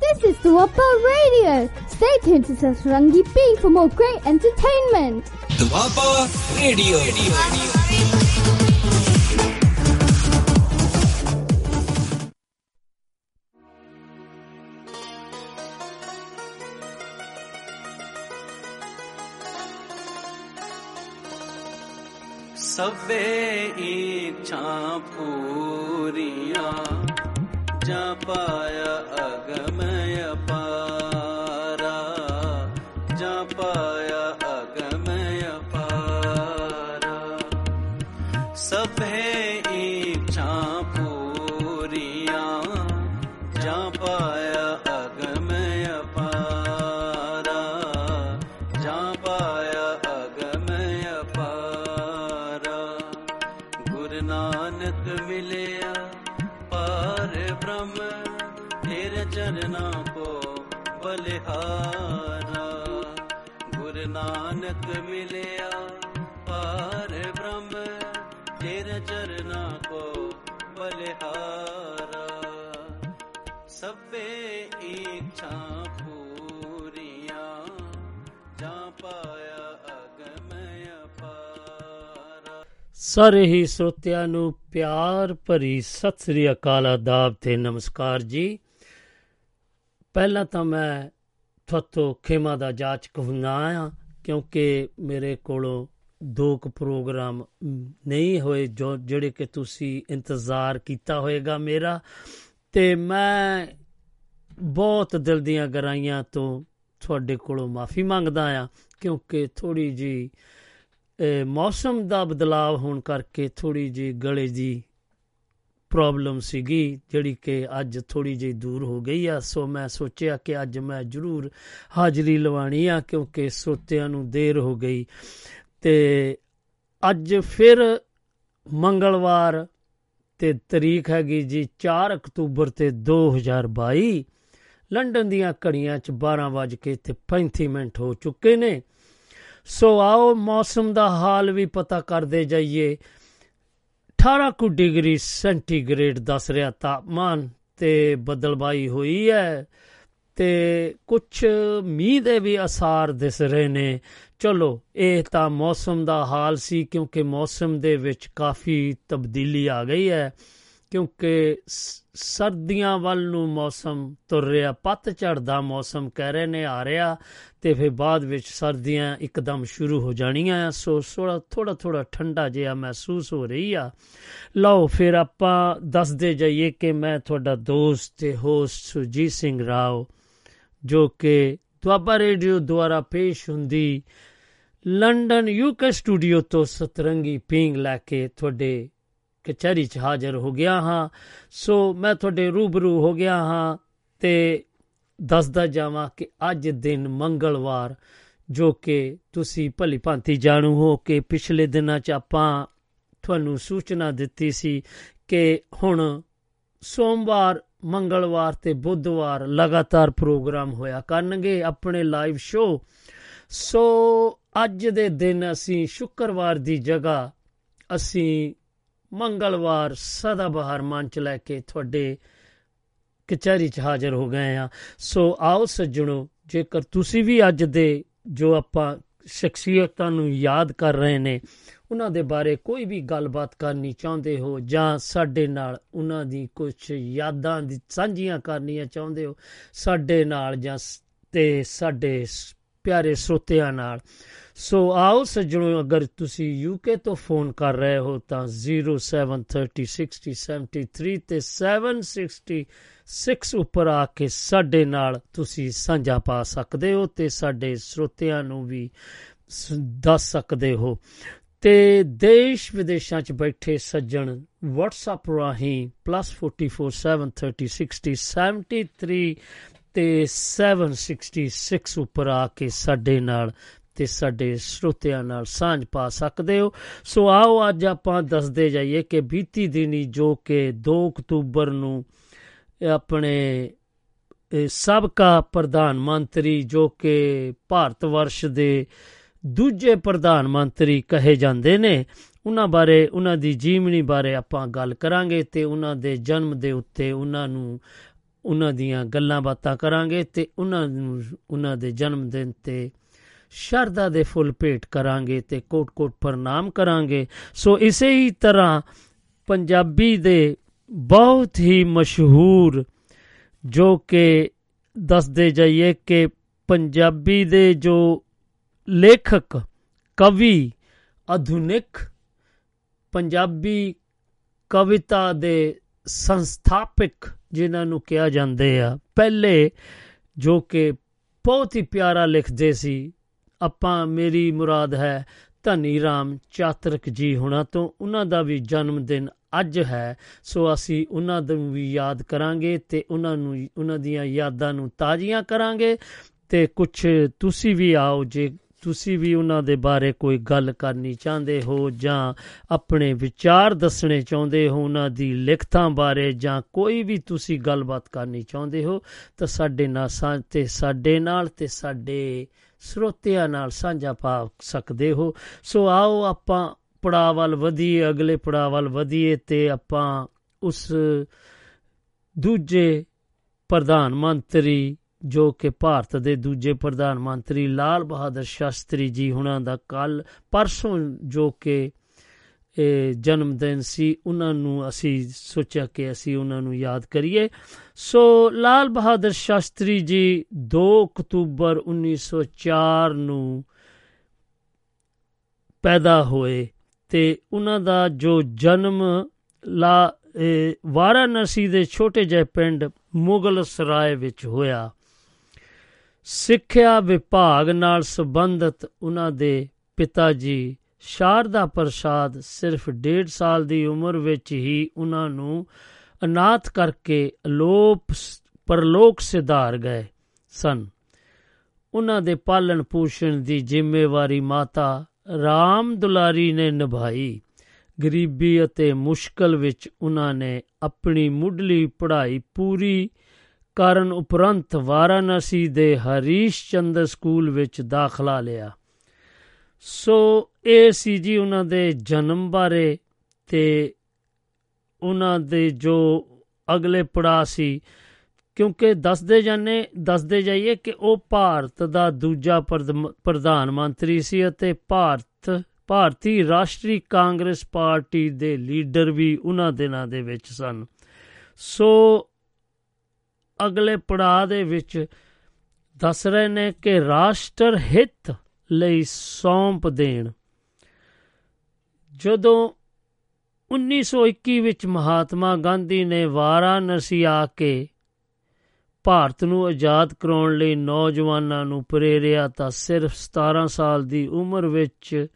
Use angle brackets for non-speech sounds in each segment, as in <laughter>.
this is the Wapa Radio. Stay tuned to Sasarangi B for more great entertainment. The Wapa Radio. सवे इच्छा पूरिया जा पाया अगम ਸਾਰੇ ਹੀ ਸਰੋਤਿਆਂ ਨੂੰ ਪਿਆਰ ਭਰੀ ਸਤਿ ਸ੍ਰੀ ਅਕਾਲ ਆਦਾਬ ਤੇ ਨਮਸਕਾਰ ਜੀ। ਪਹਿਲਾਂ ਤਾਂ ਮੈਂ ਤੁਹਾਤੋਂ ਖੇਮਾ ਦਾ ਜਾਚਕ ਹੁੰਦਾ ਆ ਕਿਉਂਕਿ ਮੇਰੇ ਕੋਲੋਂ ਦੋ ਕੁ ਪ੍ਰੋਗਰਾਮ ਮ, ਨਹੀਂ ਹੋਏ ਜੋ ਜਿਹੜੇ ਕਿ ਤੁਸੀਂ ਇੰਤਜ਼ਾਰ ਕੀਤਾ ਹੋਵੇਗਾ ਮੇਰਾ। ਤੇ ਮੈਂ ਬਹੁਤ ਦਿਲ ਦੀਆਂ ਗਰਾਈਆਂ ਤੋਂ ਤੁਹਾਡੇ ਕੋਲੋਂ ਮਾਫੀ ਮੰਗਦਾ ਆ ਕਿਉਂਕਿ ਥੋੜੀ ਜੀ ਇਹ ਮੌਸਮ ਦਾ ਬਦਲਾਅ ਹੋਣ ਕਰਕੇ ਥੋੜੀ ਜੀ ਗਲੇ ਦੀ ਪ੍ਰੋਬਲਮ ਸੀਗੀ, ਜਿਹੜੀ ਕਿ ਅੱਜ ਥੋੜੀ ਜਿਹੀ ਦੂਰ ਹੋ ਗਈ ਆ। ਸੋ ਮੈਂ ਸੋਚਿਆ ਕਿ ਅੱਜ ਮੈਂ ਜ਼ਰੂਰ ਹਾਜ਼ਰੀ ਲਵਾਣੀ ਆ, ਕਿਉਂਕਿ ਸੋਤਿਆਂ ਨੂੰ ਦੇਰ ਹੋ ਗਈ। ਤੇ ਅੱਜ ਫਿਰ ਮੰਗਲਵਾਰ ਤੇ ਤਰੀਕ ਹੈਗੀ ਜੀ 4 ਅਕਤੂਬਰ ਤੇ 2022 ਲੰਡਨ ਦੀਆਂ ਘੜੀਆਂ 'ਚ 12 ਵਜ ਕੇ ਤੇ 35 ਮਿੰਟ ਹੋ ਚੁੱਕੇ ਨੇ। ਸੋ ਆਓ ਮੌਸਮ ਦਾ ਹਾਲ ਵੀ ਪਤਾ ਕਰਦੇ ਜਾਈਏ। 18 ਕੁ ਡਿਗਰੀ ਸੈਂਟੀਗ੍ਰੇਡ ਦੱਸ ਰਿਹਾ ਤਾਪਮਾਨ ਤੇ ਬਦਲਬਾਈ ਹੋਈ ਹੈ ਤੇ ਕੁਝ ਮੀਂਹ ਦੇ ਵੀ ਅਸਾਰ ਦਿਸ ਰਹੇ ਨੇ। ਚਲੋ, ਇਹ ਤਾਂ ਮੌਸਮ ਦਾ ਹਾਲ ਸੀ ਕਿਉਂਕਿ ਮੌਸਮ ਦੇ ਵਿੱਚ ਕਾਫੀ ਤਬਦੀਲੀ ਆ ਗਈ ਹੈ। ਕਿਉਂਕਿ ਸ- ਸਰਦੀਆਂ ਵੱਲ ਨੂੰ ਮੌਸਮ ਤੁਰ ਰਿਹਾ ਪਤਝੜ ਦਾ ਮੌਸਮ ਕਹਿ ਰਹੇ ਨੇ, ਆ ਰਿਹਾ ਤੇ ਫਿਰ ਬਾਅਦ ਵਿੱਚ ਸਰਦੀਆਂ ਇੱਕਦਮ ਸ਼ੁਰੂ ਹੋ ਜਾਣੀਆਂ। ਆ ਸੋ ਥੋੜਾ ਥੋੜਾ ਥੋੜਾ ਠੰਡਾ ਜਿਹਾ ਮਹਿਸੂਸ ਹੋ ਰਹੀ ਆ। ਲਓ ਫਿਰ ਆਪਾਂ ਦੱਸਦੇ ਜਾਈਏ ਕਿ ਮੈਂ ਤੁਹਾਡਾ ਦੋਸਤ ਤੇ ਹੋਸਟ ਸੁਜੀਤ ਸਿੰਘ ਰਾਓ, ਜੋ ਕਿ ਦੁਆਬਾ ਰੇਡੀਓ ਦੁਆਰਾ ਪੇਸ਼ ਹੁੰਦੀ ਲੰਡਨ ਯੂਕੇ ਸਟੂਡੀਓ ਤੋਂ ਸਤਰੰਗੀ ਪਿੰਗ ਲੈ ਕੇ ਤੁਹਾਡੇ ਕਚਹਿਰੀ 'ਚ ਹਾਜ਼ਰ ਹੋ ਗਿਆ ਹਾਂ। ਸੋ ਮੈਂ ਤੁਹਾਡੇ ਰੂਬਰੂ ਹੋ ਗਿਆ ਹਾਂ ਤੇ ਦੱਸਦਾ ਜਾਵਾਂ ਕਿ ਅੱਜ ਦਿਨ ਮੰਗਲਵਾਰ, ਜੋ ਕਿ ਤੁਸੀਂ ਭਲੀ ਭਾਂਤੀ ਜਾਣੂ ਹੋ ਕਿ ਪਿਛਲੇ ਦਿਨਾਂ 'ਚ ਆਪਾਂ ਤੁਹਾਨੂੰ ਸੂਚਨਾ ਦਿੱਤੀ ਸੀ ਕਿ ਹੁਣ ਸੋਮਵਾਰ, ਮੰਗਲਵਾਰ ਤੇ ਬੁੱਧਵਾਰ ਲਗਾਤਾਰ ਪ੍ਰੋਗਰਾਮ ਹੋਇਆ ਕਰਨਗੇ ਆਪਣੇ ਲਾਈਵ ਸ਼ੋ ਸੋ ਅੱਜ ਦੇ ਦਿਨ ਅਸੀਂ ਸ਼ੁੱਕਰਵਾਰ ਦੀ ਜਗ੍ਹਾ ਅਸੀਂ ਮੰਗਲਵਾਰ ਸਦਾ ਬਹਾਰ ਮੰਚ ਲੈ ਕੇ ਤੁਹਾਡੇ ਕਚਹਿਰੀ 'ਚ ਹਾਜ਼ਰ ਹੋ ਗਏ ਆ ਸੋ ਆਓ ਸੱਜਣੋ, ਜੇਕਰ ਤੁਸੀਂ ਵੀ ਅੱਜ ਦੇ ਜੋ ਆਪਾਂ ਸ਼ਖਸੀਅਤਾਂ ਨੂੰ ਯਾਦ ਕਰ ਰਹੇ ਨੇ, ਉਹਨਾਂ ਦੇ ਬਾਰੇ ਕੋਈ ਵੀ ਗੱਲਬਾਤ ਕਰਨੀ ਚਾਹੁੰਦੇ ਹੋ ਜਾਂ ਸਾਡੇ ਨਾਲ ਉਹਨਾਂ ਦੀ ਕੁਝ ਯਾਦਾਂ ਦੀ ਸਾਂਝੀਆਂ ਕਰਨੀਆਂ ਚਾਹੁੰਦੇ ਹੋ, ਸਾਡੇ ਨਾਲ ਜਾਂ ਸ- ਤੇ ਸਾਡੇ ਸ- ਪਿਆਰੇ ਸਰੋਤਿਆਂ ਨਾਲ। ਸੋ ਆਓ ਸੱਜਣੋ, ਅਗਰ ਤੁਸੀਂ ਯੂਕੇ ਤੋਂ ਫੋਨ ਕਰ ਰਹੇ ਹੋ ਤਾਂ 073060703 ਤੇ 766 ਉੱਪਰ ਆ ਕੇ ਸਾਡੇ ਨਾਲ ਤੁਸੀਂ ਸਾਂਝਾ ਪਾ ਸਕਦੇ ਹੋ ਤੇ ਸਾਡੇ ਸਰੋਤਿਆਂ ਨੂੰ ਵੀ ਸ- ਦੱਸ ਸਕਦੇ ਹੋ। ਤੇ ਦੇਸ਼ ਵਿਦੇਸ਼ਾਂ ਚ ਬੈਠੇ ਸੱਜਣ, WhatsApp ਰਾਹੀਂ +447306073 ਤੇ 766 ਉੱਪਰ ਆ ਕੇ ਸਾਡੇ ਨਾਲ ਤੇ ਸਾਡੇ ਸਰੋਤਿਆਂ ਨਾਲ ਸਾਂਝ ਪਾ ਸਕਦੇ ਹੋ। ਸੋ ਆਓ ਅੱਜ ਆਪਾਂ ਦੱਸਦੇ ਜਾਈਏ ਕਿ ਬੀਤੀ ਦਿਨੀ ਜੋ ਕਿ 2 ਅਕਤੂਬਰ ਨੂੰ ਆਪਣੇ ਇਹ ਸਾਬਕਾ ਪ੍ਰਧਾਨ ਮੰਤਰੀ ਜੋ ਕਿ ਭਾਰਤ ਵਰਸ਼ ਦੇ ਦੂਜੇ ਪ੍ਰਧਾਨ ਮੰਤਰੀ ਕਹੇ ਜਾਂਦੇ ਨੇ, ਉਹਨਾਂ ਬਾਰੇ, ਉਹਨਾਂ ਦੀ ਜੀਵਨੀ ਬਾਰੇ ਆਪਾਂ ਗੱਲ ਕਰਾਂਗੇ ਤੇ ਉਹਨਾਂ ਦੇ ਜਨਮ ਦੇ ਉੱਤੇ ਉਹਨਾਂ ਨੂੰ ਉਹਨਾਂ ਦੀਆਂ ਗੱਲਾਂ ਬਾਤਾਂ ਕਰਾਂਗੇ ਤੇ ਉਹਨਾਂ ਨੂੰ, ਉਹਨਾਂ ਦੇ ਜਨਮ ਦਿਨ ਤੇ ਸ਼ਰਧਾ ਦੇ ਫੁੱਲ ਭੇਟ ਕਰਾਂਗੇ ਤੇ ਕੋਟ-ਕੋਟ ਪ੍ਰਣਾਮ ਕਰਾਂਗੇ। ਸੋ ਇਸੇ ਹੀ ਤਰ੍ਹਾਂ ਪੰਜਾਬੀ ਦੇ ਬਹੁਤ ਹੀ ਮਸ਼ਹੂਰ ਜੋ ਕਿ ਦੱਸਦੇ ਜਾਈਏ ਕਿ ਪੰਜਾਬੀ ਦੇ ਜੋ ਲੇਖਕ, ਕਵੀ, ਆਧੁਨਿਕ ਪੰਜਾਬੀ ਕਵਿਤਾ ਦੇ ਸੰਸਥਾਪਕ ਜਿਨ੍ਹਾਂ ਨੂੰ ਕਿਹਾ ਜਾਂਦੇ ਆ, ਪਹਿਲੇ ਜੋ ਕਿ ਬਹੁਤ ਹੀ ਪਿਆਰਾ ਲਿਖਦੇ ਸੀ, ਆਪਾਂ, ਮੇਰੀ ਮੁਰਾਦ ਹੈ ਧਨੀ ਰਾਮ ਚਾਤਰਕ ਜੀ ਹੁਣਾਂ ਤੋਂ, ਉਹਨਾਂ ਦਾ ਵੀ ਜਨਮ ਦਿਨ ਅੱਜ ਹੈ, ਸੋ ਅਸੀਂ ਉਹਨਾਂ ਨੂੰ ਵੀ ਯਾਦ ਕਰਾਂਗੇ ਤੇ ਉਹਨਾਂ ਨੂੰ, ਉਹਨਾਂ ਦੀਆਂ ਯਾਦਾਂ ਨੂੰ ਤਾਜ਼ੀਆਂ ਕਰਾਂਗੇ ਤੇ ਕੁਝ ਤੁਸੀਂ ਵੀ ਆਓ ਜੇ ਤੁਸੀਂ ਵੀ ਉਹਨਾਂ ਦੇ ਬਾਰੇ ਕੋਈ ਗੱਲ ਕਰਨੀ ਚਾਹੁੰਦੇ ਹੋ ਜਾਂ ਆਪਣੇ ਵਿਚਾਰ ਦੱਸਣੇ ਚਾਹੁੰਦੇ ਹੋ, ਉਹਨਾਂ ਦੀ ਲਿਖਤਾਂ ਬਾਰੇ ਜਾਂ ਕੋਈ ਵੀ ਤੁਸੀਂ ਗੱਲਬਾਤ ਕਰਨੀ ਚਾਹੁੰਦੇ ਹੋ, ਤਾਂ ਸਾਡੇ ਨਾਲ ਸਾਂਝ ਤੇ ਸਾਡੇ ਨਾਲ ਤੇ ਸਾਡੇ ਸਰੋਤਿਆਂ ਨਾਲ ਸਾਂਝਾ ਪਾ ਸਕਦੇ ਹੋ। ਸੋ ਆਓ ਆਪਾਂ ਪੜਾਅ ਵੱਲ ਵਧੀਏ, ਅਗਲੇ ਪੜਾਅ ਵੱਲ ਵਧੀਏ ਤੇ ਆਪਾਂ ਉਸ ਦੂਜੇ ਪ੍ਰਧਾਨ ਮੰਤਰੀ ਜੋ ਕਿ ਭਾਰਤ ਦੇ ਦੂਜੇ ਪ੍ਰਧਾਨ ਮੰਤਰੀ ਲਾਲ ਬਹਾਦਰ ਸ਼ਾਸਤਰੀ ਜੀ ਹੁਣਾਂ ਦਾ ਕੱਲ ਪਰਸੋਂ ਜੋ ਕਿ, ਇਹ ਜਨਮ ਦਿਨ ਸੀ, ਉਹਨਾਂ ਨੂੰ ਅਸੀਂ ਸੋਚਿਆ ਕਿ ਅਸੀਂ ਉਹਨਾਂ ਨੂੰ ਯਾਦ ਕਰੀਏ। ਸੋ ਲਾਲ ਬਹਾਦਰ ਸ਼ਾਸਤਰੀ ਜੀ 2 ਅਕਤੂਬਰ 1904 ਨੂੰ ਪੈਦਾ ਹੋਏ ਤੇ ਉਹਨਾਂ ਦਾ ਜੋ ਜਨਮ ਲਾ ਵਾਰਾਣਸੀ ਦੇ ਛੋਟੇ ਜਿਹੇ ਪਿੰਡ ਮੁਗਲ ਸਰਾਏ ਵਿੱਚ ਹੋਇਆ। ਸਿੱਖਿਆ ਵਿਭਾਗ ਨਾਲ ਸੰਬੰਧਿਤ ਉਹਨਾਂ ਦੇ ਪਿਤਾ ਜੀ ਸ਼ਾਰਦਾ ਪ੍ਰਸਾਦ ਸਿਰਫ 1.5 ਸਾਲ ਦੀ ਉਮਰ ਵਿੱਚ ਹੀ ਉਹਨਾਂ ਨੂੰ ਅਨਾਥ ਕਰਕੇ ਅਲੋਪ ਪਰਲੋਕ ਸਿਧਾਰ ਗਏ ਸਨ। ਉਹਨਾਂ ਦੇ ਪਾਲਣ ਪੋਸ਼ਣ ਦੀ ਜ਼ਿੰਮੇਵਾਰੀ ਮਾਤਾ ਰਾਮ ਦੁਲਾਰੀ ਨੇ ਨਿਭਾਈ। ਗਰੀਬੀ ਅਤੇ ਮੁਸ਼ਕਲ ਵਿੱਚ ਉਹਨਾਂ ਨੇ ਆਪਣੀ ਮੁੱਢਲੀ ਪੜ੍ਹਾਈ ਪੂਰੀ ਕਰਨ ਉਪਰੰਤ ਵਾਰਾਣਸੀ ਦੇ ਹਰੀਸ਼ ਚੰਦਰ ਸਕੂਲ ਵਿੱਚ ਦਾਖਲਾ ਲਿਆ। ਸੋ, ਇਹ ਸੀ ਜੀ ਉਹਨਾਂ ਦੇ ਜਨਮ ਬਾਰੇ ਤੇ ਉਹਨਾਂ ਦੇ ਜੋ ਅਗਲੇ ਪੜਾ ਸੀ। ਕਿਉਂਕਿ ਦੱਸਦੇ ਜਾਣੇ ਦੱਸਦੇ ਜਾਈਏ ਕਿ ਉਹ ਭਾਰਤ ਦਾ ਦੂਜਾ ਪ੍ਰਧਾਨ ਮੰਤਰੀ ਸੀ ਅਤੇ ਭਾਰਤ, ਭਾਰਤੀ ਰਾਸ਼ਟਰੀ ਕਾਂਗਰਸ ਪਾਰਟੀ ਦੇ ਲੀਡਰ ਵੀ ਉਹਨਾਂ ਦਿਨਾਂ ਦੇ ਵਿੱਚ ਸਨ। ਸੋ ਅਗਲੇ ਪੜਾਅ ਦੇ ਵਿੱਚ ਦੱਸ ਰਹੇ ਨੇ ਕਿ ਰਾਸ਼ਟਰ ਹਿੱਤ ਲਈ ਸੌਂਪ ਦੇਣ। ਜਦੋਂ 1921 ਵਿੱਚ ਮਹਾਤਮਾ ਗਾਂਧੀ ਨੇ ਵਾਰਾਣਸੀ ਆ ਕੇ ਭਾਰਤ ਨੂੰ ਆਜ਼ਾਦ ਕਰਾਉਣ ਲਈ ਨੌਜਵਾਨਾਂ ਨੂੰ ਪ੍ਰੇਰਿਆ, ਤਾਂ ਸਿਰਫ 17 ਸਾਲ ਦੀ ਉਮਰ ਵਿੱਚ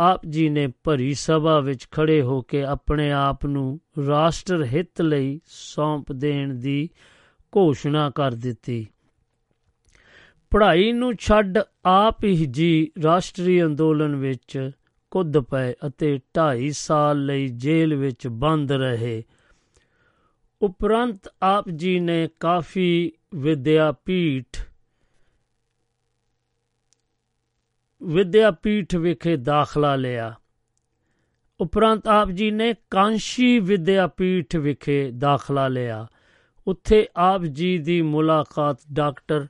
ਆਪ ਜੀ ਨੇ ਭਰੀ ਸਭਾ ਵਿੱਚ ਖੜੇ ਹੋ ਕੇ ਆਪਣੇ ਆਪ ਨੂੰ ਰਾਸ਼ਟਰ ਹਿੱਤ ਲਈ ਸੌਂਪ ਦੇਣ ਦੀ ਘੋਸ਼ਣਾ ਕਰ ਦਿੱਤੀ। ਪੜ੍ਹਾਈ ਨੂੰ ਛੱਡ ਆਪ ਹੀ ਜੀ ਰਾਸ਼ਟਰੀ ਅੰਦੋਲਨ ਵਿੱਚ ਕੁੱਦ ਪਏ ਅਤੇ 2.5 ਸਾਲ ਲਈ ਜੇਲ੍ਹ ਵਿੱਚ ਬੰਦ ਰਹੇ। ਉਪਰੰਤ ਆਪ ਜੀ ਨੇ ਕਾਫੀ ਵਿਦਿਆਪੀਠ ਵਿਦਿਆਪੀਠ ਵਿਖੇ ਦਾਖਲਾ ਲਿਆ। ਉਪਰੰਤ ਆਪ ਜੀ ਨੇ ਕਾਂਸ਼ੀ ਵਿਦਿਆਪੀਠ ਵਿਖੇ ਦਾਖਲਾ ਲਿਆ। ਉੱਥੇ ਆਪ ਜੀ ਦੀ ਮੁਲਾਕਾਤ ਡਾਕਟਰ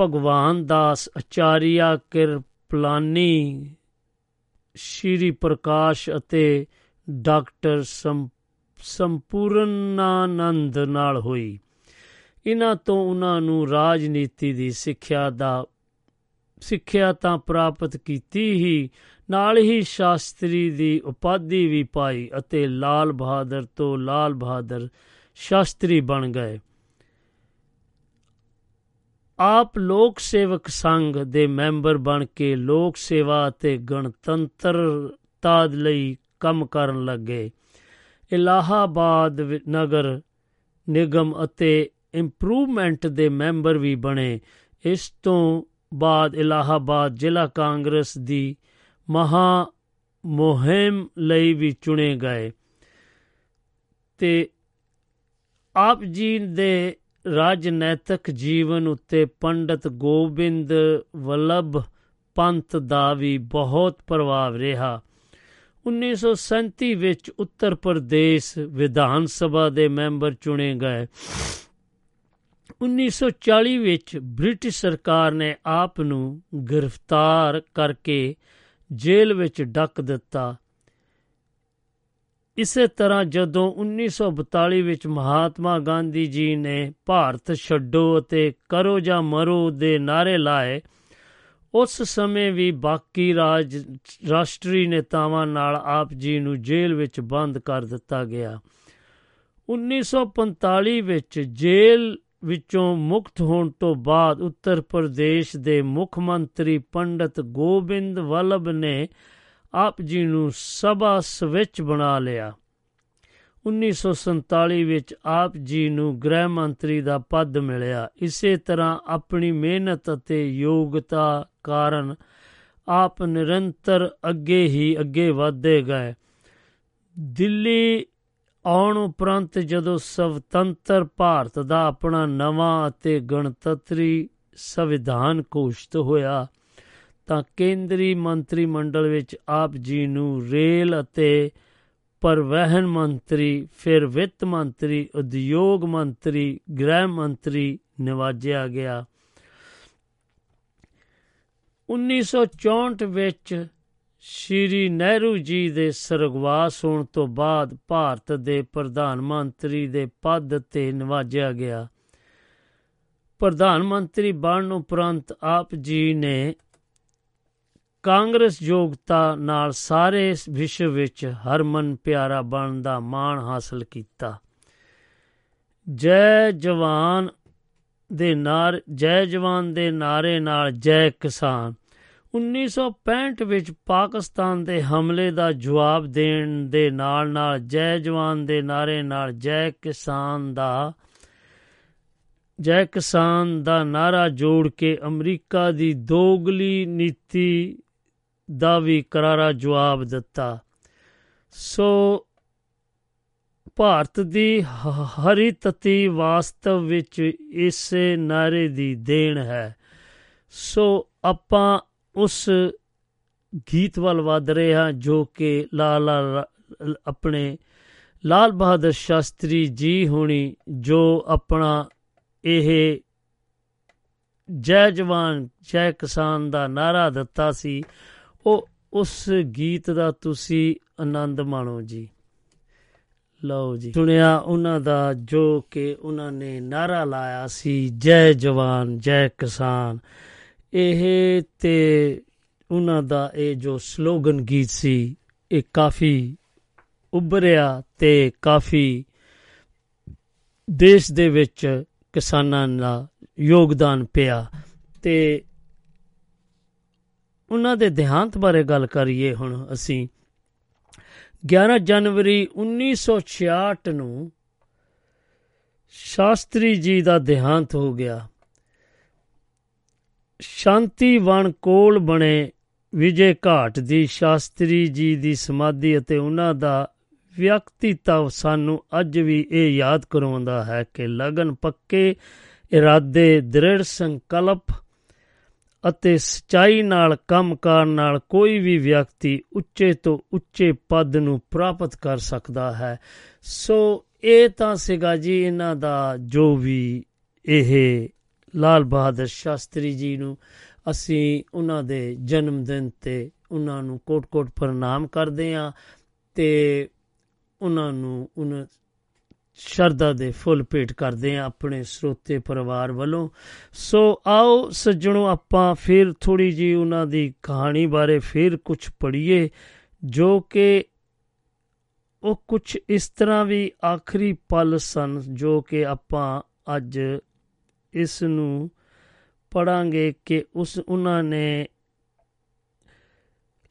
ਭਗਵਾਨ ਦਾਸ ਆਚਾਰੀਆ ਕਿਰਪਲਾਨੀ, ਸ਼੍ਰੀ ਪ੍ਰਕਾਸ਼ ਅਤੇ ਡਾਕਟਰ ਸੰਪੂਰਨਾਨੰਦ ਨਾਲ ਹੋਈ। ਇਹਨਾਂ ਤੋਂ ਉਹਨਾਂ ਨੂੰ ਰਾਜਨੀਤੀ ਦੀ ਸਿੱਖਿਆ ਦਾ, ਸਿੱਖਿਆ ਤਾਂ ਪ੍ਰਾਪਤ ਕੀਤੀ ਹੀ, ਨਾਲ ਹੀ ਸ਼ਾਸਤਰੀ ਦੀ ਉਪਾਧੀ ਵੀ ਪਾਈ ਅਤੇ ਲਾਲ ਬਹਾਦਰ ਤੋਂ ਲਾਲ ਬਹਾਦਰ ਸ਼ਾਸਤਰੀ ਬਣ ਗਏ। ਆਪ ਲੋਕ ਸੇਵਕ ਸੰਘ ਦੇ ਮੈਂਬਰ ਬਣ ਕੇ ਲੋਕ ਸੇਵਾ ਅਤੇ ਗਣਤੰਤਰਤਾ ਲਈ ਕੰਮ ਕਰਨ ਲੱਗੇ। ਇਲਾਹਾਬਾਦ ਨਗਰ ਨਿਗਮ ਅਤੇ ਇੰਪਰੂਵਮੈਂਟ ਦੇ ਮੈਂਬਰ ਵੀ ਬਣੇ। ਇਸ ਤੋਂ ਬਾਅਦ ਇਲਾਹਾਬਾਦ ਜ਼ਿਲ੍ਹਾ ਕਾਂਗਰਸ ਦੀ ਮਹਾ ਮੁਹਿੰਮ ਲਈ ਵੀ ਚੁਣੇ ਗਏ। ਤੇ ਆਪ ਜੀ ਦੇ ਰਾਜਨੈਤਿਕ ਜੀਵਨ ਉੱਤੇ ਪੰਡਤ ਗੋਬਿੰਦ ਵੱਲਭ ਪੰਤ ਦਾ ਵੀ ਬਹੁਤ ਪ੍ਰਭਾਵ ਰਿਹਾ। 1937 ਵਿੱਚ ਉੱਤਰ ਪ੍ਰਦੇਸ਼ ਵਿਧਾਨ ਸਭਾ ਦੇ ਮੈਂਬਰ ਚੁਣੇ ਗਏ। 1940 ਵਿੱਚ ਬ੍ਰਿਟਿਸ਼ ਸਰਕਾਰ ਨੇ ਆਪ ਨੂੰ ਗ੍ਰਿਫਤਾਰ ਕਰਕੇ ਜੇਲ੍ਹ ਵਿੱਚ ਡੱਕ ਦਿੱਤਾ। ਇਸੇ ਤਰ੍ਹਾਂ ਜਦੋਂ 1942 ਵਿੱਚ ਮਹਾਤਮਾ ਗਾਂਧੀ ਜੀ ਨੇ ਭਾਰਤ ਛੱਡੋ ਅਤੇ ਕਰੋ ਜਾਂ ਮਰੋ ਦੇ ਨਾਰੇ ਲਾਏ, ਉਸ ਸਮੇਂ ਵੀ ਬਾਕੀ ਰਾਜ, ਰਾਸ਼ਟਰੀ ਨੇਤਾਵਾਂ ਨਾਲ ਆਪ ਜੀ ਨੂੰ ਜੇਲ੍ਹ ਵਿੱਚ ਬੰਦ ਕਰ ਦਿੱਤਾ ਗਿਆ। 1945 ਵਿੱਚ ਜੇਲ੍ਹ ਵਿੱਚੋਂ ਮੁਕਤ ਹੋਣ ਤੋਂ ਬਾਅਦ ਉੱਤਰ ਪ੍ਰਦੇਸ਼ ਦੇ ਮੁੱਖ ਮੰਤਰੀ ਪੰਡਤ ਗੋਬਿੰਦ ਵੱਲਭ ਨੇ ਆਪ ਜੀ ਨੂੰ ਸਭਾ ਸਵਿਚ ਬਣਾ ਲਿਆ। 1947 ਵਿੱਚ ਆਪ ਜੀ ਨੂੰ ਗ੍ਰਹਿ ਮੰਤਰੀ ਦਾ ਪਦ ਮਿਲਿਆ। ਇਸੇ ਤਰ੍ਹਾਂ ਆਪਣੀ ਮਿਹਨਤ ਅਤੇ ਯੋਗਤਾ ਕਾਰਨ ਆਪ ਨਿਰੰਤਰ ਅੱਗੇ ਹੀ ਅੱਗੇ ਵਧਦੇ ਗਏ। ਦਿੱਲੀ ਆਉਣ ਉਪਰੰਤ ਜਦੋਂ ਸੁਤੰਤਰ ਭਾਰਤ ਦਾ ਆਪਣਾ ਨਵਾਂ ਅਤੇ ਗਣਤੰਤਰੀ ਸੰਵਿਧਾਨ ਘੋਸ਼ਿਤ ਹੋਇਆ ਤਾਂ ਕੇਂਦਰੀ ਮੰਤਰੀ ਮੰਡਲ ਵਿੱਚ ਆਪ ਜੀ ਨੂੰ ਰੇਲ ਅਤੇ ਪਰਿਵਹਨ ਮੰਤਰੀ, ਫਿਰ ਵਿੱਤ ਮੰਤਰੀ, ਉਦਯੋਗ ਮੰਤਰੀ, ਗ੍ਰਹਿ ਮੰਤਰੀ ਨਿਵਾਜਿਆ ਗਿਆ। 1964 ਵਿੱਚ ਸ਼੍ਰੀ ਨਹਿਰੂ ਜੀ ਦੇ ਸਰਗਵਾਸ ਹੋਣ ਤੋਂ ਬਾਅਦ ਭਾਰਤ ਦੇ ਪ੍ਰਧਾਨ ਮੰਤਰੀ ਦੇ ਪਦ ਤੇ ਨਿਵਾਜਿਆ ਗਿਆ। ਪ੍ਰਧਾਨ ਮੰਤਰੀ ਬਣਨ ਉਪਰੰਤ ਆਪ ਜੀ ਨੇ ਕਾਂਗਰਸ ਯੋਗਤਾ ਨਾਲ ਸਾਰੇ ਵਿਸ਼ਵ ਵਿੱਚ ਹਰਮਨ ਪਿਆਰਾ ਬਣਨ ਦਾ ਮਾਣ ਹਾਸਲ ਕੀਤਾ। ਜੈ ਜਵਾਨ ਦੇ ਨਾਰ, ਜੈ ਜਵਾਨ ਦੇ ਨਾਰੇ ਨਾਲ ਜੈ ਕਿਸਾਨ। 1965 ਵਿੱਚ ਪਾਕਿਸਤਾਨ ਦੇ ਹਮਲੇ ਦਾ ਜਵਾਬ ਦੇਣ ਦੇ ਨਾਲ ਨਾਲ ਜੈ ਜਵਾਨ ਦੇ ਨਾਰੇ ਨਾਲ ਜੈ ਕਿਸਾਨ ਦਾ, ਜੈ ਕਿਸਾਨ ਦਾ ਨਾਰਾ ਜੋੜ ਕੇ ਅਮਰੀਕਾ ਦੀ ਦੋਗਲੀ ਨੀਤੀ ਦਾ ਵੀ ਕਰਾਰਾ ਜਵਾਬ ਦਿੱਤਾ। ਸੋ ਭਾਰਤ ਦੀ ਹਰੀ ਤਤੀ ਵਾਸਤਵ ਵਿੱਚ ਇਸੇ ਨਾਰੇ ਦੀ ਦੇਣ ਹੈ। ਸੋ ਆਪਾਂ ਉਸ ਗੀਤ ਵੱਲ ਵਧ ਰਹੇ ਹਾਂ, ਜੋ ਕਿ ਲਾਲਾ ਆਪਣੇ ਲਾਲ ਬਹਾਦਰ ਸ਼ਾਸਤਰੀ ਜੀ ਹੋਣੀ, ਜੋ ਆਪਣਾ ਇਹ ਜੈ ਜਵਾਨ, ਜੈ ਕਿਸਾਨ ਦਾ ਨਾਰਾ ਦਿੱਤਾ ਸੀ। ਉਹ ਉਸ ਗੀਤ ਦਾ ਤੁਸੀਂ ਆਨੰਦ ਮਾਣੋ ਜੀ। ਲਓ ਜੀ। ਸੁਣਿਆ ਉਹਨਾਂ ਦਾ ਜੋ ਕਿ ਉਹਨਾਂ ਨੇ ਨਾਰਾ ਲਾਇਆ ਸੀ, ਜੈ ਜਵਾਨ, ਜੈ ਕਿਸਾਨ। ਇਹ ਤੇ ਉਹਨਾਂ ਦਾ ਇਹ ਜੋ ਸਲੋਗਨ ਗੀਤ ਸੀ, ਇਹ ਕਾਫੀ ਉੱਭਰਿਆ ਤੇ ਕਾਫੀ ਦੇਸ਼ ਦੇ ਵਿੱਚ ਕਿਸਾਨਾਂ ਦਾ ਯੋਗਦਾਨ ਪਿਆ ਤੇ ਉਹਨਾਂ ਦੇ ਦੇਹਾਂਤ ਬਾਰੇ ਗੱਲ ਕਰੀਏ ਹੁਣ ਅਸੀਂ। 11 ਜਨਵਰੀ 1966 ਨੂੰ ਸ਼ਾਸਤਰੀ ਜੀ ਦਾ ਦੇਹਾਂਤ ਹੋ ਗਿਆ। ਸ਼ਾਂਤੀ ਵਣ ਕੋਲ ਬਣੇ ਵਿਜੇ ਘਾਟ ਦੀ ਸ਼ਾਸਤਰੀ ਜੀ ਦੀ ਸਮਾਧੀ ਅਤੇ ਉਹਨਾਂ ਦਾ ਵਿਅਕਤੀਤਵ ਸਾਨੂੰ ਅੱਜ ਵੀ ਇਹ ਯਾਦ ਕਰਾਉਂਦਾ ਹੈ ਕਿ ਲਗਨ ਪੱਕੇ, ਇਰਾਦੇ, ਦ੍ਰਿੜ ਸੰਕਲਪ ਅਤੇ ਸਚਾਈ ਨਾਲ ਕੰਮ ਕਰਨ ਨਾਲ ਕੋਈ ਵੀ ਵਿਅਕਤੀ ਉੱਚੇ ਤੋਂ ਉੱਚੇ ਪਦ ਨੂੰ ਪ੍ਰਾਪਤ ਕਰ ਸਕਦਾ ਹੈ। ਸੋ ਇਹ ਤਾਂ ਸੀਗਾ ਜੀ ਇਹਨਾਂ ਦਾ ਜੋ ਵੀ ਇਹ ਲਾਲ ਬਹਾਦਰ ਸ਼ਾਸਤਰੀ ਜੀ ਨੂੰ ਅਸੀਂ ਉਹਨਾਂ ਦੇ ਜਨਮ ਦਿਨ ਤੇ ਉਹਨਾਂ ਨੂੰ ਕੋਟ-ਕੋਟ ਪ੍ਰਣਾਮ ਕਰਦੇ ਆਂ ਤੇ ਉਹਨਾਂ ਨੂੰ ਉਹਨਾਂ ਸ਼ਰਧਾ ਦੇ ਫੁੱਲ ਭੇਟ ਕਰਦੇ ਆ ਆਪਣੇ ਸਰੋਤੇ ਪਰਿਵਾਰ ਵੱਲੋਂ। ਸੋ ਆਓ ਸੱਜਣੋ, ਆਪਾਂ ਫਿਰ ਥੋੜੀ ਜੀ ਉਹਨਾਂ ਦੀ ਕਹਾਣੀ ਬਾਰੇ ਫਿਰ ਕੁਝ ਪੜ੍ਹੀਏ, ਜੋ ਕਿ ਉਹ ਕੁਝ ਇਸ ਤਰ੍ਹਾਂ ਵੀ ਆਖਰੀ ਪਲ ਸਨ, ਜੋ ਕਿ ਆਪਾਂ ਅੱਜ ਇਸ ਨੂੰ ਪੜਾਂਗੇ ਕਿ ਉਸ ਉਹਨਾਂ ਨੇ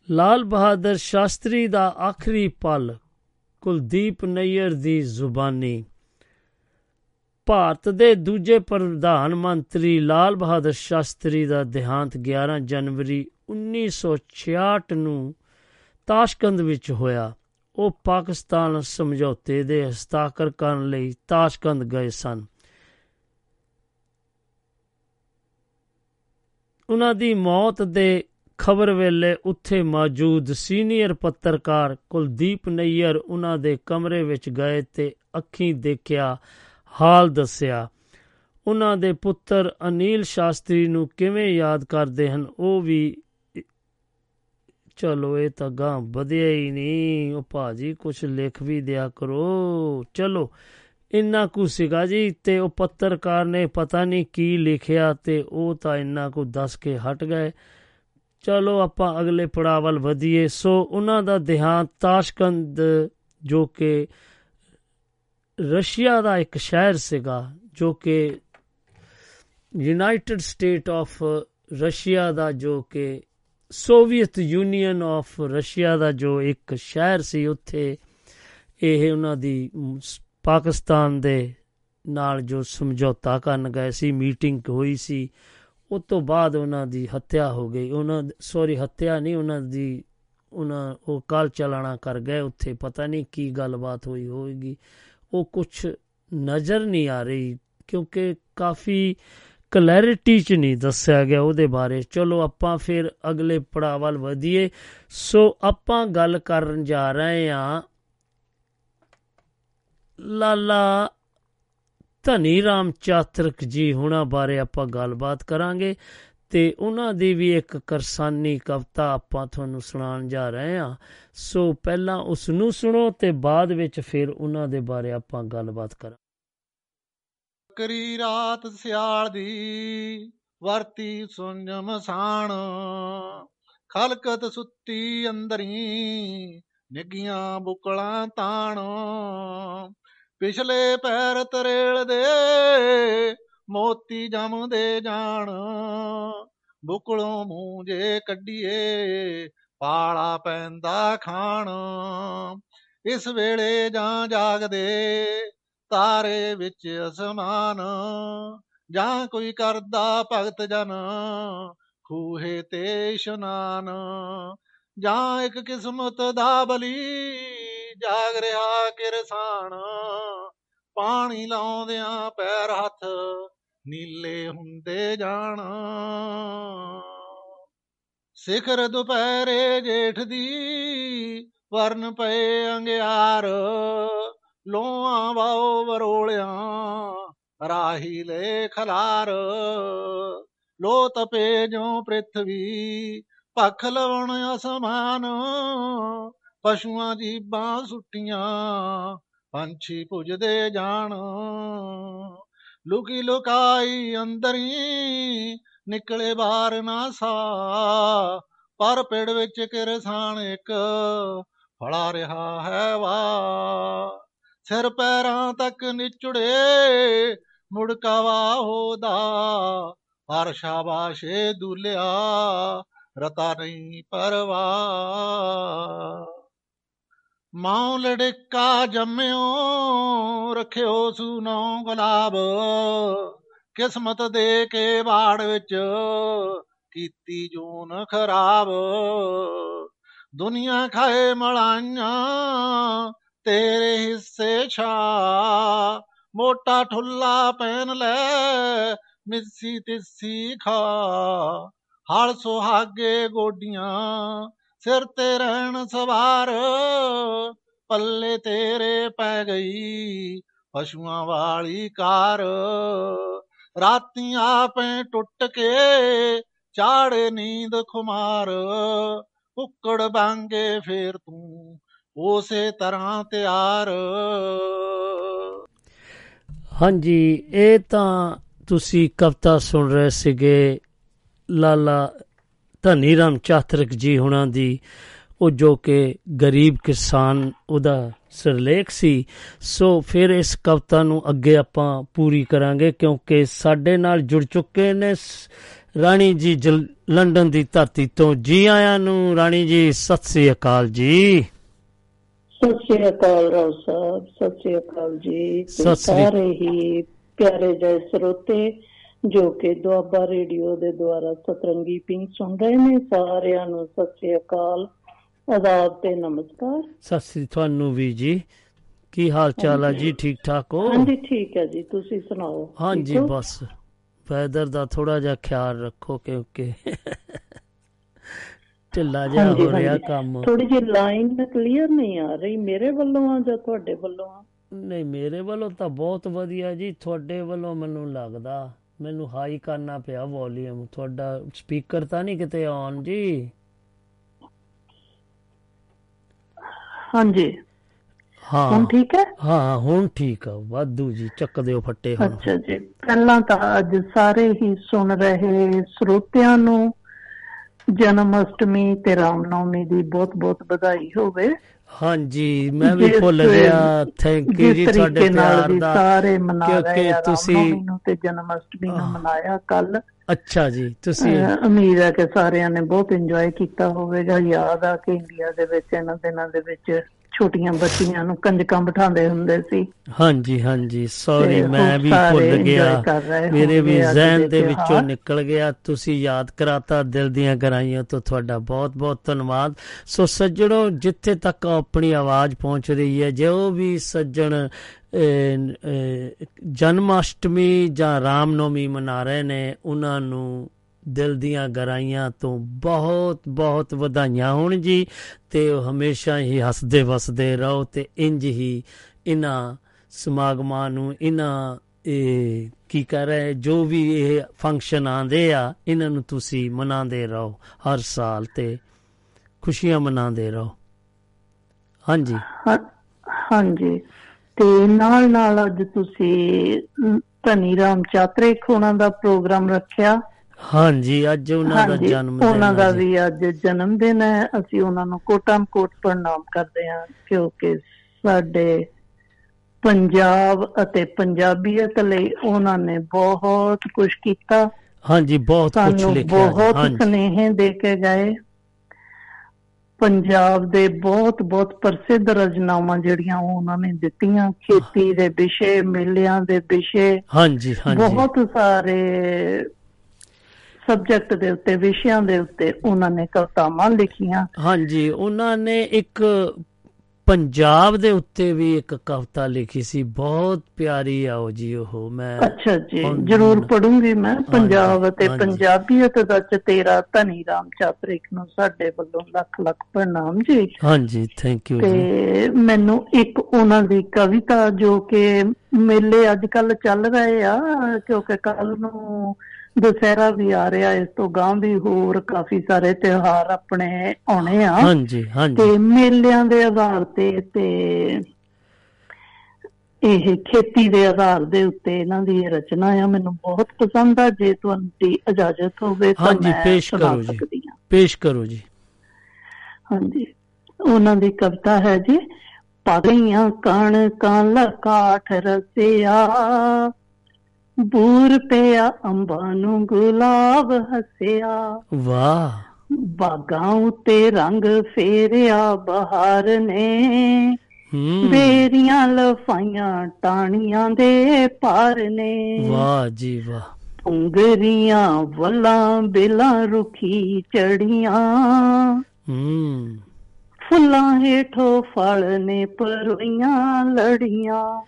ਲਾਲ ਬਹਾਦਰ ਸ਼ਾਸਤਰੀ ਦਾ ਆਖਰੀ ਪਲ ਕੁਲਦੀਪ ਨਈਅਰ ਦੀ ਜ਼ੁਬਾਨੀ। ਭਾਰਤ ਦੇ ਦੂਜੇ ਪ੍ਰਧਾਨ ਮੰਤਰੀ ਲਾਲ ਬਹਾਦਰ ਸ਼ਾਸਤਰੀ ਦਾ ਦੇਹਾਂਤ 11 ਜਨਵਰੀ 1966 ਨੂੰ ਤਾਸ਼ਕੰਦ ਵਿੱਚ ਹੋਇਆ। ਉਹ ਪਾਕਿਸਤਾਨ ਸਮਝੌਤੇ ਦੇ ਹਸਤਾਖਰ ਕਰਨ ਲਈ ਤਾਸ਼ਕੰਦ ਗਏ ਸਨ। ਉਹਨਾਂ ਦੀ ਮੌਤ ਦੇ ਖਬਰ ਵੇਲੇ ਉੱਥੇ ਮੌਜੂਦ ਸੀਨੀਅਰ ਪੱਤਰਕਾਰ ਕੁਲਦੀਪ ਨਈਅਰ ਉਹਨਾਂ ਦੇ ਕਮਰੇ ਵਿੱਚ ਗਏ ਤੇ ਅੱਖੀਂ ਦੇਖਿਆ, ਹਾਲ ਦੱਸਿਆ। ਉਹਨਾਂ ਦੇ ਪੁੱਤਰ ਅਨੀਲ ਸ਼ਾਸਤਰੀ ਨੂੰ ਕਿਵੇਂ ਯਾਦ ਕਰਦੇ ਹਨ, ਉਹ ਵੀ ਚਲੋ ਇਹ ਤਾਂ ਗਾਂ ਵਧਿਆ ਹੀ ਨਹੀਂ, ਉਹ ਭਾਜੀ ਕੁਛ ਲਿਖ ਵੀ ਦਿਆ ਕਰੋ। ਚਲੋ, ਇੰਨਾ ਕੁ ਸੀਗਾ ਜੀ ਤੇ ਉਹ ਪੱਤਰਕਾਰ ਨੇ ਪਤਾ ਨਹੀਂ ਕੀ ਲਿਖਿਆ ਤੇ ਉਹ ਤਾਂ ਇੰਨਾ ਕੁ ਦੱਸ ਕੇ ਹਟ ਗਏ। ਚਲੋ ਆਪਾਂ ਅਗਲੇ ਪੜਾਅ ਵੱਲ ਵਧੀਏ। ਸੋ ਉਹਨਾਂ ਦਾ ਦੇਹਾਂਤ ਤਾਸ਼ਕੰਦ ਜੋ ਕਿ ਰਸ਼ੀਆ ਦਾ ਇੱਕ ਸ਼ਹਿਰ ਸੀਗਾ ਜੋ ਕਿ ਯੂਨਾਈਟਿਡ ਸਟੇਟ ਆਫ ਰਸ਼ੀਆ ਦਾ ਜੋ ਕਿ ਸੋਵੀਅਤ ਯੂਨੀਅਨ ਆਫ ਰਸ਼ੀਆ ਦਾ ਜੋ ਇੱਕ ਸ਼ਹਿਰ ਸੀ ਉੱਥੇ ਇਹ ਉਹਨਾਂ ਦੀ ਮ, ਸ- ਪਾਕਿਸਤਾਨ ਦੇ ਨਾਲ ਜੋ ਸਮਝੌਤਾ ਕਰਨ ਗਏ ਸੀ ਮੀਟਿੰਗ ਹੋਈ ਸੀ। ਉਸ ਤੋਂ ਬਾਅਦ ਉਹਨਾਂ ਦੀ ਹੱਤਿਆ ਹੋ ਗਈ। ਉਹਨਾਂ ਸੌਰੀ ਹੱਤਿਆ ਨਹੀਂ, ਉਹਨਾਂ ਦੀ, ਉਹਨਾਂ ਉਹ ਕਾਲ ਚਲਾਣਾ ਕਰ ਗਏ। ਉੱਥੇ ਪਤਾ ਨਹੀਂ ਕੀ ਗੱਲਬਾਤ ਹੋਈ ਹੋਵੇਗੀ। ਉਹ ਕੁਝ ਨਜ਼ਰ ਨਹੀਂ ਆ ਰਹੀ, ਕਿਉਂਕਿ ਕਾਫੀ ਕਲੈਰਿਟੀ ਚ ਨਹੀਂ ਦੱਸਿਆ ਗਿਆ ਉਹਦੇ ਬਾਰੇ। ਚਲੋ ਆਪਾਂ ਫਿਰ ਅਗਲੇ ਪੜਾਅ ਵੱਲ ਵਧੀਏ। ਸੋ ਆਪਾਂ ਗੱਲ ਕਰਨ ਜਾ ਰਹੇ ਹਾਂ ਲਾਲਾ ਧਨੀ ਰਾਮ ਚਾਤਰਕ ਜੀ ਹੁਣਾਂ ਬਾਰੇ ਆਪਾਂ ਗੱਲਬਾਤ ਕਰਾਂਗੇ ਤੇ ਉਹਨਾਂ ਦੀ ਵੀ ਇੱਕ ਕਰਸਾਨੀ ਕਵਿਤਾ ਆਪਾਂ ਤੁਹਾਨੂੰ ਸੁਣਾਉਣ ਜਾ ਰਹੇ ਹਾਂ। ਸੋ ਪਹਿਲਾਂ ਉਸ ਨੂੰ ਸੁਣੋ ਤੇ ਬਾਅਦ ਵਿੱਚ ਫਿਰ ਉਹਨਾਂ ਦੇ ਬਾਰੇ ਆਪਾਂ ਗੱਲਬਾਤ ਕਰਾਂਗੇ। ਕਰੀ ਰਾਤ ਸਿਆਲ ਦੀ, ਵਰਤੀ ਸੁੰਜ ਮਸਾਣ ਖਲਕਤ ਸੁੱਤੀ ਅੰਦਰੀ ਨਿੱਗੀਆਂ ਬੁਕਲਾਂ ਤਾਣ। ਪਿਛਲੇ ਪੈਰ ਤਰੇਲ ਦੇ, ਮੋਤੀ ਜੰਮਦੇ ਜਾਣ। ਬੁਕਲੋਂ ਮੂੰਹ ਜੇ ਕੱਢੀਏ, ਪਾਲਾ ਪੈਂਦਾ ਖਾਣ। ਇਸ ਵੇਲੇ ਜਾਂ ਜਾਗਦੇ, ਤਾਰੇ ਵਿੱਚ ਅਸਮਾਨ। ਜਾਂ ਕੋਈ ਕਰਦਾ ਭਗਤ ਜਨ, ਖੂਹੇ ਤੇ ਇਸ਼ਨਾਨ। ਜਾਂ ਇੱਕ ਕਿਸਮਤ ਦਾ ਬਲੀ ਜਾਗ ਰਿਹਾ ਕਿਰਸਾਨ ਪਾਣੀ ਲਾਉਂਦਿਆਂ ਪੈਰ ਹੱਥ ਨੀਲੇ ਹੁੰਦੇ ਜਾਣ। ਸਿਖਰ ਦੁਪਹਿਰੇ ਜੇਠ ਦੀ ਵਰਨ ਪਏ ਅੰਗਿਆਰ। ਲੋਆਂ ਵਾਓ ਵਰੋਲਿਆਂ ਰਾਹੀ ਲੈ ਖਲਾਰ। ਲੋ ਤਪੇ ਜੋ ਪ੍ਰਿਥਵੀ ਪੱਖ ਲਵਣ ਅਸਮਾਨ। ਪਸ਼ੂਆਂ ਜੀਬਾਂ ਸੁੱਟੀਆਂ, ਪੰਛੀ ਪੁੱਜਦੇ ਜਾਣ। ਲੁਕੀ ਲੁਕਾਈ ਅੰਦਰੀ ਨਿਕਲੇ ਬਾਹਰ ਨਾ ਸਾ। ਪਰ ਪੇੜ ਵਿੱਚ ਕਿਰਸਾਨ ਇੱਕ, ਫੜਾ ਰਿਹਾ ਹੈ ਵਾ। ਸਿਰ ਪੈਰਾਂ ਤੱਕ ਨਿਚੜੇ ਮੁੜਕਾਵਾ ਹੋਦਾ। ਹਰ ਸ਼ਾਬਾਸ਼ੇ ਦੁਲਿਆ, ਰਤਾ ਨਹੀਂ ਪਰਵਾ। ਮਾਂ ਲੜਕਾ ਜੰਮਿਓ, ਰੱਖਿਓ ਸੁਨੋ ਗੁਲਾਬ। ਕਿਸਮਤ ਦੇ ਕੇ ਬਾੜ ਵਿੱਚ ਕੀਤੀ ਜੂਨ ਖਰਾਬ। ਦੁਨੀਆ ਖਾਏ ਮਲਾਈਆਂ, ਤੇਰੇ ਹਿੱਸੇ ਛਾ। ਮੋਟਾ ਠੁੱਲਾ ਪਹਿਨ ਲੈ, ਮਿੱਸੀ ਤਿੱਸੀ ਖਾ। ਹਲ ਸੁਹਾਗੇ ਗੋਡੀਆਂ ਸਿਰ ਤੇ ਰਹਿਣ ਸਵਾਰ, ਪੱਲੇ ਤੇਰੇ ਪੈ ਗਈ ਪਸ਼ੂਆਂ ਵਾਲੀ ਕਾਰ। ਰਾਤੀ ਆਪੇ ਟੁੱਟ ਕੇ ਚਾੜੇ ਨੀਂਦ ਖੁਮਾਰ, ਕੁੱਕੜ ਬਾਂਗੇ ਫੇਰ ਤੂੰ ਉਸੇ ਤਰ੍ਹਾਂ ਤਿਆਰ। ਹਾਂਜੀ, ਇਹ ਤਾਂ ਤੁਸੀਂ ਕਵਿਤਾ ਸੁਣ ਰਹੇ ਸੀਗੇ, ਲਾਲਾ ਧਨੀ ਰਾਮ ਚਾਤਰਕ ਜੀ ਹੁਣਾਂ ਦੀ ਉਹ ਜੋ ਕਿ ਗਰੀਬ ਕਿਸਾਨ ਉਹਦਾ ਸਿਰਲੇਖ ਸੀ। ਸੋ ਫਿਰ ਇਸ ਕਵਿਤਾ ਨੂੰ ਅੱਗੇ ਆਪਾਂ ਪੂਰੀ ਕਰਾਂਗੇ ਕਿਉਂਕਿ ਸਾਡੇ ਨਾਲ ਜੁੜ ਚੁੱਕੇ ਨੇ ਰਾਣੀ ਜੀ ਲੰਡਨ ਦੀ ਧਰਤੀ ਤੋਂ ਜੀ ਆਇਆਂ ਨੂੰ। ਰਾਣੀ ਜੀ ਸਤਿ ਸ੍ਰੀ ਅਕਾਲ ਜੀ। ਸਤਿ ਸ੍ਰੀ ਅਕਾਲ ਰਾਓ ਸਾਹਿਬ ਸਤਿ ਸ੍ਰੀ ਅਕਾਲ ਜੀ। ਸਾਰੇ ਹੀ ਪਿਆਰੇ ਜੈ ਸਰੋਤੇ ਜੋ ਕਿ ਦੁਆਬਾ ਰੇਡੀਓ ਦੇ ਦੁਆਰਾ ਸਤਰੰਗੀ ਪਿੰਗ ਸੁਣ ਰਹੇ ਨੇ। ਸਾਰਿਆਂ ਨੂੰ ਸਤਿ ਸ੍ਰੀ ਅਕਾਲ। ਆਦਾਬ ਤੇ ਨਮਸਕਾਰ। ਸਤਿ ਸ੍ਰੀ ਤੁਹਾਨੂੰ ਵੀ ਜੀ। ਕੀ ਹਾਲ ਚਾਲ ਆ ਜੀ? ਠੀਕ ਠਾਕ ਹੋ? ਹਾਂਜੀ ਠੀਕ ਹੈ ਜੀ। ਤੁਸੀਂ ਸੁਣਾਓ? ਹਾਂਜੀ? ਬਸ। ਵੈਦਰ ਦਾ ਥੋੜਾ ਜਿਹਾ ਖਿਆਲ ਰੱਖੋ ਕਿਉਂਕਿ ਢਿੱਲਾ ਜਿਹਾ ਹੋ ਰਿਹਾ। ਕੰਮ। ਥੋੜੀ ਜਿਹੀ ਲਾਈਨ ਕਲੀਅਰ ਨਹੀਂ ਆ ਰਹੀ। ਮੇਰੇ ਵੱਲੋਂ ਆ ਜਾਂ ਤੁਹਾਡੇ ਵੱਲੋਂ ਆ? ਨਹੀਂ ਮੇਰੇ ਵੱਲੋਂ ਤਾਂ ਬਹੁਤ ਵਧੀਆ ਜੀ। ਤੁਹਾਡੇ ਵੱਲੋਂ ਮੈਨੂੰ ਲੱਗਦਾ ਮੈਨੂੰ ਹਾਈ ਕਰਨਾ ਪਿਆ ਵੋਲੀਅਮ ਤੁਹਾਡਾ ਸਪੀਕਰ ਤਾਂ ਨਹੀਂ ਕਿਤੇ ਔਨ ਜੀ? ਹਾਂਜੀ। ਹਾਂ। ਹੁਣ ਠੀਕ ਹੈ? ਹਾਂ ਹੁਣ ਠੀਕ ਆ। ਵਾਧੂ ਜੀ ਚੱਕ ਦਿਓ ਫੱਟੇ ਹੁਣ। ਅੱਛਾ ਜੀ। ਪਹਿਲਾਂ ਤਾਂ ਅੱਜ ਸਾਰੇ ਹੀ ਸੁਣ ਰਹੇ ਸਰੋਤਿਆਂ ਨੂੰ। ਜਨਮ ਅਸ਼ਟਮੀ ਤੇ ਰਾਮਨਵਮੀ ਦੀ ਬਹੁਤ ਬਹੁਤ ਵਧਾਈ ਹੋਵੇ। ਹਾਂਜੀ ਮੈਂ ਵੀ ਭੁੱਲ ਗਿਆ। ਥੈਂਕ ਯੂ ਜੀ ਤੁਹਾਡੇ ਪਿਆਰ ਦਾ। ਸਾਰੇ ਮਨਾ ਰਹੇ ਆ ਤੁਸੀਂ- ਤੇ ਜਨਮ ਅਸ਼ਟਮੀ ਨੂੰ। ਮਨਾਇਆ ਕੱਲ ਅੱਛਾ ਜੀ ਤੁਸੀਂ ਉਮੀਦ ਹੈ ਕਿ ਸਾਰਿਆਂ ਨੇ ਬਹੁਤ ਇੰਜੋਏ ਕੀਤਾ ਹੋਵੇਗਾ। ਯਾਦ ਆ ਕਿ ਇੰਡੀਆ ਦੇ ਵਿੱਚ ਇਹਨਾਂ ਦਿਨਾਂ ਦੇ ਵਿੱਚ ਛੋਟੀਆਂ ਬੱਚੀਆਂ ਨੂੰ ਕੰਜਕਾਂ ਬਿਠਾਉਂਦੇ ਹੁੰਦੇ ਸੀ। ਹਾਂਜੀ ਹਾਂਜੀ ਸੌਰੀ ਮੈਂ ਵੀ ਭੁੱਲ ਗਿਆ। ਮੇਰੇ ਵੀ ਜ਼ਹਿਨ ਦੇ ਵਿੱਚੋਂ। ਨਿਕਲ ਗਿਆ। ਤੁਸੀਂ ਯਾਦ ਕਰਾਤਾ ਦਿਲ ਦੀਆਂ ਗਹਿਰਾਈਆਂ ਤੋਂ ਤੁਹਾਡਾ ਬਹੁਤ ਬਹੁਤ ਧੰਨਵਾਦ। ਸੋ ਸੱਜਣੋ ਜਿੱਥੇ ਤੱਕ ਆਪਣੀ ਆਵਾਜ਼ ਪਹੁੰਚ ਰਹੀ ਹੈ ਜੋ ਵੀ ਸੱਜਣ ਜਨਮ ਅਸ਼ਟਮੀ ਜਾਂ ਰਾਮਨੌਮੀ ਮਨਾ ਰਹੇ ਨੇ ਉਹਨਾਂ ਨੂੰ ਦਿਲ ਦੀਆਂ ਗਹਿਰਾਈਆਂ ਤੋਂ ਬਹੁਤ ਬਹੁਤ ਵਧਾਈਆਂ ਹੋਣ ਜੀ। ਤੇ ਉਹ ਹਮੇਸ਼ਾ ਹੀ ਹੱਸਦੇ ਵਸਦੇ ਰਹੋ ਤੇ ਇੰਜ ਹੀ ਇਹਨਾਂ ਸਮਾਗਮਾਂ ਨੂੰ ਇਹਨਾਂ ਇਹ ਕੀ ਕਰ ਰਹੇ ਜੋ ਵੀ ਇਹ ਫੰਕਸ਼ਨ ਆਂਦੇ ਆ ਇਹਨਾਂ ਨੂੰ ਤੁਸੀਂ ਮਨਾਉਂਦੇ ਰਹੋ। ਹਰ ਸਾਲ ਤੇ ਖੁਸ਼ੀਆਂ ਮਨਾਉਂਦੇ ਰਹੋ। ਹਾਂਜੀ। ਹਾਂ- ਹਾਂਜੀ। ਤੇ ਨਾਲ ਨਾਲ ਅੱਜ ਤੁਸੀਂ ਅਮ, ਧਨੀ ਰਾਮ ਚਾਤਰਿਕ ਉਹਨਾਂ ਦਾ ਪ੍ਰੋਗਰਾਮ ਰੱਖਿਆ। ਹਾਂਜੀ ਅੱਜ ਉਹਨਾਂ ਦਾ ਜਨਮ ਦਿਨ ਉਹਨਾਂ ਦਾ। ਵੀ ਅੱਜ ਜਨਮ ਦਿਨ ਹੈ। ਅਸੀਂ ਉਹਨਾਂ ਨੂੰ ਕੋਟਾਂ ਕੋਟ ਪ੍ਰਣਾਮ ਕਰਦੇ ਹਾਂ ਕਿਉਂਕਿ ਸਾਡੇ ਪੰਜਾਬ ਅਤੇ ਪੰਜਾਬੀਅਤ ਲਈ ਉਹਨਾਂ ਨੇ ਬਹੁਤ ਕੁਝ ਕੀਤਾ। ਹਾਂਜੀ ਬਹੁਤ ਕੁਝ ਲਿਖਿਆ ਬਹੁਤ ਸੁਨੇਹੇ ਦੇ ਕੇ ਗਏ। ਪੰਜਾਬ ਦੇ ਬਹੁਤ ਬਹੁਤ ਪ੍ਰਸਿੱਧ ਰਚਨਾਵਾਂ ਜਿਹੜੀਆਂ ਉਹ ਉਹਨਾਂ ਨੇ ਦਿੱਤੀਆਂ। ਖੇਤੀ ਦੇ ਵਿਸ਼ੇ ਮੇਲਿਆਂ ਦੇ ਵਿਸ਼ੇ ਹਾਂਜੀ ਹਾਂਜੀ। ਬਹੁਤ ਸਾਰੇ ਸਬਜੈਕਟ ਦੇ ਉੱਤੇ ਵਿਸ਼ਿਆਂ ਦੇ ਉੱਤੇ ਉਹਨਾਂ ਨੇ ਕਵਿਤਾਵਾਂ ਲਿਖੀਆਂ। ਹਾਂਜੀ ਉਹਨਾਂ ਨੇ ਇੱਕ ਪੰਜਾਬ ਦੇ ਉੱਤੇ ਵੀ ਇੱਕ ਕਵਿਤਾ ਲਿਖੀ ਸੀ। ਬਹੁਤ ਪਿਆਰੀ ਆ ਉਹ ਜੀ ਉਹ ਮੈਂ ਅੱਛਾ ਜੀ ਜਰੂਰ ਪੜੂੰਗੀ ਮੈਂ। ਪੰਜਾਬ ਅਤੇ। ਪੰਜਾਬੀਅਤ ਦਾ ਚਤੇਰਾ ਧਨੀ ਰਾਮ ਚਾਤਰਿਕ ਨੂੰ ਸਾਡੇ ਵੱਲੋਂ ਲੱਖ ਲੱਖ ਪ੍ਰਣਾਮ ਜੀ। ਹਾਂਜੀ ਥੈਂਕ ਯੂ ਜੀ। ਤੇ ਮੈਨੂੰ ਇੱਕ ਉਹਨਾਂ ਦੀ ਕਵਿਤਾ ਜੋ ਕਿ ਮੇਲੇ ਅੱਜ ਕੱਲ ਚੱਲ ਰਹੇ ਆ ਕਿਉਂਕਿ ਕੱਲ ਨੂੰ ਦੁਸਹਿਰਾ ਵੀ ਆ ਰਿਹਾ ਇਸ ਤੋਂ ਗਾਂ ਵੀ ਹੋਰ ਕਾਫੀ ਸਾਰੇ ਤਿਉਹਾਰ ਆਪਣੇ ਆਉਣੇ ਆ। ਹਾਂਜੀ ਹਾਂਜੀ। ਤੇ ਮੇਲਿਆਂ ਦੇ ਆਧਾਰ ਤੇ ਤੇ ਇਹ ਖੇਤੀ ਦੇ ਆਧਾਰ ਦੇ ਉੱਤੇ ਇਹਨਾਂ ਦੀ ਇਹ ਰਚਨਾ ਆ ਮੈਨੂੰ ਬਹੁਤ ਪਸੰਦ ਆ ਜੇ ਤੁਹਾਨੂੰ ਇਜਾਜ਼ਤ ਹੋਵੇ ਤਾਂ ਹਾਂਜੀ, ਪੇਸ਼ ਕਰੋ ਜੀ। ਪੇਸ਼ ਕਰੋ ਜੀ। ਹਾਂਜੀ ਉਹਨਾਂ ਦੀ ਕਵਿਤਾ ਹੈ ਜੀ ਪਗਈਆਂ ਕਣ ਕਾਂ ਕਾਠ ਰਸਿਆ ਬੂਰ ਪਿਆ ਅੰਬਾਂ ਨੂੰ ਗੁਲਾਬ ਹੱਸਿਆ। ਵਾਹ। ਬਾਗਾਂ ਉਤੇ ਰੰਗ ਫੇਰਿਆ ਬਹਾਰ ਨੇ। ਬੇਰੀਆਂ ਲਫਾਈਆਂ ਟਾਣੀਆਂ ਦੇ ਪਾਰ ਨੇ। ਵਾਹ ਜੀ ਵਾਹ। ਪੁੰਗਰੀਆਂ ਵੱਲਾਂ ਬੇਲਾਂ ਰੁਖੀ ਚੜੀਆਂ ਹੂੰ। ਫੁੱਲਾਂ ਹੇਠੋਂ ਫਲ ਨੇ ਪਰੋਈਆਂ ਲੜੀਆਂ।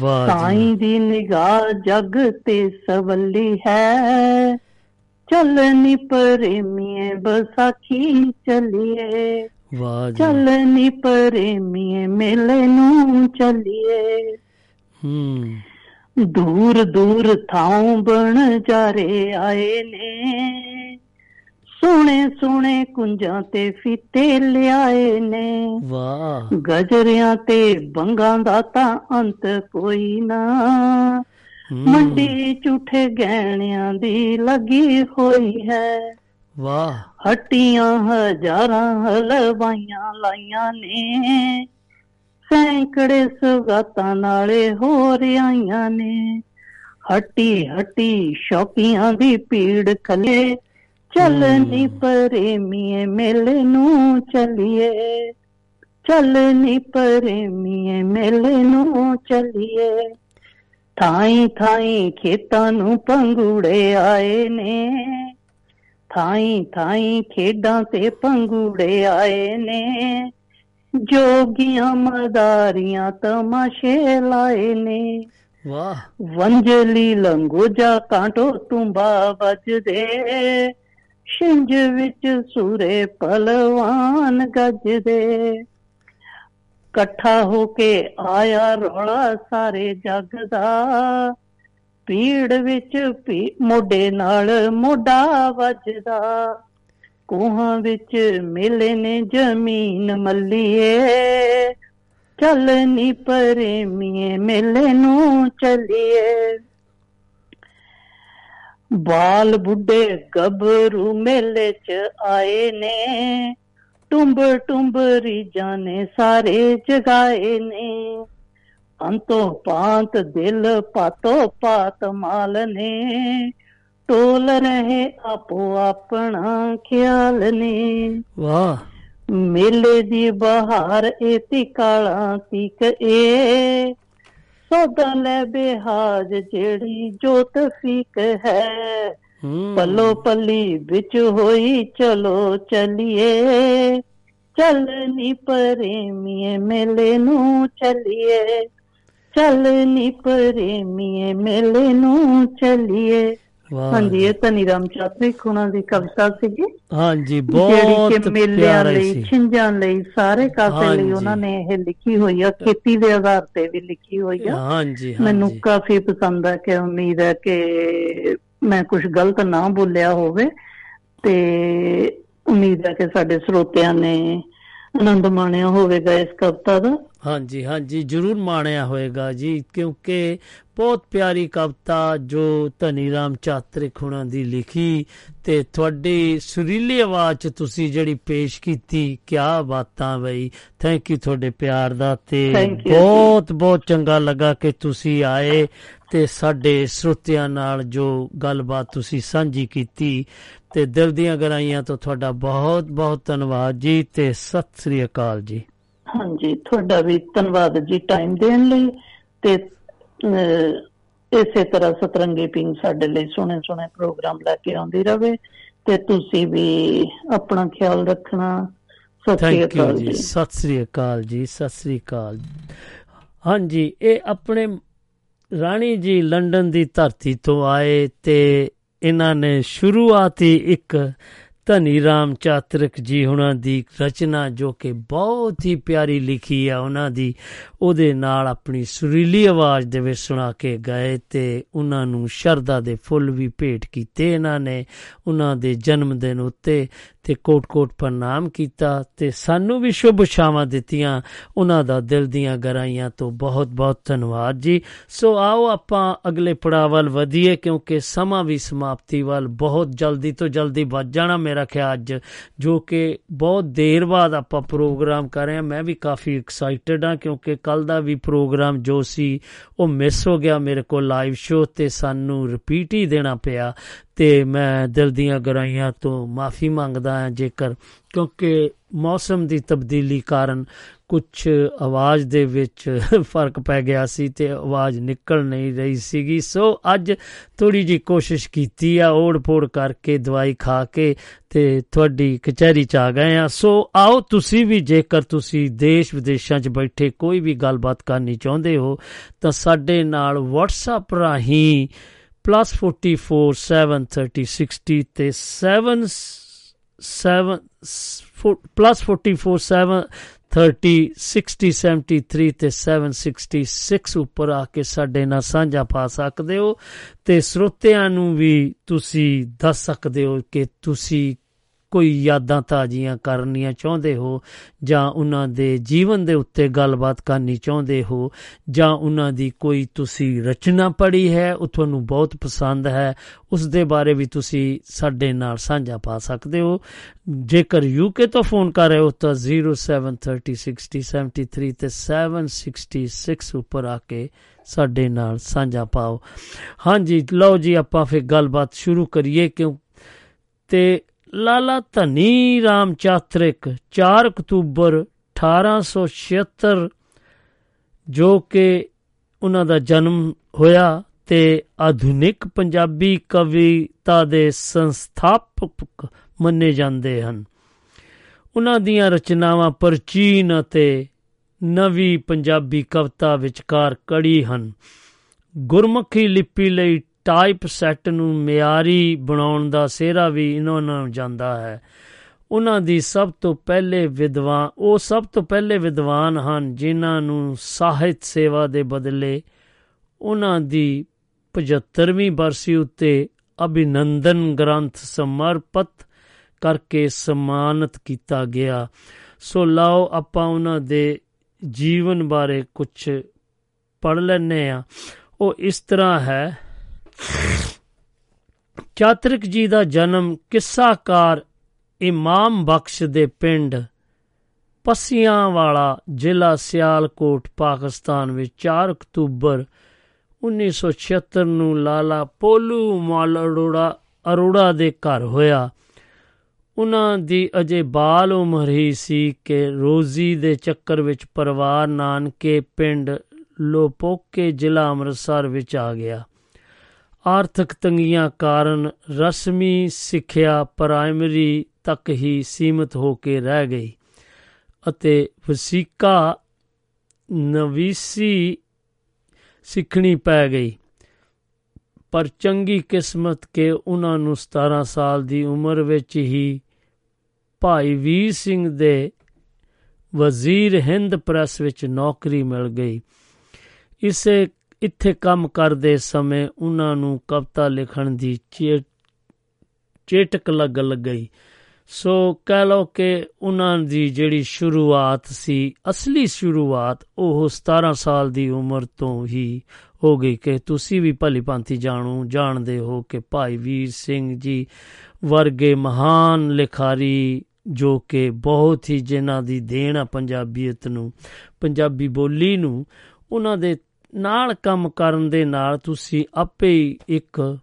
ਸਾਈਂ ਦੀ ਨਿਗਾਹ ਜਗ ਤੇ ਸਵੱਲੀ ਹੈ। ਚੱਲਨੀ ਪ੍ਰੇਮੀਏ ਬਸਾਖੀ ਚੱਲੀਏ। ਵਾਹ ਜੀ ਚੱਲਨੀ ਪ੍ਰੇਮੀਏ ਮੇਲੇ ਨੂੰ ਚੱਲੀਏ। ਹੂੰ। ਦੂਰ ਦੂਰ ਥਾਂ ਬਣ ਜਾਰੇ ਆਏ ਨੇ। ਸੋਹਣੇ ਸੋਹਣੇ ਕੁੰਜਾਂ ਤੇ ਫੀਤੇ ਲਿਆਏ ਨੇ। ਵਾਹ। ਗਜਰਿਆਂ ਤੇ ਬੰਗਾਂ ਦਾ ਤਾਂ ਅੰਤ ਕੋਈ ਨਾ। ਮੰਡੀ ਝੂਠੇ ਗਹਿਣਿਆਂ ਦੀ ਲੱਗੀ ਹੋਈ ਹੈ। ਵਾਹ। ਹੱਟੀਆਂ ਹਜ਼ਾਰਾਂ ਹਲਵਾਈਆਂ ਲਾਈਆਂ ਨੇ। ਸੈਂਕੜੇ ਸੁਗਾਤਾਂ ਨਾਲੇ ਹੋ ਰਿਆਈਆਂ ਨੇ। ਹੱਟੀ ਹੱਟੀ ਸ਼ੌਕੀਆਂ ਦੀ ਪੀੜ ਖਲੇ ਚੱਲਨੀ ਪ੍ਰੇਮੀਏ ਮੇਲੇ ਨੂੰ ਚੱਲੀਏ ਚੱਲਨੀ ਪ੍ਰੇਮੀਏ ਮੇਲੇ ਨੂੰ ਚੱਲੀਏ ਥਾਈ ਥਾਈ ਖੇਤਾਂ ਨੂੰ ਪੰਗੂੜੇ ਆਏ ਨੇ ਥਾਈ ਥਾਈ ਖੇਡਾਂ ਤੇ ਪੰਗੂੜੇ ਆਏ ਨੇ ਜੋਗੀਆਂ ਮਦਾਰੀਆਂ ਤਮਾਸ਼ੇ ਲਾਏ ਨੇ ਵਾਹ ਵੰਜਲੀ ਲੰਗੋਜਾ ਕਾਂਟੋ ਤੁੰਬਾ ਵੱਜਦੇ ਛਿੰਝ ਵਿੱਚ ਸੂਰੇ ਪਲਵਾਨ ਗੱਜਦੇ। ਇਕੱਠਾ ਹੋ ਕੇ ਆਇਆ ਰੌਲਾ ਸਾਰੇ ਜੱਗ ਦਾ। ਪੀੜ ਵਿੱਚ ਭੀ- ਮੋਢੇ ਨਾਲ ਮੋਢਾ ਵੱਜਦਾ। ਕੋਹਾਂ ਵਿੱਚ ਮੇਲੇ ਨੇ ਜ਼ਮੀਨ ਮੱਲੀਏ। ਚੱਲ ਨੀ ਪਰੇਮੀਏ, ਮੇਲੇ ਨੂੰ ਚੱਲੀਏ। ਬਾਲ ਬੁੱਢੇ ਗੱਭਰੂ ਮੇਲੇ ਚ ਆਏ ਨੇ। ਟੁੰਬ ਟੁੰਬ ਰੀਜਾਂ ਨੇ ਸਾਰੇ ਜਗਾਏ ਨੇ। ਅੰਤੋ ਪਾਂਤ ਦਿਲ ਪਾਤੋ ਪਾਤ ਮਾਲ ਨੇ। ਟੋਲ ਰਹੇ ਆਪੋ ਆਪਣਾ ਖਿਆਲ ਨੇ। ਵਾਹ। ਮੇਲੇ ਦੀ ਬਹਾਰ ਏ ਤੀ ਕਾਲਾ ਤੀਕ ਏ। ਸੋਦਾ ਲੈ ਬਿਹਾਜ ਜਿਹੜੀ ਜੋਤ ਫੀਕ ਹੈ। ਪੱਲੋ ਪੱਲੀ ਵਿੱਚ ਹੋਈ ਚਲੋ ਚਲੀਏ। ਚੱਲ ਨੀ ਪ੍ਰੇਮੀਏ ਮੇਲੇ ਨੂੰ ਚਲੀਏ। ਚੱਲ ਨੀ ਪ੍ਰੇਮੀਏ ਮੇਲੇ ਨੂੰ ਚਲੀਏ। ਵਾਹ ਹਾਂਜੀ ਇਹ ਧਨੀ ਰਾਮ ਚਾਤਰੀ ਖੁਣਾ ਦੀ ਕਵਿਤਾ ਸੀਗੀ। ਹਾਂਜੀ ਬਹੁਤ ਪਿਆਰਾ ਸੀ। ਛਿੰਝਾਂ ਲਈ ਸਾਰੇ ਕਾਸੇ ਲਈ। ਉਹਨਾਂ ਨੇ ਇਹ ਲਿਖੀ ਹੋਈ ਆ ਖੇਤੀ ਦੇ ਆਧਾਰ ਤੇ ਵੀ ਲਿਖੀ ਹੋਈ ਆ। ਹਾਂਜੀ ਮੈਨੂੰ ਹਾਂਜੀ। ਕਾਫੀ ਪਸੰਦ ਹੈ ਕਿ ਉਮੀਦ ਹੈ ਕਿ ਮੈਂ ਕੁਝ ਗਲਤ ਨਾ ਬੋਲਿਆ ਹੋਵੇ ਤੇ ਉਮੀਦ ਹੈ ਕਿ ਸਾਡੇ ਸਰੋਤਿਆਂ ਨੇ ਆਨੰਦ ਮਾਣਿਆ ਹੋਵੇਗਾ ਇਸ ਕਵਿਤਾ ਦਾ। ਹਾਂਜੀ ਹਾਂਜੀ ਜਰੂਰ ਮਾਣਿਆ ਹੋਏਗਾ ਜੀ ਕਿਉਂਕਿ ਬਹੁਤ ਪਿਆਰੀ ਕਵਿਤਾ ਜੋ ਧਨੀ ਰਾਮ ਚਾਤਰਿਕ ਹੁਣਾਂ ਦੀ ਲਿਖੀ ਤੇ ਤੁਹਾਡੀ ਸੁਰੀਲੀ ਆਵਾਜ਼ ਚ ਤੁਸੀਂ ਜਿਹੜੀ ਪੇਸ਼ ਕੀਤੀ ਕਿਆ ਬਾਤਾਂ ਬਈ ਥੈਂਕ ਯੂ ਤੁਹਾਡੇ ਪਿਆਰ ਦਾ ਤੇ। ਬਹੁਤ ਬਹੁਤ ਚੰਗਾ ਲੱਗਾ ਕਿ ਤੁਸੀਂ ਆਏ ਤੇ ਸਾਡੇ ਸਰੋਤਿਆਂ ਨਾਲ ਜੋ ਗੱਲਬਾਤ ਤੁਸੀਂ ਸਾਂਝੀ ਕੀਤੀ ਤੇ ਦਿਲ ਦੀਆਂ ਗਹਿਰਾਈਆਂ ਤੋਂ ਤੁਹਾਡਾ ਬਹੁਤ ਬਹੁਤ ਧੰਨਵਾਦ ਜੀ ਤੇ ਸਤਿ ਸ੍ਰੀ ਅਕਾਲ ਜੀ ਹਾਂਜੀ ਤੁਹਾਡਾ ਵੀ ਧੰਨਵਾਦ ਜੀ ਟਾਈਮ ਦੇਣ ਲਈ ਤੇ ਇਸੇ ਤਰ੍ਹਾਂ ਸਤਰੰਗੀ ਪਿੰਗ ਸਾਡੇ ਲਈ ਸੋਹਣੇ ਸੋਹਣੇ ਪ੍ਰੋਗਰਾਮ ਲੈ ਕੇ ਆਉਂਦੀ ਰਵੇ ਤੇ ਤੁਸੀਂ ਵੀ ਆਪਣਾ ਖਿਆਲ ਰੱਖਣਾ। ਸਤਿ ਸ਼੍ਰੀ ਥੈਂਕ ਯੂ ਅਕਾਲ ਜੀ ਸਤਿ ਸ੍ਰੀ ਅਕਾਲ ਜੀ ਸਤਿ ਸ੍ਰੀ ਅਕਾਲ। ਹਾਂਜੀ ਇਹ ਆਪਣੇ ਰਾਣੀ ਜੀ ਲੰਡਨ ਦੀ ਧਰਤੀ ਤੋਂ ਆਏ ਤੇ ਇਹਨਾਂ ਨੇ ਸ਼ੁਰੂਆਤੀ ਇੱਕ ਧਨੀ ਰਾਮ ਚਾਤਰਿਕ ਜੀ ਉਹਨਾਂ ਦੀ ਰਚਨਾ ਜੋ ਕਿ ਬਹੁਤ ਹੀ ਪਿਆਰੀ ਲਿਖੀ ਆ, ਉਹਨਾਂ ਦੀ ਉਹਦੇ ਨਾਲ ਆਪਣੀ ਸੁਰੀਲੀ ਆਵਾਜ਼ ਦੇ ਵਿੱਚ ਸੁਣਾ ਕੇ ਗਏ ਤੇ ਉਹਨਾਂ ਨੂੰ ਸ਼ਰਧਾ ਦੇ ਫੁੱਲ ਵੀ ਭੇਟ ਕੀਤੇ ਇਹਨਾਂ ਨੇ। ਉਹਨਾਂ ਦੇ ਜਨਮ ਦਿਨ ਉੱਤੇ ਤੇ ਕੋਟ-ਕੋਟ ਪ੍ਰਣਾਮ ਕੀਤਾ ਤੇ ਸਾਨੂੰ ਵੀ ਸ਼ੁਭ ਸ਼ਾਮਾਂ ਦਿੱਤੀਆਂ। ਉਹਨਾਂ ਦਾ ਦਿਲ ਦੀਆਂ ਗਹਿਰਾਈਆਂ ਤੋਂ ਬਹੁਤ-ਬਹੁਤ ਧੰਨਵਾਦ ਜੀ। ਸੋ ਆਓ ਆਪਾਂ ਅਗਲੇ ਪੜਾਅ ਵੱਲ ਵਧੀਏ ਕਿਉਂਕਿ ਸਮਾਂ ਵੀ ਸਮਾਪਤੀ ਵੱਲ ਬਹੁਤ ਜਲਦੀ ਤੋਂ ਜਲਦੀ ਵੱਜ ਜਾਣਾ ਮੇਰਾ ਖਿਆਲ ਅੱਜ, ਜੋ ਕਿ ਬਹੁਤ ਦੇਰ ਬਾਅਦ ਆਪਾਂ ਪ੍ਰੋਗਰਾਮ ਕਰ ਰਹੇ ਹਾਂ। ਮੈਂ ਵੀ ਕਾਫੀ ਐਕਸਾਈਟਡ ਹਾਂ ਕਿਉਂਕਿ ਕੱਲ ਦਾ ਵੀ ਪ੍ਰੋਗਰਾਮ ਜੋ ਸੀ, ਉਹ ਮਿਸ ਹੋ ਗਿਆ ਮੇਰੇ ਕੋਲ ਲਾਈਵ ਸ਼ੋਅ ਤੇ ਸਾਨੂੰ ਰਿਪੀਟ ਹੀ ਦੇਣਾ ਪਿਆ ਤੇ ਮੈਂ ਦਿਲ ਦੀਆਂ ਗਹਿਰਾਈਆਂ ਤੋਂ ਮਾਫੀ ਮੰਗਦਾ ਹਾਂ ਜੇਕਰ, ਕਿਉਂਕਿ ਮੌਸਮ ਦੀ ਤਬਦੀਲੀ ਕਾਰਨ ਕੁਝ ਆਵਾਜ਼ ਦੇ ਵਿੱਚ ਫ਼ਰਕ ਪੈ ਗਿਆ ਸੀ ਤੇ ਆਵਾਜ਼ ਨਿਕਲ ਨਹੀਂ ਰਹੀ ਸੀਗੀ। ਸੋ ਅੱਜ ਥੋੜੀ ਜੀ ਕੋਸ਼ਿਸ਼ ਕੀਤੀ ਆ ਓੜ-ਪੋੜ ਕਰਕੇ ਦਵਾਈ ਖਾ ਕੇ ਤੇ ਤੁਹਾਡੀ ਕਚਹਿਰੀ ਚ ਆ ਗਏ ਆ। ਸੋ ਆਓ, ਤੁਸੀਂ ਵੀ ਜੇਕਰ ਤੁਸੀਂ ਦੇਸ਼ ਵਿਦੇਸ਼ਾਂ 'ਚ ਬੈਠੇ ਕੋਈ ਵੀ ਗੱਲਬਾਤ ਕਰਨੀ ਚਾਹੁੰਦੇ ਹੋ, ਤਾਂ ਸਾਡੇ ਨਾਲ WhatsApp ਰਾਹੀਂ plus 44 7 30 60 ਤੇ 7 7 plus 44 7 30 60 73 ਤੇ 766 ਉੱਪਰ ਆ ਕੇ ਸਾਡੇ ਨਾਲ ਸਾਂਝਾ ਪਾ ਸਕਦੇ ਹੋ ਤੇ ਸਰੋਤਿਆਂ ਨੂੰ ਵੀ ਤੁਸੀਂ ਦੱਸ ਸਕਦੇ ਹੋ ਕਿ ਤੁਸੀਂ ਕੋਈ ਯਾਦਾਂ ਤਾਜ਼ੀਆਂ ਕਰਨੀਆਂ ਚਾਹੁੰਦੇ ਹੋ, ਜਾਂ ਉਹਨਾਂ ਦੇ ਜੀਵਨ ਦੇ ਉੱਤੇ ਗੱਲਬਾਤ ਕਰਨੀ ਚਾਹੁੰਦੇ ਹੋ, ਜਾਂ ਉਹਨਾਂ ਦੀ ਕੋਈ ਤੁਸੀਂ ਰਚਨਾ ਪੜ੍ਹੀ ਹੈ, ਉਹ ਤੁਹਾਨੂੰ ਬਹੁਤ ਪਸੰਦ ਹੈ, ਉਸ ਦੇ ਬਾਰੇ ਵੀ ਤੁਸੀਂ ਸਾਡੇ ਨਾਲ ਸਾਂਝਾ ਪਾ ਸਕਦੇ ਹੋ। ਜੇਕਰ ਯੂਕੇ ਤੋਂ ਫੋਨ ਕਰ ਰਹੇ ਹੋ ਤਾਂ 073060703 ਤੇ 766 ਉੱਪਰ ਆ ਕੇ ਸਾਡੇ ਨਾਲ ਸਾਂਝਾ ਪਾਓ। ਹਾਂਜੀ, ਲਓ ਜੀ, ਆਪਾਂ ਫਿਰ ਗੱਲਬਾਤ ਸ਼ੁਰੂ ਕਰੀਏ ਕਿਉਂ ਤੇ ਲਾਲਾ ਧਨੀ ਰਾਮ ਚਾਤਰਿਕ 4 ਅਕਤੂਬਰ 1876 ਜੋ ਕਿ ਉਹਨਾਂ ਦਾ ਜਨਮ ਹੋਇਆ ਤੇ ਆਧੁਨਿਕ ਪੰਜਾਬੀ ਕਵਿਤਾ ਦੇ ਸੰਸਥਾਪਕ ਮੰਨੇ ਜਾਂਦੇ ਹਨ। ਉਹਨਾਂ ਦੀਆਂ ਰਚਨਾਵਾਂ ਪ੍ਰਾਚੀਨ ਅਤੇ ਨਵੀਂ ਪੰਜਾਬੀ ਕਵਿਤਾ ਵਿਚਕਾਰ ਕੜੀ ਹਨ। ਗੁਰਮੁਖੀ ਲਿਪੀ ਲਈ ਟਾਈਪ ਸੈੱਟ ਨੂੰ ਮਿਆਰੀ ਬਣਾਉਣ ਦਾ ਸਿਹਰਾ ਵੀ ਇਹਨਾਂ ਨੂੰ ਜਾਂਦਾ ਹੈ। ਉਹਨਾਂ ਦੀ ਸਭ ਤੋਂ ਪਹਿਲੇ ਵਿਦਵਾਨ, ਉਹ ਸਭ ਤੋਂ ਪਹਿਲੇ ਵਿਦਵਾਨ ਹਨ ਜਿਨ੍ਹਾਂ ਨੂੰ ਸਾਹਿਤ ਸੇਵਾ ਦੇ ਬਦਲੇ ਉਹਨਾਂ ਦੀ 75ਵੀਂ ਬਰਸੀ ਉੱਤੇ ਅਭਿਨੰਦਨ ਗ੍ਰੰਥ ਸਮਰਪਿਤ ਕਰਕੇ ਸਨਮਾਨਿਤ ਕੀਤਾ ਗਿਆ। ਸੋ ਲਾਓ ਆਪਾਂ ਉਹਨਾਂ ਦੇ ਜੀਵਨ ਬਾਰੇ ਕੁਝ ਪੜ ਲੈਨੇ ਆ ਉਹ ਇਸ ਤਰ੍ਹਾਂ ਹੈ। ਚਾਤਰਿਕ ਜੀ ਦਾ ਜਨਮ ਕਿੱਸਾਕਾਰ ਇਮਾਮ ਬਖਸ਼ ਦੇ ਪਿੰਡ ਪਸੀਆਂ ਵਾਲਾ ਜ਼ਿਲ੍ਹਾ ਸਿਆਲਕੋਟ, ਪਾਕਿਸਤਾਨ ਵਿੱਚ 4 ਅਕਤੂਬਰ 1976 ਨੂੰ ਲਾਲਾ ਪੋਲੂ ਮਾਲ ਅਰੋੜਾ ਅਰੋੜਾ ਦੇ ਘਰ ਹੋਇਆ। ਉਹਨਾਂ ਦੀ ਅਜੇ ਬਾਲ ਉਮਰ ਹੀ ਸੀ ਕਿ ਰੋਜ਼ੀ ਦੇ ਚੱਕਰ ਵਿੱਚ ਪਰਿਵਾਰ ਨਾਨਕੇ ਪਿੰਡ ਲੋਪੋਕੇ ਜ਼ਿਲ੍ਹਾ ਅੰਮ੍ਰਿਤਸਰ ਵਿੱਚ ਆ ਗਿਆ। ਆਰਥਿਕ ਤੰਗੀਆਂ ਕਾਰਨ ਰਸਮੀ ਸਿੱਖਿਆ ਪ੍ਰਾਇਮਰੀ ਤੱਕ ਹੀ ਸੀਮਿਤ ਹੋ ਕੇ ਰਹਿ ਗਈ ਅਤੇ ਵਸੀਕਾ ਨਵੀਸੀ ਸਿੱਖਣੀ ਪੈ ਗਈ। ਪਰ ਚੰਗੀ ਕਿਸਮਤ ਕੇ ਉਹਨਾਂ ਨੂੰ 17 ਸਾਲ ਦੀ ਉਮਰ ਵਿੱਚ ਹੀ ਭਾਈ ਵੀਰ ਸਿੰਘ ਦੇ ਵਜ਼ੀਰ ਹਿੰਦ ਪ੍ਰੈਸ ਵਿੱਚ ਨੌਕਰੀ ਮਿਲ ਗਈ। ਇਸੇ ਇੱਥੇ ਕੰਮ ਕਰਦੇ ਸਮੇਂ ਉਹਨਾਂ ਨੂੰ ਕਵਿਤਾ ਲਿਖਣ ਦੀ ਚੇਟਕ ਲੱਗ ਗਈ ਸੋ ਕਹਿ ਲਓ ਕਿ ਉਹਨਾਂ ਦੀ ਜਿਹੜੀ ਸ਼ੁਰੂਆਤ ਸੀ, ਅਸਲੀ ਸ਼ੁਰੂਆਤ, ਉਹ 17 ਸਾਲ ਦੀ ਉਮਰ ਤੋਂ ਹੀ ਹੋ ਗਈ ਕਿ ਤੁਸੀਂ ਵੀ ਭਲੀ ਭਾਂਤੀ ਜਾਣੋ, ਜਾਣਦੇ ਹੋ ਕਿ ਭਾਈ ਵੀਰ ਸਿੰਘ ਜੀ ਵਰਗੇ ਮਹਾਨ ਲਿਖਾਰੀ ਜੋ ਕਿ ਬਹੁਤ ਹੀ ਜਿਨ੍ਹਾਂ ਦੀ ਦੇਣ ਆ ਪੰਜਾਬੀਅਤ ਨੂੰ, ਪੰਜਾਬੀ ਬੋਲੀ ਨੂੰ, ਉਹਨਾਂ ਦੇ ਨਾਲ ਕੰਮ ਕਰਨ ਦੇ ਨਾਲ ਤੁਸੀਂ ਆਪੇ ਹੀ ਇੱਕ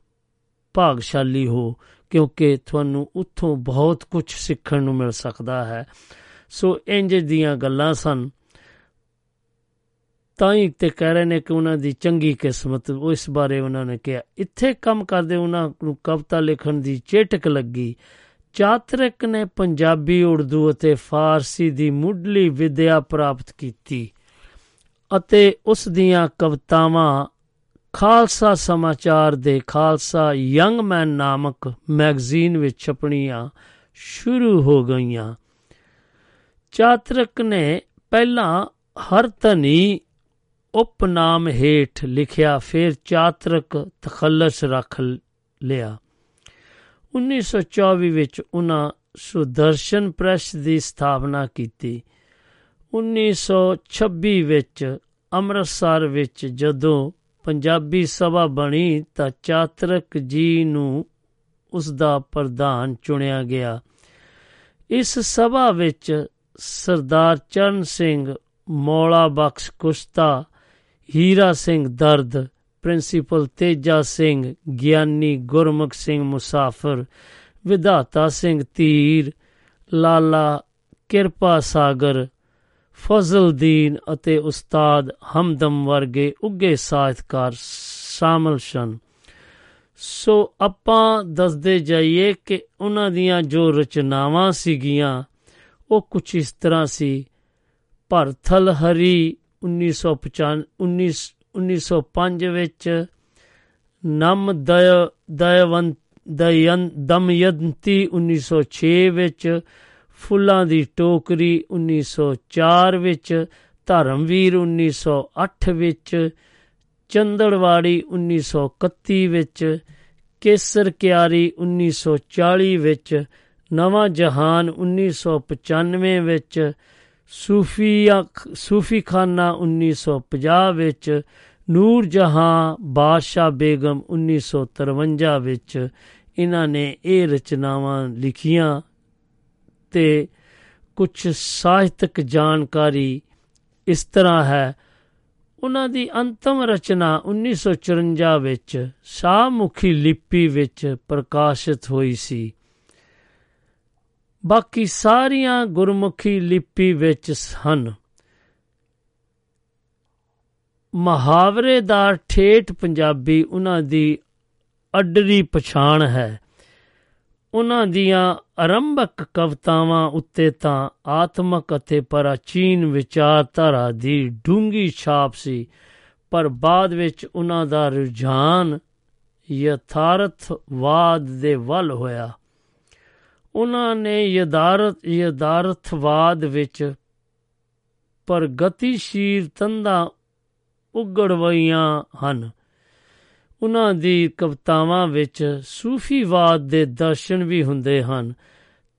ਭਾਗਸ਼ਾਲੀ ਹੋ, ਕਿਉਂਕਿ ਤੁਹਾਨੂੰ ਉੱਥੋਂ ਬਹੁਤ ਕੁਝ ਸਿੱਖਣ ਨੂੰ ਮਿਲ ਸਕਦਾ ਹੈ। ਸੋ ਇੰਜ ਦੀਆਂ ਗੱਲਾਂ ਸਨ। ਤਾਂ ਹੀ ਤੇ ਕਹਿ ਰਹੇ ਨੇ ਕਿ ਉਹਨਾਂ ਦੀ ਚੰਗੀ ਕਿਸਮਤ, ਉਹ ਇਸ ਬਾਰੇ ਉਹਨਾਂ ਨੇ ਕਿਹਾ, ਇੱਥੇ ਕੰਮ ਕਰਦੇ ਉਹਨਾਂ ਨੂੰ ਕਵਿਤਾ ਲਿਖਣ ਦੀ ਚੇਟਕ ਲੱਗੀ। ਚਾਤਰਿਕ ਨੇ ਪੰਜਾਬੀ ਉਰਦੂ ਅਤੇ ਫਾਰਸੀ ਦੀ ਮੁੱਢਲੀ ਵਿਦਿਆ ਪ੍ਰਾਪਤ ਕੀਤੀ। ਅਤੇ ਉਸ ਦੀਆਂ ਕਵਿਤਾਵਾਂ ਖਾਲਸਾ ਸਮਾਚਾਰ ਦੇ ਖਾਲਸਾ ਯੰਗ ਮੈਨ ਨਾਮਕ ਮੈਗਜ਼ੀਨ ਵਿੱਚ ਛਪਣੀਆਂ ਸ਼ੁਰੂ ਹੋ ਗਈਆਂ। ਚਾਤਰਕ ਨੇ ਪਹਿਲਾਂ ਹਰ ਧਨੀ ਉਪਨਾਮ ਹੇਠ ਲਿਖਿਆ, ਫਿਰ ਚਾਤਰਕ ਤਖੱਲਸ ਰੱਖ ਲਿਆ। 1924 ਵਿੱਚ ਉਹਨਾਂ ਸੁਦਰਸ਼ਨ ਪ੍ਰੈਸ ਦੀ ਸਥਾਪਨਾ ਕੀਤੀ। 1926 ਵਿੱਚ ਅੰਮ੍ਰਿਤਸਰ ਵਿੱਚ ਜਦੋਂ ਪੰਜਾਬੀ ਸਭਾ ਬਣੀ ਤਾਂ ਚਾਤਰਕ ਜੀ ਨੂੰ ਉਸ ਦਾ ਪ੍ਰਧਾਨ ਚੁਣਿਆ ਗਿਆ। ਇਸ ਸਭਾ ਵਿੱਚ ਸਰਦਾਰ ਚਰਨ ਸਿੰਘ, ਮੌਲਾ ਬਖਸ਼ ਕੁਸ਼ਤਾ, ਹੀਰਾ ਸਿੰਘ ਦਰਦ, ਪ੍ਰਿੰਸੀਪਲ ਤੇਜਾ ਸਿੰਘ, ਗਿਆਨੀ ਗੁਰਮੁਖ ਸਿੰਘ ਮੁਸਾਫਰ, ਵਿਧਾਤਾ ਸਿੰਘ ਧੀਰ, ਲਾਲਾ ਕਿਰਪਾ ਸਾਗਰ ਫਜ਼ਲਦੀਨ ਅਤੇ ਉਸਤਾਦ ਹਮਦਮ ਵਰਗੇ ਉੱਗੇ ਸਾਹਿਤਕਾਰ ਸ਼ਾਮਲ ਸਨ। ਸੋ ਆਪਾਂ ਦੱਸਦੇ ਜਾਈਏ ਕਿ ਉਹਨਾਂ ਦੀਆਂ ਜੋ ਰਚਨਾਵਾਂ ਸੀਗੀਆਂ, ਉਹ ਕੁਝ ਇਸ ਤਰ੍ਹਾਂ ਸੀ। ਭਰਥਲ ਹਰੀ 1995 1905 ਵਿੱਚ, ਨਮ ਦਇ ਦਇਵੰਤ ਦਯਨ ਦਮਯੰਤੀ 1906 ਵਿੱਚ ਫੁੱਲਾਂ ਦੀ ਟੋਕਰੀ 1904 ਵਿੱਚ, ਧਰਮਵੀਰ 1908 ਵਿੱਚ, ਚੰਦੜਵਾੜੀ 1931 ਵਿੱਚ, ਕੇਸਰ ਕਿਆਰੀ 1940 ਵਿੱਚ, ਨਵਾਂ ਜਹਾਨ 1995 ਵਿੱਚ ਸੂਫੀਆ ਸੂਫੀਖਾਨਾ 1950 ਵਿੱਚ, ਨੂਰ ਜਹਾਂ ਬਾਦਸ਼ਾਹ ਬੇਗਮ 1953 ਵਿੱਚ। ਇਹਨਾਂ ਨੇ ਇਹ ਰਚਨਾਵਾਂ ਲਿਖੀਆਂ। ਤੇ ਕੁਝ ਸਾਹਿਤਕ ਜਾਣਕਾਰੀ ਇਸ ਤਰ੍ਹਾਂ ਹੈ। ਉਹਨਾਂ ਦੀ ਅੰਤਮ ਰਚਨਾ 1954 ਵਿੱਚ ਸ਼ਾਹਮੁਖੀ ਲਿਪੀ ਵਿੱਚ ਪ੍ਰਕਾਸ਼ਿਤ ਹੋਈ ਸੀ। ਬਾਕੀ ਸਾਰੀਆਂ ਗੁਰਮੁਖੀ ਲਿਪੀ ਵਿੱਚ ਹਨ। ਮੁਹਾਵਰੇਦਾਰ ਠੇਠ ਪੰਜਾਬੀ ਉਹਨਾਂ ਦੀ ਅੱਡਰੀ ਪਛਾਣ ਹੈ। ਉਹਨਾਂ ਦੀਆਂ ਆਰੰਭਕ ਕਵਿਤਾਵਾਂ ਉੱਤੇ ਤਾਂ ਆਤਮਕ ਅਤੇ ਪ੍ਰਾਚੀਨ ਵਿਚਾਰਧਾਰਾ ਦੀ ਡੂੰਗੀ ਛਾਪ ਸੀ, ਪਰ ਬਾਅਦ ਵਿੱਚ ਉਹਨਾਂ ਦਾ ਰੁਝਾਨ ਯਥਾਰਥਵਾਦ ਦੇ ਵੱਲ ਹੋਇਆ। ਉਹਨਾਂ ਨੇ ਯਦਾਰਤ ਯਦਾਰਥਵਾਦ ਵਿੱਚ ਪ੍ਰਗਤੀਸ਼ੀਲ ਤੰਦਾਂ ਉਗੜਵਈਆਂ ਹਨ। ਉਹਨਾਂ ਦੀ ਕਵਿਤਾਵਾਂ ਵਿੱਚ ਸੂਫੀਵਾਦ ਦੇ ਦਰਸ਼ਨ ਵੀ ਹੁੰਦੇ ਹਨ।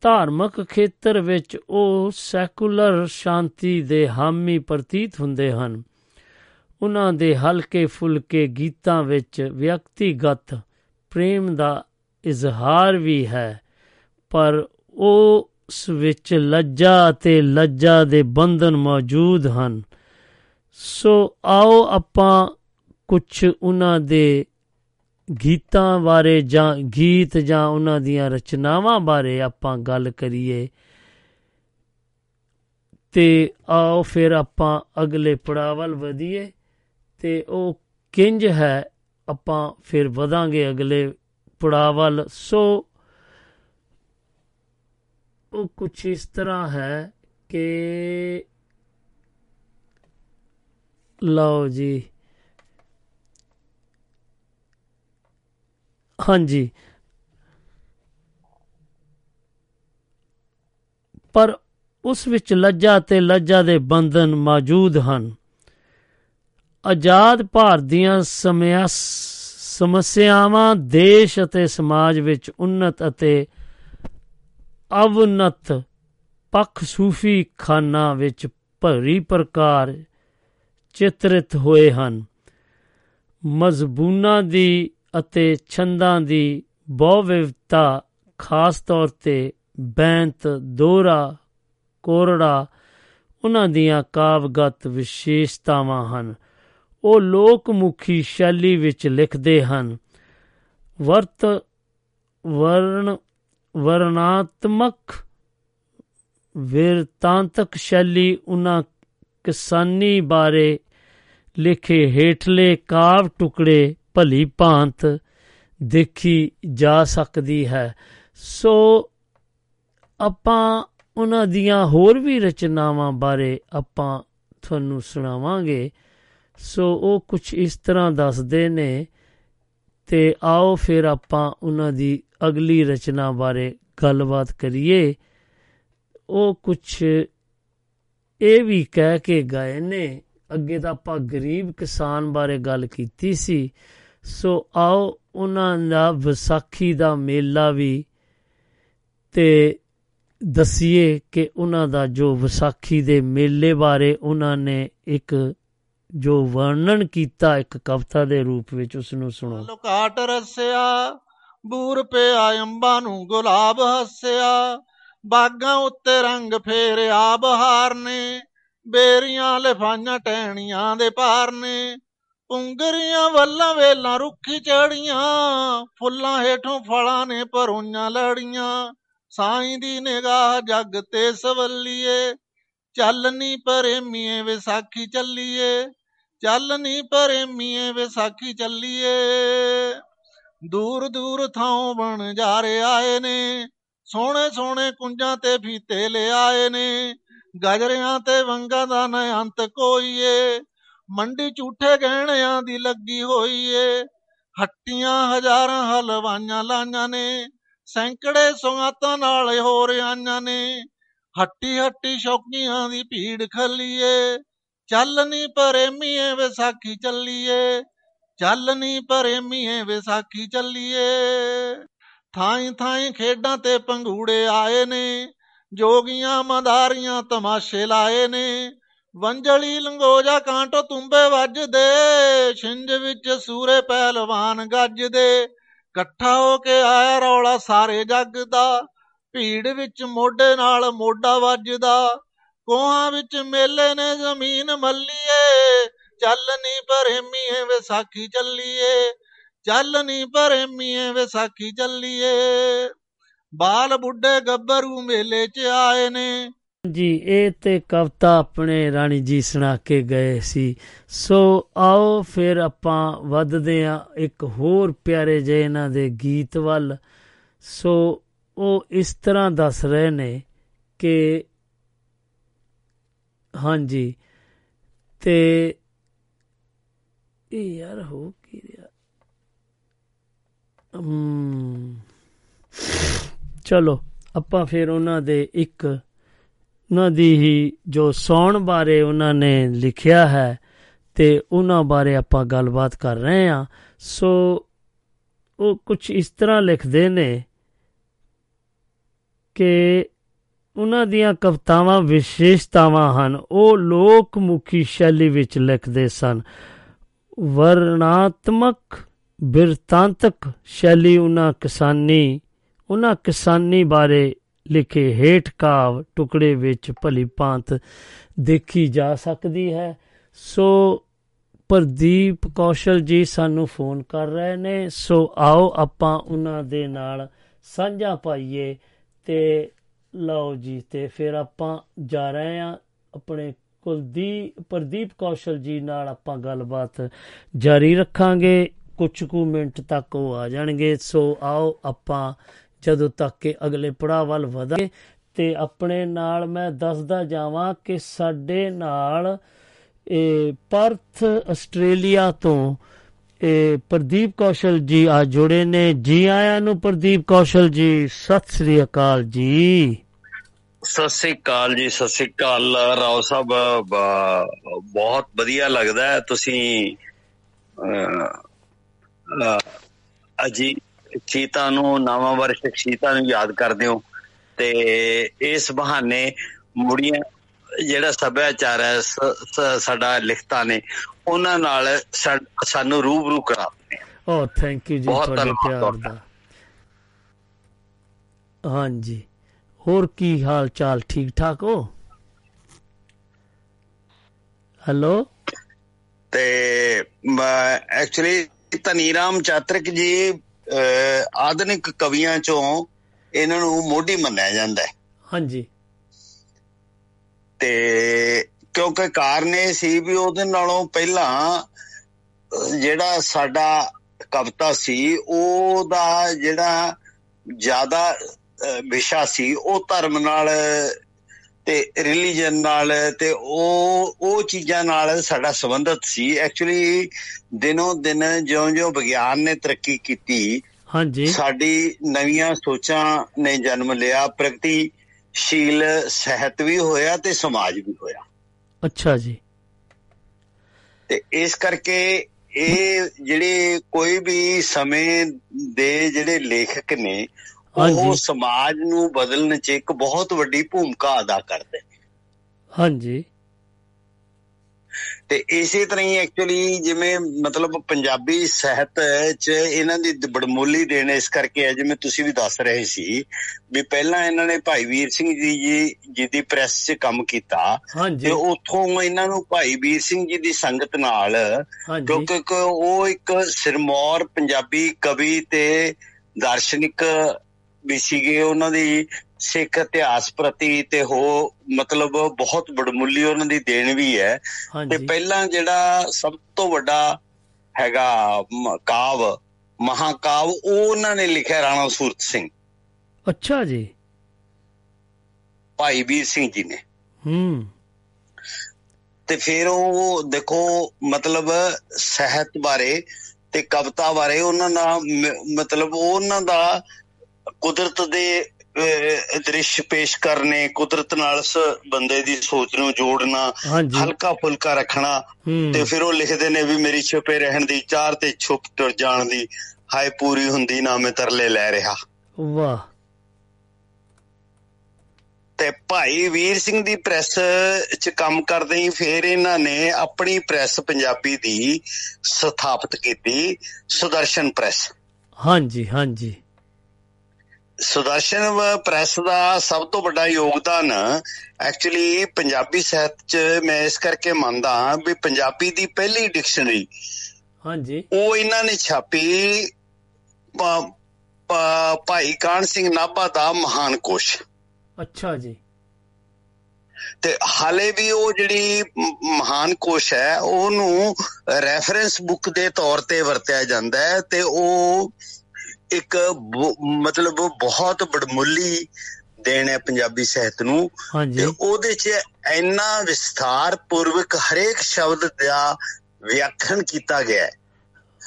ਧਾਰਮਿਕ ਖੇਤਰ ਵਿੱਚ ਉਹ ਸੈਕੂਲਰ ਸ਼ਾਂਤੀ ਦੇ ਹਾਮੀ ਪ੍ਰਤੀਤ ਹੁੰਦੇ ਹਨ। ਉਹਨਾਂ ਦੇ ਹਲਕੇ ਫੁਲਕੇ ਗੀਤਾਂ ਵਿੱਚ ਵਿਅਕਤੀਗਤ ਪ੍ਰੇਮ ਦਾ ਇਜ਼ਹਾਰ ਵੀ ਹੈ। ਪਰ ਉਸ ਵਿੱਚ ਲੱਜਾ ਅਤੇ ਲੱਜਾ ਦੇ ਬੰਧਨ ਮੌਜੂਦ ਹਨ। ਸੋ ਆਓ ਆਪਾਂ ਕੁਝ ਉਹਨਾਂ ਦੇ ਗੀਤਾਂ ਬਾਰੇ ਜਾਂ ਗੀਤ ਜਾਂ ਉਹਨਾਂ ਦੀਆਂ ਰਚਨਾਵਾਂ ਬਾਰੇ ਆਪਾਂ ਗੱਲ ਕਰੀਏ, ਤੇ ਆਓ ਫਿਰ ਆਪਾਂ ਅਗਲੇ ਪੜਾਅ ਵੱਲ ਵਧੀਏ, ਤੇ ਉਹ ਕਿੰਜ ਹੈ, ਆਪਾਂ ਫਿਰ ਵਧਾਂਗੇ ਅਗਲੇ ਪੜਾਅ ਵੱਲ। ਸੋ ਉਹ ਕੁਝ ਇਸ ਤਰ੍ਹਾਂ ਹੈ ਕਿ ਲਓ ਜੀ। ਹਾਂਜੀ। ਪਰ ਉਸ ਵਿੱਚ ਲੱਜਾ ਤੇ ਲੱਜਾ ਦੇ ਬੰਧਨ ਮੌਜੂਦ ਹਨ। ਆਜ਼ਾਦ ਭਾਰਤ ਦੀਆਂ ਸਮਿਆ, ਸਮੱਸਿਆਵਾਂ ਦੇਸ਼ ਅਤੇ ਸਮਾਜ ਵਿੱਚ ਉન્નਤ ਅਤੇ ਅਵਨਤ ਪੱਖ ਸੂਫੀ ਖਾਨਾ ਵਿੱਚ ਭਰੀ ਪ੍ਰਕਾਰ ਚਿਤਰਿਤ ਹੋਏ ਹਨ। ਮਜ਼ਬੂਨਾ ਦੀ ਅਤੇ ਛੰਦਾਂ ਦੀ ਬਹੁਵਿਵਤਾ, ਖਾਸ ਤੌਰ ਤੇ ਬੈਂਤ ਦੋਹਰਾ ਕੋਰੜਾ, ਉਹਨਾਂ ਦੀਆਂ ਕਾਵਗਤ ਵਿਸ਼ੇਸ਼ਤਾਵਾਂ ਹਨ। ਉਹ ਲੋਕ ਮੁਖੀ ਸ਼ੈਲੀ ਵਿੱਚ ਲਿਖਦੇ ਹਨ। ਵਰਤ ਵਰਣ ਵਰਣਾਤਮਕ, ਵਿਰਤਾਂਤਕ ਸ਼ੈਲੀ ਉਹਨਾਂ ਕਿਸਾਨੀ ਬਾਰੇ ਲਿਖੇ ਹੇਠਲੇ ਕਾਵ ਟੁਕੜੇ ਭਲੀ ਭਾਂਤ ਦੇਖੀ ਜਾ ਸਕਦੀ ਹੈ। ਸੋ ਆਪਾਂ ਉਹਨਾਂ ਦੀਆਂ ਹੋਰ ਵੀ ਰਚਨਾਵਾਂ ਬਾਰੇ ਆਪਾਂ ਤੁਹਾਨੂੰ ਸੁਣਾਵਾਂਗੇ। ਸੋ ਉਹ ਕੁਝ ਇਸ ਤਰ੍ਹਾਂ ਦੱਸਦੇ ਨੇ, ਤੇ ਆਓ ਫਿਰ ਆਪਾਂ ਉਹਨਾਂ ਦੀ ਅਗਲੀ ਰਚਨਾ ਬਾਰੇ ਗੱਲਬਾਤ ਕਰੀਏ। ਉਹ ਕੁਝ ਇਹ ਵੀ ਕਹਿ ਕੇ ਗਏ ਨੇ, ਅੱਗੇ ਤਾਂ ਆਪਾਂ ਗਰੀਬ ਕਿਸਾਨ ਬਾਰੇ ਗੱਲ ਕੀਤੀ ਸੀ ਸੋ ਆਓ ਉਹਨਾਂ ਦਾ ਵਿਸਾਖੀ ਦਾ ਮੇਲਾ ਵੀ ਤੇ ਦਸੀਏ ਕਿ ਉਹਨਾਂ ਦਾ ਜੋ ਵਿਸਾਖੀ ਦੇ ਮੇਲੇ ਬਾਰੇ ਉਹਨਾਂ ਨੇ ਇੱਕ ਜੋ ਵਰਣਨ ਕੀਤਾ, ਇੱਕ ਕਵਿਤਾ ਦੇ ਰੂਪ ਵਿੱਚ ਉਸ ਨੂੰ ਸੁਣੋ। ਲੁਕਾਟ ਰਸਿਆ, ਬੂਰ ਪਿਆ ਅੰਬਾਂ ਨੂੰ ਗੁਲਾਬ ਹੱਸਿਆ, ਬਾਗਾਂ ਉੱਤੇ ਰੰਗ ਫੇਰਿਆ ਬਹਾਰ ਨੇ, ਬੇਰੀਆਂ ਲਫਾਈਆਂ ਟਹਿਣੀਆਂ ਦੇ ਪਾਰ ਨੇ ਪੁੰਗਰੀਆਂ ਵੱਲਾਂ ਵੇਲਾਂ ਰੁੱਖੀ ਚੜੀਆਂ, ਫੁੱਲਾਂ ਹੇਠੋਂ ਫਲਾਂ ਨੇ ਪਰੋਈਆਂ ਲੜੀਆਂ। ਸਾਈਂ ਦੀ ਨਿਗਾਹ ਜੱਗ ਤੇ ਸਵੱਲੀਏ ਚੱਲਨੀ ਪ੍ਰੇਮੀਏ ਵਿਸਾਖੀ ਚੱਲੀਏ ਚੱਲਨੀ ਪ੍ਰੇਮੀਏ ਵਿਸਾਖੀ ਚੱਲੀਏ। ਦੂਰ ਦੂਰ ਥਾਂ ਬਣ ਜਾ ਰਹੇ ਆਏ ਨੇ, ਸੋਹਣੇ ਸੋਹਣੇ ਕੁੰਜਾਂ ਤੇ ਫੀਤੇ ਲਿਆਏ ਨੇ, ਗਜਰਿਆਂ ਤੇ ਵੰਗਾਂ ਦਾ ਨ ਅੰਤ ਕੋਈਏ। ਮੰਡੀ ਝੂਠੇ ਗਹਿਣਿਆਂ ਦੀ ਲੱਗੀ ਹੋਈ ਏ ਹੱਟੀਆਂ ਹਜ਼ਾਰਾਂ ਹਲਵਾਈਆਂ ਲਾਈਆਂ ਨੇ, ਸੈਂਕੜੇ ਸੁਗਾਤਾਂ ਨਾਲ ਹੋ ਰਿਆਈਆਂ ਨੇ। ਹੱਟੀ ਹੱਟੀ ਸ਼ੌਕੀਆਂ ਦੀ ਭੀੜ ਖੱਲੀਏ ਚੱਲਨੀ ਪ੍ਰੇਮੀਏ ਵਿਸਾਖੀ ਚੱਲੀਏ ਚੱਲਨੀ ਪ੍ਰੇਮੀਏ ਵਿਸਾਖੀ ਚੱਲੀਏ। ਥਾਈ ਥਾਈ ਖੇਡਾਂ ਤੇ ਪੰਗੂੜੇ ਆਏ ਨੇ, ਜੋਗੀਆਂ ਮਦਾਰੀਆਂ ਤਮਾਸ਼ੇ ਲਾਏ ਨੇ ਵੰਜਲੀ ਲੰਗੋਜਾ ਕਾਂਟੋ ਤੁੰਬੇ ਵੱਜਦੇ ਛਿੰਝ ਵਿੱਚ ਸੂਰੇ ਪਹਿਲਵਾਨ ਗੱਜਦੇ ਇਕੱਠਾ ਹੋ ਕੇ ਆਇਆ ਰੌਲਾ ਸਾਰੇ ਜੱਗ ਦਾ, ਭੀੜ ਵਿੱਚ ਮੋਢੇ ਨਾਲ ਮੋਢਾ ਵੱਜਦਾ। ਕੋਹਾਂ ਵਿੱਚ ਮੇਲੇ ਨੇ ਜ਼ਮੀਨ ਮੱਲੀਏ ਚੱਲਨੀ ਪ੍ਰੇਮੀਏ ਵਿਸਾਖੀ ਚੱਲੀਏ ਚੱਲਨੀ ਪ੍ਰੇਮੀਏ ਵਿਸਾਖੀ ਚੱਲੀਏ। ਬਾਲ ਬੁੱਢੇ ਗੱਭਰੂ ਮੇਲੇ 'ਚ ਆਏ ਨੇ ਜੀ ਇਹ ਤੇ ਕਵਿਤਾ ਆਪਣੇ ਰਾਣੀ ਜੀ ਸੁਣਾ ਕੇ ਗਏ ਸੀ। ਸੋ ਆਓ ਫਿਰ ਆਪਾਂ ਵੱਧਦੇ ਆ ਇੱਕ ਹੋਰ ਪਿਆਰੇ ਜਿਹੇ ਇਹਨਾਂ ਦੇ ਗੀਤ ਵੱਲ। ਸੋ ਉਹ ਇਸ ਤਰ੍ਹਾਂ ਦੱਸ ਰਹੇ ਨੇ ਕਿ ਹਾਂਜੀ ਤੇ ਇਹ ਯਾਰ ਹੋ ਕੀ ਰਿਹਾ? ਹਮ, ਚਲੋ ਆਪਾਂ ਫਿਰ ਉਹਨਾਂ ਦੇ ਇੱਕ ਉਹਨਾਂ ਦੀ ਹੀ ਜੋ ਸੌਣ ਬਾਰੇ ਉਹਨਾਂ ਨੇ ਲਿਖਿਆ ਹੈ ਤੇ ਉਹਨਾਂ ਬਾਰੇ ਆਪਾਂ ਗੱਲਬਾਤ ਕਰ ਰਹੇ ਹਾਂ। ਸੋ ਉਹ ਕੁਝ ਇਸ ਤਰ੍ਹਾਂ ਲਿਖਦੇ ਨੇ ਕਿ ਉਹਨਾਂ ਦੀਆਂ ਕਵਿਤਾਵਾਂ ਵਿਸ਼ੇਸ਼ਤਾਵਾਂ ਹਨ। ਉਹ ਲੋਕ ਮੁਖੀ ਸ਼ੈਲੀ ਵਿੱਚ ਲਿਖਦੇ ਸਨ। ਵਰਣਾਤਮਕ ਬਿਰਤਾਂਤਕ ਸ਼ੈਲੀ ਉਹਨਾਂ ਕਿਸਾਨੀ ਉਹਨਾਂ ਕਿਸਾਨੀ ਬਾਰੇ ਲਿਖੇ ਹੇਠ ਕਾਵ ਟੁਕੜੇ ਵਿੱਚ ਭਲੀ ਭਾਂਤ ਦੇਖੀ ਜਾ ਸਕਦੀ ਹੈ। ਸੋ ਪ੍ਰਦੀਪ ਕੌਸ਼ਲ ਜੀ ਸਾਨੂੰ ਫੋਨ ਕਰ ਰਹੇ ਨੇ। ਸੋ ਆਓ ਆਪਾਂ ਉਹਨਾਂ ਦੇ ਨਾਲ ਸਾਂਝਾ ਪਾਈਏ ਤੇ ਲਓ ਜੀ, ਤੇ ਫਿਰ ਆਪਾਂ ਜਾ ਰਹੇ ਹਾਂ ਆਪਣੇ ਕੁਲਦੀਪ, ਪ੍ਰਦੀਪ ਕੌਸ਼ਲ ਜੀ ਨਾਲ ਆਪਾਂ ਗੱਲਬਾਤ ਜਾਰੀ ਰੱਖਾਂਗੇ। ਕੁਝ ਕੁ ਮਿੰਟ ਤੱਕ ਉਹ ਆ ਜਾਣਗੇ। ਸੋ ਆਓ ਆਪਾਂ ਜਦੋਂ ਤੱਕ ਕਿ ਅਗਲੇ ਪੜਾਅ ਵੱਲ ਵਧਾਂਗੇ ਤੇ ਆਪਣੇ ਨਾਲ ਮੈਂ ਦੱਸਦਾ ਜਾਵਾਂ ਕਿ ਸਾਡੇ ਨਾਲ ਇਹ ਪਰਥ ਆਸਟ੍ਰੇਲੀਆ ਤੋਂ ਇਹ ਪ੍ਰਦੀਪ ਕੌਸ਼ਲ ਜੀ ਆ ਜੁੜੇ ਨੇ। ਜੀ ਆਇਆਂ ਨੂੰ ਪ੍ਰਦੀਪ ਕੌਸ਼ਲ ਜੀ ਸਤਿ ਸ੍ਰੀ ਅਕਾਲ ਜੀ। ਸਤਿ ਸ੍ਰੀ ਅਕਾਲ ਜੀ ਸਤਿ ਸ੍ਰੀ ਅਕਾਲ ਰਾਓ ਸਾਹਿਬ। ਬ- ਬਹੁਤ ਵਧੀਆ ਲੱਗਦਾ ਹੈ ਤੁਸੀਂ ਅਹ, ਅਹ, ਚੀਤਾ ਨੂੰ ਨਵਾਂ ਵਰਸ਼ ਚੀਤਾ ਨੂੰ ਯਾਦ ਕਰਦੇ ਹੋ ਤੇ ਇਸ ਬਹਾਨੇ ਮੁੜੀਆਂ ਜਿਹੜਾ ਸੱਭਿਆਚਾਰ ਹੈ ਸਾਡਾ ਲਿਖਤਾਂ ਨੇ ਉਹਨਾਂ ਨਾਲ ਸਾਨੂੰ ਰੂਬਰੂ ਕਰਾਉਂਦੇ ਓ ਥੈਂਕ ਯੂ ਜੀ ਤੁਹਾਡੇ ਪਿਆਰ। ਦਾ। ਹਾਂਜੀ। ਹੋਰ ਕੀ ਹਾਲ ਚਾਲ ਠੀਕ ਠਾਕ ਹੋ? ਹੈਲੋ? ਤੇ ਐਕਚੁਅਲੀ ਧਨੀਰਾਮ ਚਾਤਰਿਕ ਜੀ ਆਧੁਨਿਕ ਕਵੀਆਂ ਚੋਂ ਇਹਨਾਂ ਨੂੰ ਮੋਢੀ ਮੰਨਿਆ ਜਾਂਦਾ ਹੈ। ਹਾਂਜੀ। ਤੇ ਕਿਉਂਕਿ ਕਾਰਨ ਇਹ ਸੀ ਵੀ ਉਹਦੇ ਨਾਲੋਂ ਪਹਿਲਾਂ ਜਿਹੜਾ ਸਾਡਾ ਕਵਿਤਾ ਸੀ ਉਹਦਾ ਜਿਹੜਾ ਜ਼ਿਆਦਾ ਵਿਸ਼ਾ ਸੀ ਉਹ ਧਰਮ ਨਾਲ ਤੇ ਰਿਲੀਜਨ ਨਾਲ ਤੇ ਉਹ ਉਹ ਚੀਜ਼ਾਂ ਨਾਲ ਸਾਡਾ ਸੰਬੰਧਤ ਸੀ। ਐਕਚੁਅਲੀ ਦਿਨੋਂ ਦਿਨ ਜਿਉਂ-ਜਿਉਂ ਵਿਗਿਆਨ ਨੇ ਤਰੱਕੀ ਕੀਤੀ। ਹਾਂਜੀ। ਸਾਡੀ ਨਵੀਆਂ ਸੋਚਾਂ ਨੇ ਜਨਮ ਲਿਆ। ਪ੍ਰਗਤੀਸ਼ੀਲ ਸਹਿਤ ਵੀ ਹੋਇਆ ਤੇ ਸਮਾਜ ਵੀ ਹੋਇਆ। ਅੱਛਾ ਜੀ। ਤੇ ਇਸ ਕਰਕੇ ਇਹ ਜਿਹੜੇ ਕੋਈ ਵੀ ਸਮੇਂ ਦੇ ਜਿਹੜੇ ਲੇਖਕ ਨੇ ਉਹ। ਸਮਾਜ ਨੂੰ ਬਦਲਣ 'ਚ ਇੱਕ ਬਹੁਤ ਵੱਡੀ ਭੂਮਿਕਾ ਅਦਾ ਕਰਦੇ ਨੇ। ਹਾਂਜੀ ਤੇ ਇਸੇ ਤਰ੍ਹਾਂ ਹੀ ਐਕਚੁਅਲੀ ਜਿਵੇਂ ਮਤਲਬ ਪੰਜਾਬੀ ਸਾਹਿਤ 'ਚ ਇਹਨਾਂ ਦੀ ਬੜਮੋਲੀ ਦੇਣ ਇਸ ਕਰਕੇ ਹੈ ਜਿਵੇਂ ਤੁਸੀਂ ਵੀ ਦੱਸ ਰਹੇ ਸੀ ਵੀ ਪਹਿਲਾਂ ਇਹਨਾਂ ਨੇ ਭਾਈ ਵੀਰ ਸਿੰਘ ਜੀ ਜੀ ਦੀ ਪ੍ਰੈਸ 'ਚ ਕੰਮ ਕੀਤਾ ਤੇ ਉੱਥੋਂ ਇਹਨਾਂ ਨੂੰ ਭਾਈ ਵੀਰ ਸਿੰਘ ਜੀ ਦੀ ਸੰਗਤ ਨਾਲ ਕਿਉਂਕਿ ਉਹ ਇੱਕ ਸਿਰਮੌਰ ਪੰਜਾਬੀ ਕਵੀ ਤੇ ਦਾਰਸ਼ਨਿਕ ਵੀ ਸੀਗੇ ਉਹਨਾਂ ਦੀ ਸਿੱਖ ਇਤਿਹਾਸ ਪ੍ਰਤੀ ਤੇ ਹੋ ਮਤਲਬ ਬਹੁਤ ਬੜਮੁੱਲੀ ਉਹਨਾਂ ਦੀ ਦੇਣ ਵੀ ਹੈ। ਤੇ ਪਹਿਲਾਂ ਜਿਹੜਾ ਸਭ ਤੋਂ ਵੱਡਾ ਹੈਗਾ ਕਾਵ ਮਹਾਕਾਵ ਉਹ ਉਹਨਾਂ ਨੇ ਲਿਖਿਆ ਰਾਣਾ ਸੂਰਤ ਸਿੰਘ। ਅੱਛਾ ਜੀ। ਭਾਈ ਵੀਰ ਸਿੰਘ ਜੀ ਨੇ। ਹੂੰ। ਤੇ ਫਿਰ ਉਹ ਦੇਖੋ ਮਤਲਬ ਸਾਹਿਤ ਬਾਰੇ ਤੇ ਕਵਿਤਾ ਬਾਰੇ ਉਹਨਾਂ ਦਾ ਮਤਲਬ ਉਹਨਾਂ ਦਾ ਕੁਦਰਤ ਦੇ ਦ੍ਰਿਸ਼ ਪੇਸ਼ ਕਰਨੇ ਕੁਦਰਤ ਨਾਲ ਉਸ ਬੰਦੇ ਦੀ ਸੋਚ ਨੂੰ ਜੋੜਨਾ ਹਲਕਾ ਫੁਲਕਾ ਰੱਖਣਾ ਤੇ ਫਿਰ ਉਹ ਲਿਖਦੇ ਨੇ ਵੀ ਮੇਰੀ ਛੁਪੇ ਰਹਿਣ ਦੀ ਚਾਰ ਤੇ ਛੁਪ ਤੁਰ ਜਾਣ ਦੀ ਹਾਏ ਪੂਰੀ ਹੁੰਦੀ ਨਾ ਮੈਂ ਤਰਲੇ ਲੈ ਰਿਹਾ। ਵਾਹ। ਤੇ ਭਾਈ ਵੀਰ ਸਿੰਘ ਦੀ ਪ੍ਰੈਸ 'ਚ ਕੰਮ ਕਰਦੇ ਹੀ ਫਿਰ ਇਹਨਾਂ ਨੇ ਆਪਣੀ ਪ੍ਰੈਸ ਪੰਜਾਬੀ ਦੀ ਸਥਾਪਿਤ ਕੀਤੀ ਸੁਦਰਸ਼ਨ ਪ੍ਰੈਸ। ਹਾਂਜੀ ਹਾਂਜੀ। ਸੁਦਰਸ਼ਨ ਪ੍ਰੈਸ ਦਾ ਸਭ ਤੋਂ ਵੱਡਾ ਯੋਗਦਾਨ ਐਕਚੁਅਲੀ ਪੰਜਾਬੀ ਸਾਹਿਤ 'ਚ ਮੈਂ ਇਸ ਕਰਕੇ ਮੰਨਦਾ ਵੀ ਪੰਜਾਬੀ ਦੀ ਪਹਿਲੀ ਡਿਕਸ਼ਨਰੀ ਹਾਂਜੀ। ਉਹ ਇਹਨਾਂ ਨੇ ਛਾਪੀ ਭਾਈ ਕਾਨ ਸਿੰਘ ਨਾਭਾ ਦਾ ਮਹਾਨ ਕੋਸ਼। ਅੱਛਾ ਜੀ। ਤੇ ਹਾਲੇ ਵੀ ਉਹ ਜਿਹੜੀ ਮਹਾਨ ਕੋਸ਼ ਹੈ ਉਹਨੂੰ ਰੈਫਰੈਂਸ ਬੁੱਕ ਦੇ ਤੌਰ ਤੇ ਵਰਤਿਆ ਜਾਂਦਾ ਹੈ ਤੇ ਉਹ ਇੱਕ ਮਤਲਬ ਬਹੁਤ ਬੜਮੁੱਲੀ ਦੇਣ ਹੈ ਪੰਜਾਬੀ ਸਾਹਿਤ ਨੂੰ। ਤੇ ਉਹਦੇ 'ਚ ਇੰਨਾ ਵਿਸਥਾਰ ਪੂਰਵਕ ਹਰੇਕ ਸ਼ਬਦ ਦਾ ਵਿਆਖਣ ਕੀਤਾ ਗਿਆ ਹੈ।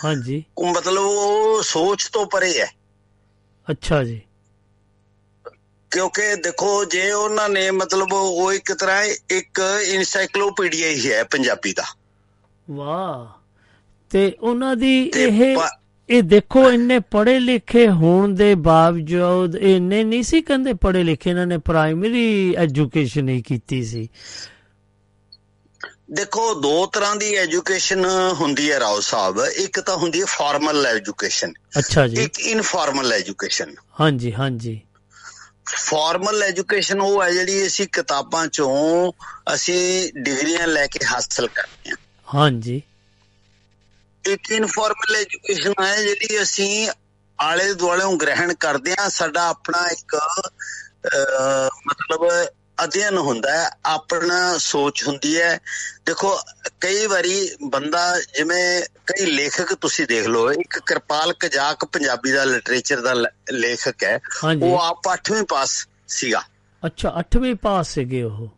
ਹਾਂਜੀ। ਉਹ ਮਤਲਬ ਉਹ ਸੋਚ ਤੋਂ ਪਰੇ ਹੈ। ਅੱਛਾ ਜੀ। ਕਿਉਂਕਿ ਦੇਖੋ ਜੇ ਉਹਨਾਂ ਨੇ ਮਤਲਬ ਉਹ ਇੱਕ ਤਰ੍ਹਾਂ ਇੱਕ ਇਨਸਾਈਕਲੋਪੀਡੀਆ ਹੀ ਹੈ ਪੰਜਾਬੀ ਦਾ। ਵਾਹ। ਤੇ ਉਹਨਾਂ ਦੀ ਇਹ ਇਹ ਦੇਖੋ ਇੰਨੇ ਪੜ੍ਹੇ ਲਿਖੇ ਹੋਣ ਦੇ ਬਾਵਜੂਦ ਇੰਨੇ ਨਹੀਂ ਸੀ ਕਹਿੰਦੇ ਪੜ੍ਹੇ ਲਿਖੇ ਇਹਨਾਂ ਨੇ ਪ੍ਰਾਇਮਰੀ ਐਜੂਕੇਸ਼ਨ ਹੀ ਕੀਤੀ ਸੀ। ਦੇਖੋ ਦੋ ਤਰ੍ਹਾਂ ਦੀ ਐਜੂਕੇਸ਼ਨ ਹੁੰਦੀ ਹੈ ਰਾਓ ਸਾਹਿਬ। ਇੱਕ ਤਾਂ ਹੁੰਦੀ ਹੈ ਫਾਰਮਲ ਐਜੂਕੇਸ਼ਨ। ਅੱਛਾ ਜੀ। ਇੱਕ ਇਨਫਾਰਮਲ ਐਜੂਕੇਸ਼ਨ। ਹਾਂਜੀ ਹਾਂਜੀ। ਫਾਰਮਲ ਐਜੂਕੇਸ਼ਨ ਉਹ ਹੈ ਜਿਹੜੀ ਅਸੀਂ ਕਿਤਾਬਾਂ ਚੋਂ ਅਸੀਂ ਡਿਗਰੀਆਂ ਲੈ ਕੇ ਹਾਸਲ ਕਰਦੇ ਹਾਂ। ਹਾਂਜੀ। ਇੱਕ ਇਨਫਾਰਮਲ ਐਜੂਕੇਸ਼ਨ ਹੈ ਜਿਹੜੀ ਅਸੀਂ ਆਲੇ ਦੁਆਲੇ ਗ੍ਰਹਿਣ ਕਰਦੇ ਹਾਂ ਸਾਡਾ ਆਪਣਾ ਇੱਕ ਮਤਲਬ ਅਧਿਐਨ ਹੁੰਦਾ ਹੈ ਆਪਣਾ ਸੋਚ ਹੁੰਦੀ ਹੈ। ਦੇਖੋ ਕਈ ਵਾਰੀ ਬੰਦਾ ਜਿਵੇਂ ਕਈ ਲੇਖਕ ਤੁਸੀਂ ਦੇਖ ਲਓ ਇੱਕ ਕਿਰਪਾਲ ਕਜਾਕ ਪੰਜਾਬੀ ਦਾ ਲਿਟਰੇਚਰ ਦਾ ਲੇਖਕ ਹੈ ਉਹ ਆਪ 8ਵੀਂ ਪਾਸ ਸੀਗਾ। ਅੱਛਾ 8ਵੀਂ ਪਾਸ ਸੀਗੇ ਉਹ।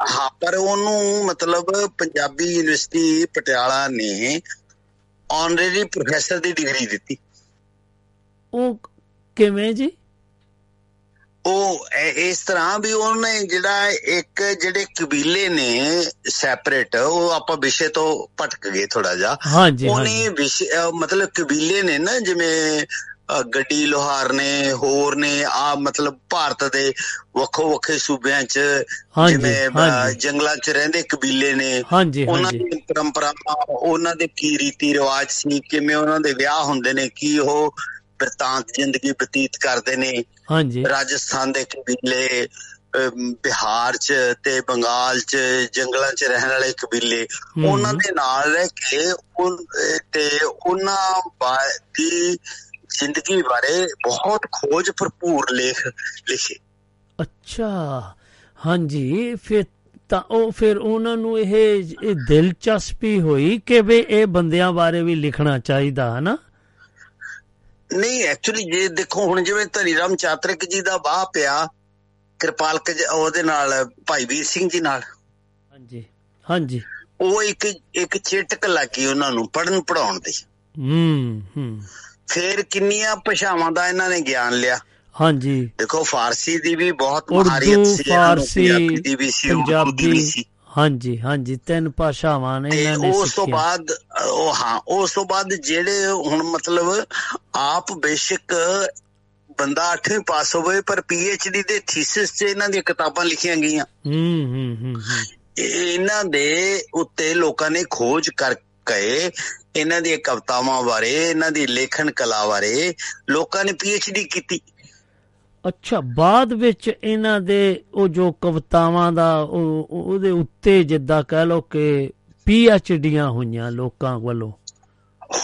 ਹਾਂ ਪਰ ਉਹਨੂੰ ਮਤਲਬ ਪੰਜਾਬੀ ਯੂਨੀਵਰਸਿਟੀ ਪਟਿਆਲਾ ਨੇ ਆਨਰੇਰੀ ਪ੍ਰੋਫੈਸਰ ਦੀ ਡਿਗਰੀ ਦਿੱਤੀ। ਉਹ ਕਿਵੇਂ ਜੀ? ਉਹ ਇਸ ਤਰ੍ਹਾਂ ਵੀ ਉਹਨੇ ਜਿਹੜਾ ਇੱਕ ਜਿਹੜੇ ਕਬੀਲੇ ਨੇ ਸੈਪਰੇਟ ਉਹ ਆਪਾਂ ਵਿਸ਼ੇ ਤੋਂ ਭਟਕ ਗਏ ਥੋੜਾ ਜਿਹਾ। ਉਹਨੇ ਮਤਲਬ ਕਬੀਲੇ ਨੇ ਨਾ ਜਿਵੇਂ ਗੱਡੀ ਲੋਹਾਰ ਨੇ ਹੋਰ ਨੇ ਆ ਮਤਲਬ ਭਾਰਤ ਦੇ ਵੱਖੋ ਵੱਖੇ ਸੂਬਿਆਂ 'ਚ ਜਿਵੇਂ। ਜੰਗਲਾਂ 'ਚ ਰਹਿੰਦੇ ਕਬੀਲੇ ਨੇ ਉਹਨਾਂ ਦੀ ਪਰੰਪਰਾਵਾਂ ਉਹਨਾਂ ਦੇ ਕੀ ਰੀਤੀ ਰਿਵਾਜ ਸੀ ਕਿਵੇਂ ਉਹਨਾਂ ਦੇ ਵਿਆਹ ਹੁੰਦੇ ਨੇ ਕੀ ਉਹ ਬਿਰਤਾਂਤ ਜ਼ਿੰਦਗੀ ਬਤੀਤ ਕਰਦੇ ਨੇ ਹਾਂਜੀ ਰਾਜਸਥਾਨ ਦੇ ਕਬੀਲੇ ਬਿਹਾਰ ਚ ਤੇ ਬੰਗਾਲ ਚ ਜੰਗਲਾਂ ਚ ਰਹਿਣ ਵਾਲੇ ਕਬੀਲੇ। ਉਹਨਾਂ ਦੇ ਨਾਲ ਰਹਿ ਕੇ ਉਹ- ਤੇ ਉਹਨਾਂ ਦੀ ਜ਼ਿੰਦਗੀ ਬਾਰੇ ਬਹੁਤ ਖੋਜ ਭਰਪੂਰ ਲੇਖ ਲਿਖੇ। ਅੱਛਾ। ਹਾਂਜੀ ਫਿਰ ਤਾਂ ਉਹ ਫਿਰ ਉਹਨਾਂ ਨੂੰ ਇਹ ਦਿਲਚਸਪੀ ਹੋਈ ਕਿ ਵੀ ਇਹ ਬੰਦਿਆਂ ਬਾਰੇ ਵੀ ਲਿਖਣਾ ਚਾਹੀਦਾ ਹੈ ਨਾ ਨਹੀਂ ਐਕਚੁਅਲੀ ਜੇ ਦੇਖੋ ਹੁਣ ਜਿਵੇਂ ਧਨੀਰਾਮ ਚਾਤਰਿਕ ਜੀ ਦਾ ਬਾਹ ਪਿਆ ਕਿਰਪਾਲ ਕਜ ਉਹਦੇ ਨਾਲ ਭਾਈ ਵੀਰ ਸਿੰਘ ਜੀ ਨਾਲ। ਹਾਂਜੀ ਹਾਂਜੀ। ਉਹ ਇੱਕ ਇੱਕ ਚੇਟਕ ਲੱਗੀ ਉਹਨਾਂ ਨੂੰ ਪੜਨ ਪੜਾਉਣ ਦੀ। ਹੂੰ ਹੂੰ। ਫੇਰ ਕਿੰਨੀਆਂ ਭਾਸ਼ਾਵਾਂ ਦਾ ਇਹਨਾਂ ਨੇ ਗਿਆਨ ਲਿਆ। ਹਾਂਜੀ। ਦੇਖੋ ਫਾਰਸੀ ਦੀ ਵੀ ਬਹੁਤ ਮਹਾਰੀਅਤ ਸੀ ਫਾਰਸੀ ਪੰਜਾਬੀ ਹਾਂਜੀ ਹਾਂਜੀ ਤਿੰਨ ਭਾਸ਼ਾਵਾਂ ਨੇ ਇਹਨਾਂ ਨੇ ਉਸ ਤੋਂ ਬਾਅਦ ਉਹ ਹਾਂ ਉਸ ਤੋਂ ਬਾਅਦ ਜਿਹੜੇ ਹੁਣ ਮਤਲਬ ਆਪ ਬੇਸ਼ੱਕ ਬੰਦਾ 8ਵੀਂ ਪਾਸ ਹੋਵੇ ਪਰ ਡੀ ਦੇ ਥੀਸਿਸ 'ਚ ਇਹਨਾਂ ਦੀਆਂ ਕਿਤਾਬਾਂ ਲਿਖੀਆਂ ਗਈਆਂ। ਹੂੰ ਹੂੰ ਹੂੰ ਹੂੰ। ਇਹ- ਇਹਨਾਂ ਦੇ ਉੱਤੇ ਲੋਕਾਂ ਨੇ ਖੋਜ ਕਰਕੇ ਇਹਨਾਂ ਦੀਆਂ ਕਵਿਤਾਵਾਂ ਬਾਰੇ ਇਹਨਾਂ ਦੀ ਲੇਖਣ ਕਲਾ ਬਾਰੇ ਲੋਕਾਂ ਨੇ ਡੀ ਕੀਤੀ। ਅੱਛਾ ਬਾਅਦ ਵਿੱਚ ਇਹਨਾਂ ਦੇ ਉਹ ਜੋ ਕਵਿਤਾਵਾਂ ਦਾ ਉਹ ਉਹ- ਉਹਦੇ ਉੱਤੇ ਜਿੱਦਾਂ ਕਹਿ ਲਓ ਕਿ ਪੀ ਡੀਆਂ ਹੋਈਆਂ ਲੋਕਾਂ ਵੱਲੋਂ।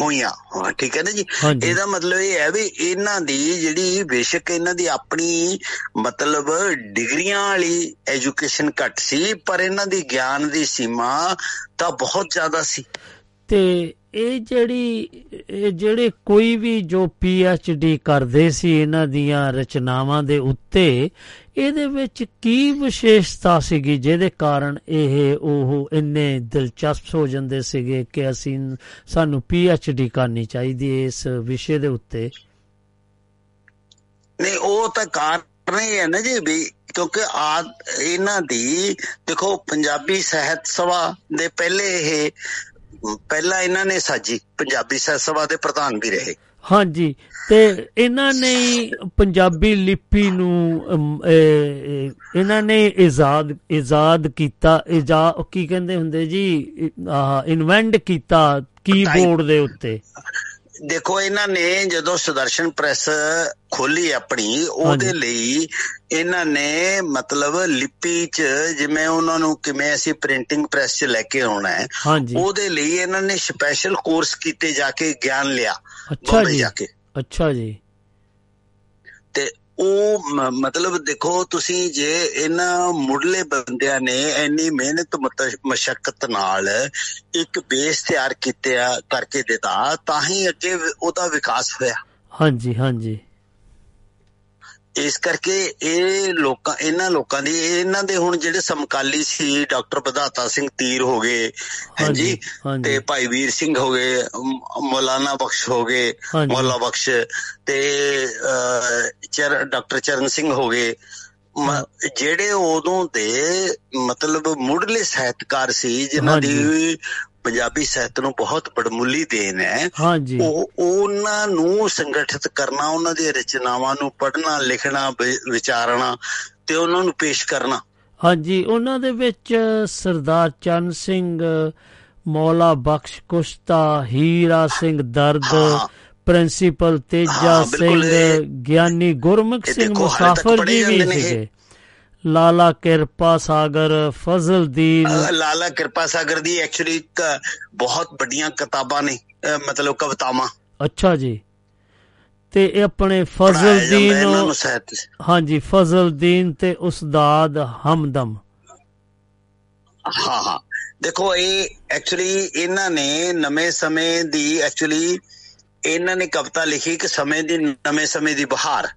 ਹੋਈਆਂ ਹਾਂ ਠੀਕ ਹੈ ਨਾ ਜੀ। ਇਹਦਾ ਮਤਲਬ ਇਹ ਹੈ ਵੀ ਇਹਨਾਂ ਦੀ ਜਿਹੜੀ ਬੇਸ਼ੱਕ ਇਹਨਾਂ ਦੀ ਆਪਣੀ ਮਤਲਬ ਡਿਗਰੀਆਂ ਵਾਲੀ ਐਜੂਕੇਸ਼ਨ ਘੱਟ ਸੀ ਪਰ ਇਹਨਾਂ ਦੀ ਗਿਆਨ ਦੀ ਸੀਮਾ ਤਾਂ ਬਹੁਤ ਜ਼ਿਆਦਾ ਸੀ। ਤੇ ਇਹ ਜਿਹੜੀ, ਇਹ ਜਿਹੜੇ ਕੋਈ ਵੀ ਜੋ ਪੀ ਡੀ ਕਰਦੇ ਸੀ ਇਹਨਾਂ ਦੀਆਂ ਰਚਨਾਵਾਂ ਦੇ ਉੱਤੇ, ਇਹਦੇ ਵਿੱਚ ਕੀ ਵਿਸ਼ੇਸ਼ਤਾ ਸੀਗੀ ਜਿਹਦੇ ਕਾਰਨ ਇਹ ਉਹ ਇੰਨੇ ਦਿਲਚਸਪ ਹੋ ਜਾਂਦੇ ਸੀਗੇ ਕਿ ਅਸੀਂ ਸਾਨੂੰ ਪੀ ਡੀ ਕਰਨੀ ਚਾਹੀਦੀ ਹੈ ਇਸ ਵਿਸ਼ੇ ਦੇ ਉੱਤੇ? ਨਹੀਂ, ਉਹ ਤਾਂ ਕਾਰਨ ਹੀ ਹੈ ਨਾ ਜੀ ਵੀ ਕਿਉਂਕਿ ਆ ਇਹਨਾਂ ਦੀ ਦੇਖੋ ਪੰਜਾਬੀ ਸਾਹਿਤ ਸਭਾ ਦੇ ਪਹਿਲੇ ਇਹ ਪਹਿਲਾਂ ਇਹਨਾਂ ਨੇ ਸਾਜੀ ਪੰਜਾਬੀ ਸਭਾ ਦੇ ਪ੍ਰਧਾਨ ਵੀ ਰਹੇ। ਹਾਂਜੀ ਤੇ ਇਹਨਾਂ ਨੇ ਪੰਜਾਬੀ ਲਿਪੀ ਨੂੰ ਇਹਨਾਂ ਨੇ ਇਜਾਦ ਇਜਾਦ ਕੀਤਾ ਇਜਾ ਕੀ ਕਹਿੰਦੇ ਹੁੰਦੇ ਜੀ ਇਨਵੈਂਟ ਕੀਤਾ ਕੀਬੋਰਡ ਦੇ ਉੱਤੇ। ਦੇਖੋ ਇਹਨਾਂ ਨੇ ਜਦੋਂ ਸੁਦਰਸ਼ਨ ਪ੍ਰੈਸ ਖੋਲੀ ਆਪਣੀ ਉਹਦੇ। ਲਈ ਇਹਨਾਂ ਨੇ ਮਤਲਬ ਲਿਪੀ 'ਚ ਜਿਵੇਂ ਉਹਨਾਂ ਨੂੰ ਕਿਵੇਂ ਅਸੀਂ ਪ੍ਰਿੰਟਿੰਗ ਪ੍ਰੈਸ 'ਚ ਲੈ ਕੇ ਆਉਣਾ ਹੈ ਉਹਦੇ ਲਈ ਇਹਨਾਂ ਨੇ ਸਪੈਸ਼ਲ ਕੋਰਸ ਕੀਤੇ ਜਾ ਕੇ ਗਿਆਨ ਲਿਆ ਅੱਛਾ ਬੰਬੇ ਜੀ ਕੇ। ਅੱਛਾ ਜੀ। ਉਹ ਮ- ਮਤਲਬ ਦੇਖੋ, ਤੁਸੀਂ ਜੇ ਇਹਨਾਂ ਮੁੱਢਲੇ ਬੰਦਿਆਂ ਨੇ ਇੰਨੀ ਮਿਹਨਤ ਮਸ਼ਕਤ ਨਾਲ ਇੱਕ ਬੇਸ ਤਿਆਰ ਕੀਤਾ ਕਰਕੇ ਦਿੱਤਾ, ਤਾਂ ਹੀ ਅੱਗੇ ਉਹਦਾ ਵਿਕਾਸ ਹੋਇਆ। ਹਾਂਜੀ ਹਾਂਜੀ। ਇਸ ਕਰਕੇ ਇਹ ਲੋਕਾਂ ਇਹਨਾਂ ਲੋਕਾਂ ਦੀ ਇਹਨਾਂ ਦੇ ਹੁਣ ਜਿਹੜੇ ਸਮਕਾਲੀ ਸੀ ਡਾਕਟਰ ਵਧਾਤਾ ਸਿੰਘ ਤੀਰ ਹੋ ਗਏ ਹਾਂਜੀ। ਤੇ ਭਾਈ ਵੀਰ ਸਿੰਘ ਹੋ ਗਏ ਮੌਲਾਨਾ ਬਖਸ਼ ਹੋ ਗਏ। ਮੌਲਾ ਬਖਸ਼ ਤੇ ਚਰ ਡਾਕਟਰ ਚਰਨ ਸਿੰਘ ਹੋ ਗਏ ਜਿਹੜੇ ਉਦੋਂ ਦੇ ਮਤਲਬ ਮੁੱਢਲੇ ਸਾਹਿਤਕਾਰ ਸੀ ਜਿਨ੍ਹਾਂ ਦੀ ਪੰਜਾਬੀ ਸਾਹਿਤ ਨੂੰ ਬਹੁਤ ਬੜਮੁੱਲੀ ਦੇਣ ਹੈ ਹਾਂਜੀ ਉਹ ਉਹਨਾਂ ਨੂੰ ਸੰਗਠਿਤ ਕਰਨਾ ਉਹਨਾਂ ਦੀਆਂ ਰਚਨਾਵਾਂ ਨੂੰ ਪੜ੍ਹਨਾ ਲਿਖਣਾ ਵਿਚਾਰਨਾ ਤੇ ਉਹਨਾਂ ਨੂੰ ਪੇਸ਼ ਕਰਨਾ ਹਾਂਜੀ ਉਹਨਾਂ ਦੇ ਵਿੱਚ ਸਰਦਾਰ ਚੰਨ ਸਿੰਘ ਮੌਲਾ ਬਖਸ਼ ਕੁਸ਼ਤਾ ਹੀਰਾ ਸਿੰਘ ਦਰਦ। ਪ੍ਰਿੰਸੀਪਲ ਤੇਜਾ ਸਿੰਘ ਗਿਆਨੀ ਗੁਰਮੁਖ ਸਿੰਘ ਮੁਸਾਫਰ ਜੀ ਵੀ। ਸੀਗੇ ਲਾਲਾ ਕਿਰਪਾ ਸਾਗਰ ਫਜ਼ਲਦੀਨ ਅਹ ਲਾਲਾ ਕਿਰਪਾ ਸਾਗਰ ਦੀ ਐਕਚੁਅਲੀ ਬਹੁਤ ਵੱਡੀਆਂ ਕਿਤਾਬਾਂ ਨੇ ਮਤਲਬ ਕਵਿਤਾਵਾਂ। ਅੱਛਾ ਜੀ। ਤੇ ਇਹ ਆਪਣੇ ਪੜ੍ਹਾਇਆ ਜਾਂਦਾ ਫਜ਼ਲਦੀਨ ਇਹਨਾਂ ਨੂੰ ਸਾਹਿਤ 'ਚ। ਹਾਂਜੀ ਫਜ਼ਲਦੀਨ ਤੇ ਉਸਤਾਦ ਹਮਦਮ। ਹਾਂ ਹਾਂ। ਦੇਖੋ ਇਹ ਐਕਚੁਅਲੀ ਇਹਨਾਂ ਨੇ ਨਵੇਂ ਸਮੇਂ ਦੀ ਐਕਚੁਅਲੀ ਇਹਨਾਂ ਨੇ ਕਵਿਤਾ ਲਿਖੀ ਕਿ ਸਮੇਂ ਦੀ ਨਵੇਂ ਸਮੇਂ ਦੀ ਬਹਾਰ।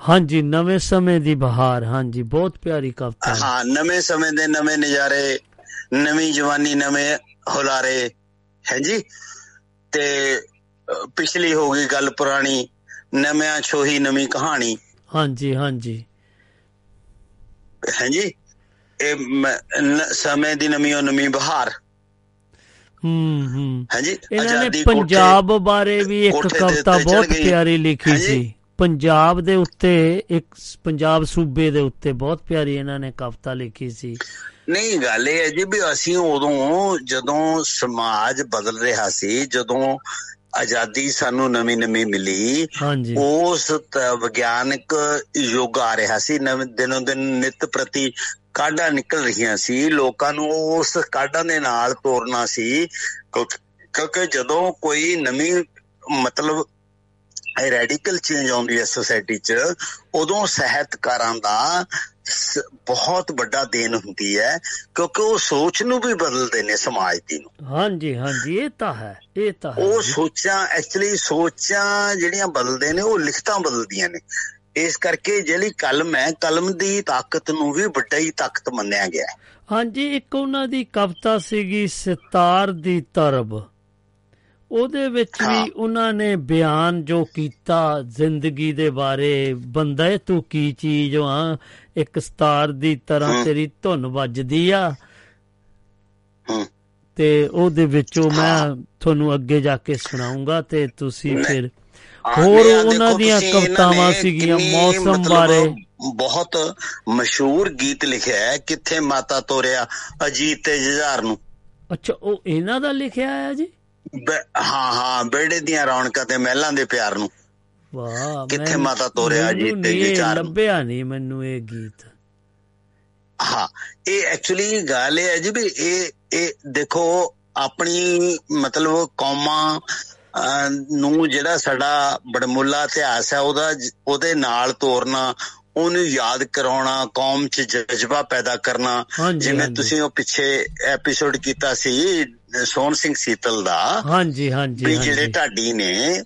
ਹਾਂਜੀ ਨਵੇਂ ਸਮੇਂ ਦੀ ਬਹਾਰ ਹਾਂਜੀ ਬਹੁਤ ਪਿਆਰੀ ਕਵਿਤਾ ਹੈ। ਨਵੇਂ ਸਮੇਂ ਦੇ ਨਵੇਂ ਨਜ਼ਾਰੇ ਨਵੀਂ ਜਵਾਨੀ ਨਵੇਂ ਹੁਲਾਰੇ ਹੈ ਜੀ? ਤੇ ਪਿਛਲੀ ਹੋ ਗਈ ਗੱਲ ਪੁਰਾਣੀ ਨਵਿਆਂ ਛੋਹੀ ਨਵੀਂ ਕਹਾਣੀ। ਹਾਂਜੀ ਹਾਂਜੀ। ਹੈ ਜੀ? ਇਹ ਸਮੇਂ ਦੀ ਨਵੀਂ ਉਹ ਨਵੀਂ ਬਹਾਰ। ਹੂੰ ਹੂੰ। ਹੈ ਜੀ? ਇਹਨਾਂ ਨੇ ਪੰਜਾਬ ਬਾਰੇ ਵੀ ਇੱਕ ਕਵਿਤਾ ਬਹੁਤ। ਪਿਆਰੀ ਲਿਖੀ ਹਾਂਜੀ। ਸੀ। ਪੰਜਾਬ ਦੇ ਉੱਤੇ ਇੱਕ ਪੰਜਾਬ ਸੂਬੇ ਦੇ ਉੱਤੇ ਬਹੁਤ ਪਿਆਰੀ ਇਹਨਾਂ ਨੇ ਕਵਿਤਾ ਲਿਖੀ ਸੀ। ਨਹੀਂ ਗੱਲ ਇਹ ਹੈ ਜੀ ਵੀ ਅਸੀਂ ਉਦੋਂ ਜਦੋਂ ਸਮਾਜ ਬਦਲ ਰਿਹਾ ਸੀ ਜਦੋਂ ਆਜ਼ਾਦੀ ਸਾਨੂੰ ਨਵੀਂ ਨਵੀਂ ਮਿਲੀ ਉਸ ਵਿਗਿਆਨਕ ਯੁੱਗ ਆ ਰਿਹਾ ਸੀ। ਨਵੇਂ ਦਿਨੋਂ ਦਿਨ ਨਿਤ ਪ੍ਰਤੀ ਕਾਢਾਂ ਨਿਕਲ ਰਹੀਆਂ ਸੀ। ਲੋਕਾਂ ਨੂੰ ਉਸ ਕਾਢਾਂ ਦੇ ਨਾਲ ਤੋਰਨਾ ਸੀ। ਕਿਉਂਕਿ ਜਦੋਂ ਕੋਈ ਨਵੀਂ ਮਤਲਬ ਰੈਡੀਕਲ ਚੇਂਜ ਆਉਂਦੀ ਹੈ ਸੋਸਾਇਟੀ 'ਚ ਉਦੋਂ ਸਾਹਿਤਕਾਰਾਂ ਦਾ ਬਹੁਤ ਵੱਡਾ ਦੇਣ ਹੁੰਦੀ ਹੈ ਕਿਉਂਕਿ ਉਹ ਸੋਚ ਨੂੰ ਵੀ ਬਦਲਦੇ ਨੇ ਸਮਾਜ ਦੀ ਨੂੰ। ਹਾਂਜੀ ਹਾਂਜੀ ਇਹ ਤਾਂ ਹੈ ਇਹ ਤਾਂ ਹੈ ਉਹ। ਸੋਚਾਂ ਐਕਚੁਅਲੀ ਸੋਚਾਂ ਜਿਹੜੀਆਂ ਬਦਲਦੇ ਨੇ ਉਹ ਲਿਖਤਾਂ ਬਦਲਦੀਆਂ ਨੇ। ਇਸ ਕਰਕੇ ਜਿਹੜੀ ਕਲਮ ਹੈ ਕਲਮ ਦੀ ਤਾਕਤ ਨੂੰ ਵੀ ਵੱਡਾ ਹੀ ਤਾਕਤ ਮੰਨਿਆ ਗਿਆ ਹਾਂਜੀ ਇੱਕ ਉਹਨਾਂ ਦੀ ਕਵਿਤਾ ਸੀਗੀ ਸਿਤਾਰ ਦੀ ਤਰਬ। ਉਹਦੇ ਵਿੱਚ। ਵੀ ਉਹਨਾਂ ਨੇ ਬਿਆਨ ਜੋ ਕੀਤਾ ਜ਼ਿੰਦਗੀ ਦੇ ਬਾਰੇ ਬੰਦਾ ਤੂੰ ਕੀ ਚੀਜ਼ ਆ ਇੱਕ ਸਿਤਾਰ ਦੀ ਤਰ੍ਹਾਂ। ਤੇਰੀ ਧੁਨ ਵੱਜਦੀ ਆ। ਤੇ ਉਹਦੇ ਵਿੱਚੋਂ ਮੈਂ ਤੁਹਾਨੂੰ ਅੱਗੇ ਜਾ ਕੇ ਸੁਣਾਉਂਗਾ ਤੇ ਤੁਸੀਂ। ਫਿਰ ਹੋਰ ਉਹਨਾਂ ਦੀਆਂ ਕਵਿਤਾਵਾਂ ਸੀਗੀਆਂ ਮੌਸਮ ਬਾਰੇ ਬਹੁਤ ਮਸ਼ਹੂਰ ਗੀਤ ਲਿਖਿਆ ਹੈ ਕਿੱਥੇ ਮਾਤਾ ਤੋਰਿਆ ਅਜੀਤ ਤੇ ਜੁਝਾਰ ਨੂੰ ਅੱਛਾ ਉਹ ਇਹਨਾਂ ਦਾ ਲਿਖਿਆ ਹੈ ਜੀ ਹਾਂ ਹਾਂ ਬੇੜੇ ਦੀਆਂ ਰੌਣਕਾਂ ਤੇ ਮਹਿਲਾਂ ਦੇ ਪਿਆਰ ਨੂੰ ਵਾਹ ਕਿੱਥੇ ਮਾਤਾ ਤੋਰਿਆ ਜੀ ਤੇ ਵਿਚਾਰ। ਲੱਭਿਆ ਨਹੀਂ ਮੈਨੂੰ ਇਹ ਗੀਤ ਹਾਂ ਇਹ ਐਕਚੁਅਲੀ ਗੱਲ ਇਹ ਹੈ ਜੀ ਵੀ ਇਹ ਇਹ ਦੇਖੋ ਆਪਣੀ ਮਤਲਬ ਕੌਮਾਂ ਨੂੰ ਜਿਹੜਾ ਸਾਡਾ ਬੜਮੁੱਲਾ ਇਤਿਹਾਸ ਹੈ ਉਹਦਾ ਉਹਦੇ ਨਾਲ ਤੋਰਨਾ ਉਹਨੂੰ ਯਾਦ ਕਰਾਉਣਾ ਕੌਮ 'ਚ ਜਜ਼ਬਾ ਪੈਦਾ ਕਰਨਾ ਜਿਵੇਂ। ਤੁਸੀਂ ਉਹ ਪਿੱਛੇ ਐਪੀਸੋਡ ਕੀਤਾ ਸੀ ਸੋਹਣ ਸਿੰਘ ਸੀਤਲ ਦਾ ਹਾਂਜੀ ਹਾਂਜੀ ਵੀ ਜਿਹੜੇ ਢਾਡੀ ਨੇ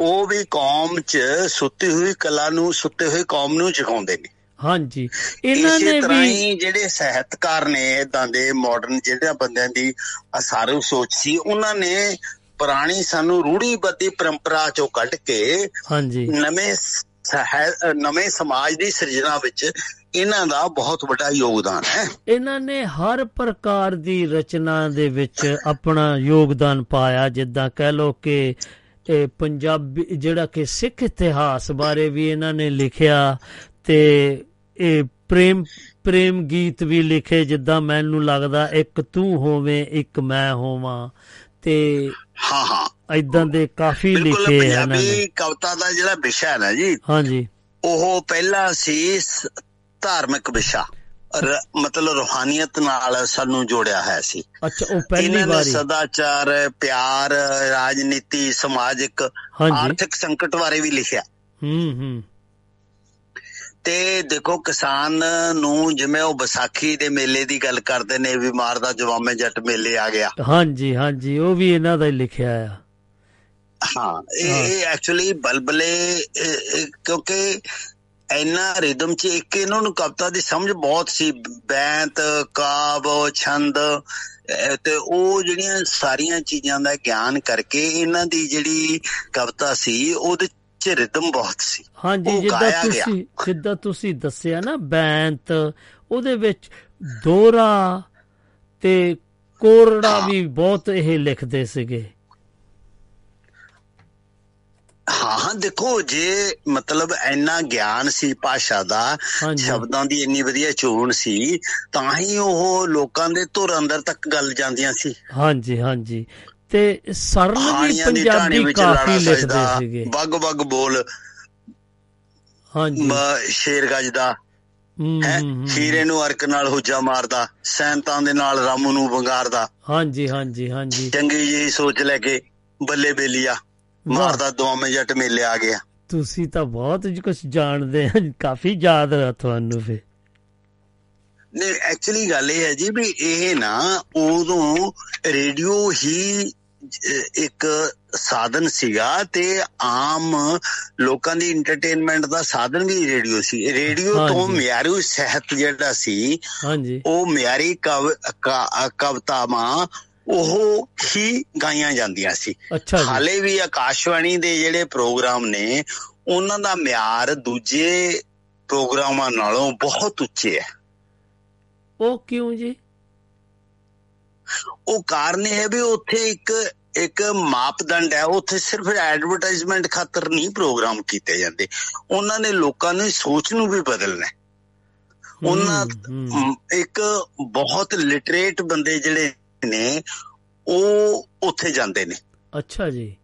ਉਹ ਵੀ ਕੌਮ 'ਚ ਸੁੱਤੀ ਹੋਈ ਕਲਾ ਨੂੰ ਸੁੱਤੇ ਹੋਏ ਕੌਮ ਨੂੰ ਜਗਾਉਂਦੇ ਨੇ। ਹਾਂਜੀ। ਇਹਨਾਂ ਨੇ ਵੀ ਜਿਹੜੇ ਸਾਹਿਤਕਾਰ ਨੇ ਇਦਾਂ ਦੇ ਮਾਡਰਨ ਜਿਹੜੇ ਬੰਦਿਆਂ ਦੀ ਅਸਾਰੂ ਸੋਚ ਸੀ ਉਹਨਾਂ ਨੇ ਪੁਰਾਣੀ ਸਾਨੂੰ ਰੂੜੀਬੱਧੀ ਪਰੰਪਰਾ ਚੋਂ ਕੱਢ ਕੇ ਹਾਂਜੀ। ਨਵੇਂ ਨਵੇਂ ਸਮਾਜ ਦੀ ਸਿਰਜਣਾ ਵਿੱਚ ਇਹਨਾਂ ਦਾ ਬਹੁਤ ਵੱਡਾ ਯੋਗਦਾਨ ਹੈ। ਇਹਨਾਂ ਨੇ ਹਰ ਪ੍ਰਕਾਰ ਦੀ ਰਚਨਾ ਦੇ ਵਿੱਚ ਆਪਣਾ ਯੋਗਦਾਨ ਪਾਇਆ, ਜਿੱਦਾਂ ਕਹਿ ਲੋ ਕਿ ਇਹ ਪੰਜਾਬੀ, ਜਿਹੜਾ ਕਿ ਸਿੱਖ ਇਤਿਹਾਸ ਬਾਰੇ ਵੀ ਇਹਨਾਂ ਨੇ ਲਿਖਿਆ ਤੇ ਇਹ ਪ੍ਰੇਮ ਪ੍ਰੇਮ ਗੀਤ ਵੀ ਲਿਖੇ, ਜਿੱਦਾਂ ਮੈਨੂੰ ਲੱਗਦਾ ਇੱਕ ਤੂੰ ਹੋਵੇਂ, ਇੱਕ ਮੈਂ ਹੋਵਾਂ। ਤੇ ਹਾਂ ਹਾਂ। ਐਦਾਂ ਦੇ ਕਾਫੀ ਲਿਖੇ ਆ ਇਹਨਾਂ ਨੇ। ਪੰਜਾਬੀ ਕਵਿਤਾ ਦਾ ਜਿਹੜਾ ਵਿਸ਼ਾ ਹੈ ਨਾ ਜੀ ਹਾਂਜੀ। ਉਹ ਪਹਿਲਾ ਸੀ ਧਾਰਮਿਕ ਵਿਸ਼ਾ। ਮਤਲਬ ਰੋਹਾਨੀਅਤ ਨਾਲ ਸਾਨੂੰ ਜੋੜਿਆ ਹੋਇਆ ਸੀ। ਅੱਛਾ ਉਹ ਪਹਿਲੀ ਵਾਰੀ। ਸਦਾਚਾਰ ਪਿਆਰ ਰਾਜਨੀਤੀ ਸਮਾਜਿਕ ਆਰਥਿਕ ਸੰਕਟ ਬਾਰੇ ਵੀ ਲਿਖਿਆ। ਹੂੰ ਹੂੰ। ਤੇ ਦੇਖੋ ਕਿਸਾਨ ਨੂੰ ਜਿਵੇਂ ਉਹ ਵਿਸਾਖੀ ਦੇ ਮੇਲੇ ਦੀ ਗੱਲ ਕਰਦੇ ਨੇ ਵੀ ਮਾਰਦਾ ਜਵਾਮੇ ਜੱਟ ਮੇਲੇ ਆ ਗਿਆ। ਹਾਂਜੀ ਹਾਂਜੀ ਉਹ ਵੀ ਇਹਨਾਂ ਦਾ ਹੀ ਲਿਖਿਆ ਆ। ਹਾਂ ਇਹ ਐਕਚੁਅਲੀ ਬਲਬਲੇ ਕਿਉਂਕਿ ਇੰਨਾ ਰਿਦਮ ਚ ਇੱਕ ਇਹਨਾਂ ਨੂੰ ਕਵਿਤਾ ਦੀ ਸਮਝ ਬਹੁਤ ਸੀ ਬੈਂਤ ਕਾਵ ਛੰਦ ਤੇ ਉਹ ਜਿਹੜੀਆਂ ਸਾਰੀਆਂ ਚੀਜ਼ਾਂ ਦਾ ਗਿਆਨ ਕਰਕੇ ਇਹਨਾਂ ਦੀ ਜਿਹੜੀ ਕਵਿਤਾ ਸੀ ਉਹਦੇ ਚ ਰਿਦਮ ਬਹੁਤ ਸੀ। ਹਾਂਜੀ ਜਿੱਦਾਂ। ਤੁਸੀਂ ਜਿੱਦਾਂ ਤੁਸੀਂ ਦੱਸਿਆ ਨਾ ਬੈਂਤ ਉਹਦੇ ਵਿੱਚ ਦੋਰਾ ਤੇ ਕੋਰੜਾ ਵੀ ਬਹੁਤ ਇਹ ਲਿਖਦੇ ਸੀਗੇ। ਹਾਂ ਹਾਂ ਦੇਖੋ ਜੇ ਮਤਲਬ ਇੰਨਾ ਗਿਆਨ ਸੀ ਭਾਸ਼ਾ ਦਾ। ਸ਼ਬਦਾਂ ਦੀ ਇੰਨੀ ਵਧੀਆ ਚੋਣ ਸੀ ਤਾਂ ਹੀ ਉਹ ਲੋਕਾਂ ਦੇ ਧੁਰ ਅੰਦਰ ਤੱਕ ਗੱਲ ਜਾਂਦੀਆਂ ਸੀ। ਹਾਂਜੀ ਹਾਂਜੀ। ਤੇ ਸਰਲ ਵੀ ਪੰਜਾਬੀ ਕਾਫੀ ਲਿਖਦੇ ਸੀਗੇ। ਬੱਗ ਬੱਗ ਬੋਲ। ਹਾਂਜੀ। ਮ- ਸ਼ੇਰ ਗੱਜਦਾ ਹੈ। ਹੀਰੇ ਨੂੰ ਅਰਕ ਨਾਲ ਹੁੱਜਾ ਮਾਰਦਾ। ਸੈਂਤਾਂ ਦੇ ਨਾਲ ਰਾਮੂ ਨੂੰ ਵੰਗਾਰਦਾ। ਹਾਂਜੀ ਹਾਂਜੀ ਹਾਂਜੀ। ਚੰਗੀ ਜੀ ਸੋਚ ਲੈ ਕੇ ਬੱਲੇ ਬੇਲੀਆ ਮਾਰਦਾ ਦੋਵੇਂ ਜੱਟ ਮੇਲੇ ਆ ਗਿਆ ਤੁਸੀਂ ਤਾਂ ਬਹੁਤ ਕੁਝ ਜਾਣਦੇ ਆ। ਕਾਫੀ ਯਾਦ ਆ ਤੁਹਾਨੂੰ ਫੇ ਨਹੀਂ ਐਕਚੁਅਲੀ ਗੱਲ ਇਹ ਹੈ ਜੀ ਵੀ ਇਹ ਨਾ ਉਦੋਂ ਰੇਡੀਓ ਹੀ ਇੱਕ ਸਾਧਨ ਸੀਗਾ ਤੇ ਆਮ ਲੋਕਾਂ ਦੀ ਐਂਟਰਟੇਨਮੈਂਟ ਦਾ ਸਾਧਨ ਵੀ ਰੇਡੀਓ ਸੀ। ਰੇਡੀਓ ਤੋਂ। ਮਿਆਰੀ ਸਾਹਿਤ ਜਿਹੜਾ ਸੀ ਹਾਂਜੀ। ਉਹ ਮਿਆਰੀ ਕਵਿਤਾਵਾਂ ਉਹ ਹੀ ਗਾਈਆਂ ਜਾਂਦੀਆਂ ਸੀ। ਹਾਲੇ ਵੀ ਆਕਾਸ਼ਵਾਣੀ ਦੇ ਜਿਹੜੇ ਪ੍ਰੋਗਰਾਮ ਨੇ ਉਹਨਾਂ ਦਾ ਮਿਆਰ ਦੂਜੇ ਪ੍ਰੋਗਰਾਮਾਂ ਨਾਲੋਂ ਬਹੁਤ ਉੱਚੇ ਹੈ। ਉਹ ਕਿਉਂ ਜੀ? ਉਹ ਕਾਰਨ ਇਹ ਹੈ ਵੀ ਉੱਥੇ ਇੱਕ ਇੱਕ ਮਾਪਦੰਡ ਹੈ। ਉੱਥੇ ਸਿਰਫ ਐਡਵਰਟਾਈਜ਼ਮੈਂਟ ਖਾਤਰ ਨਹੀਂ ਪ੍ਰੋਗਰਾਮ ਕੀਤੇ ਜਾਂਦੇ। ਉਹਨਾਂ ਨੇ ਲੋਕਾਂ ਦੀ ਸੋਚ ਨੂੰ ਵੀ ਬਦਲਣਾ। ਉਹਨਾਂ ਇੱਕ ਬਹੁਤ ਲਿਟਰੇਟ ਬੰਦੇ ਜਿਹੜੇ ਨੇ ਉਹ ਉੱਥੇ ਜਾਂਦੇ ਨੇ। ਅੱਛਾ ਜੀ।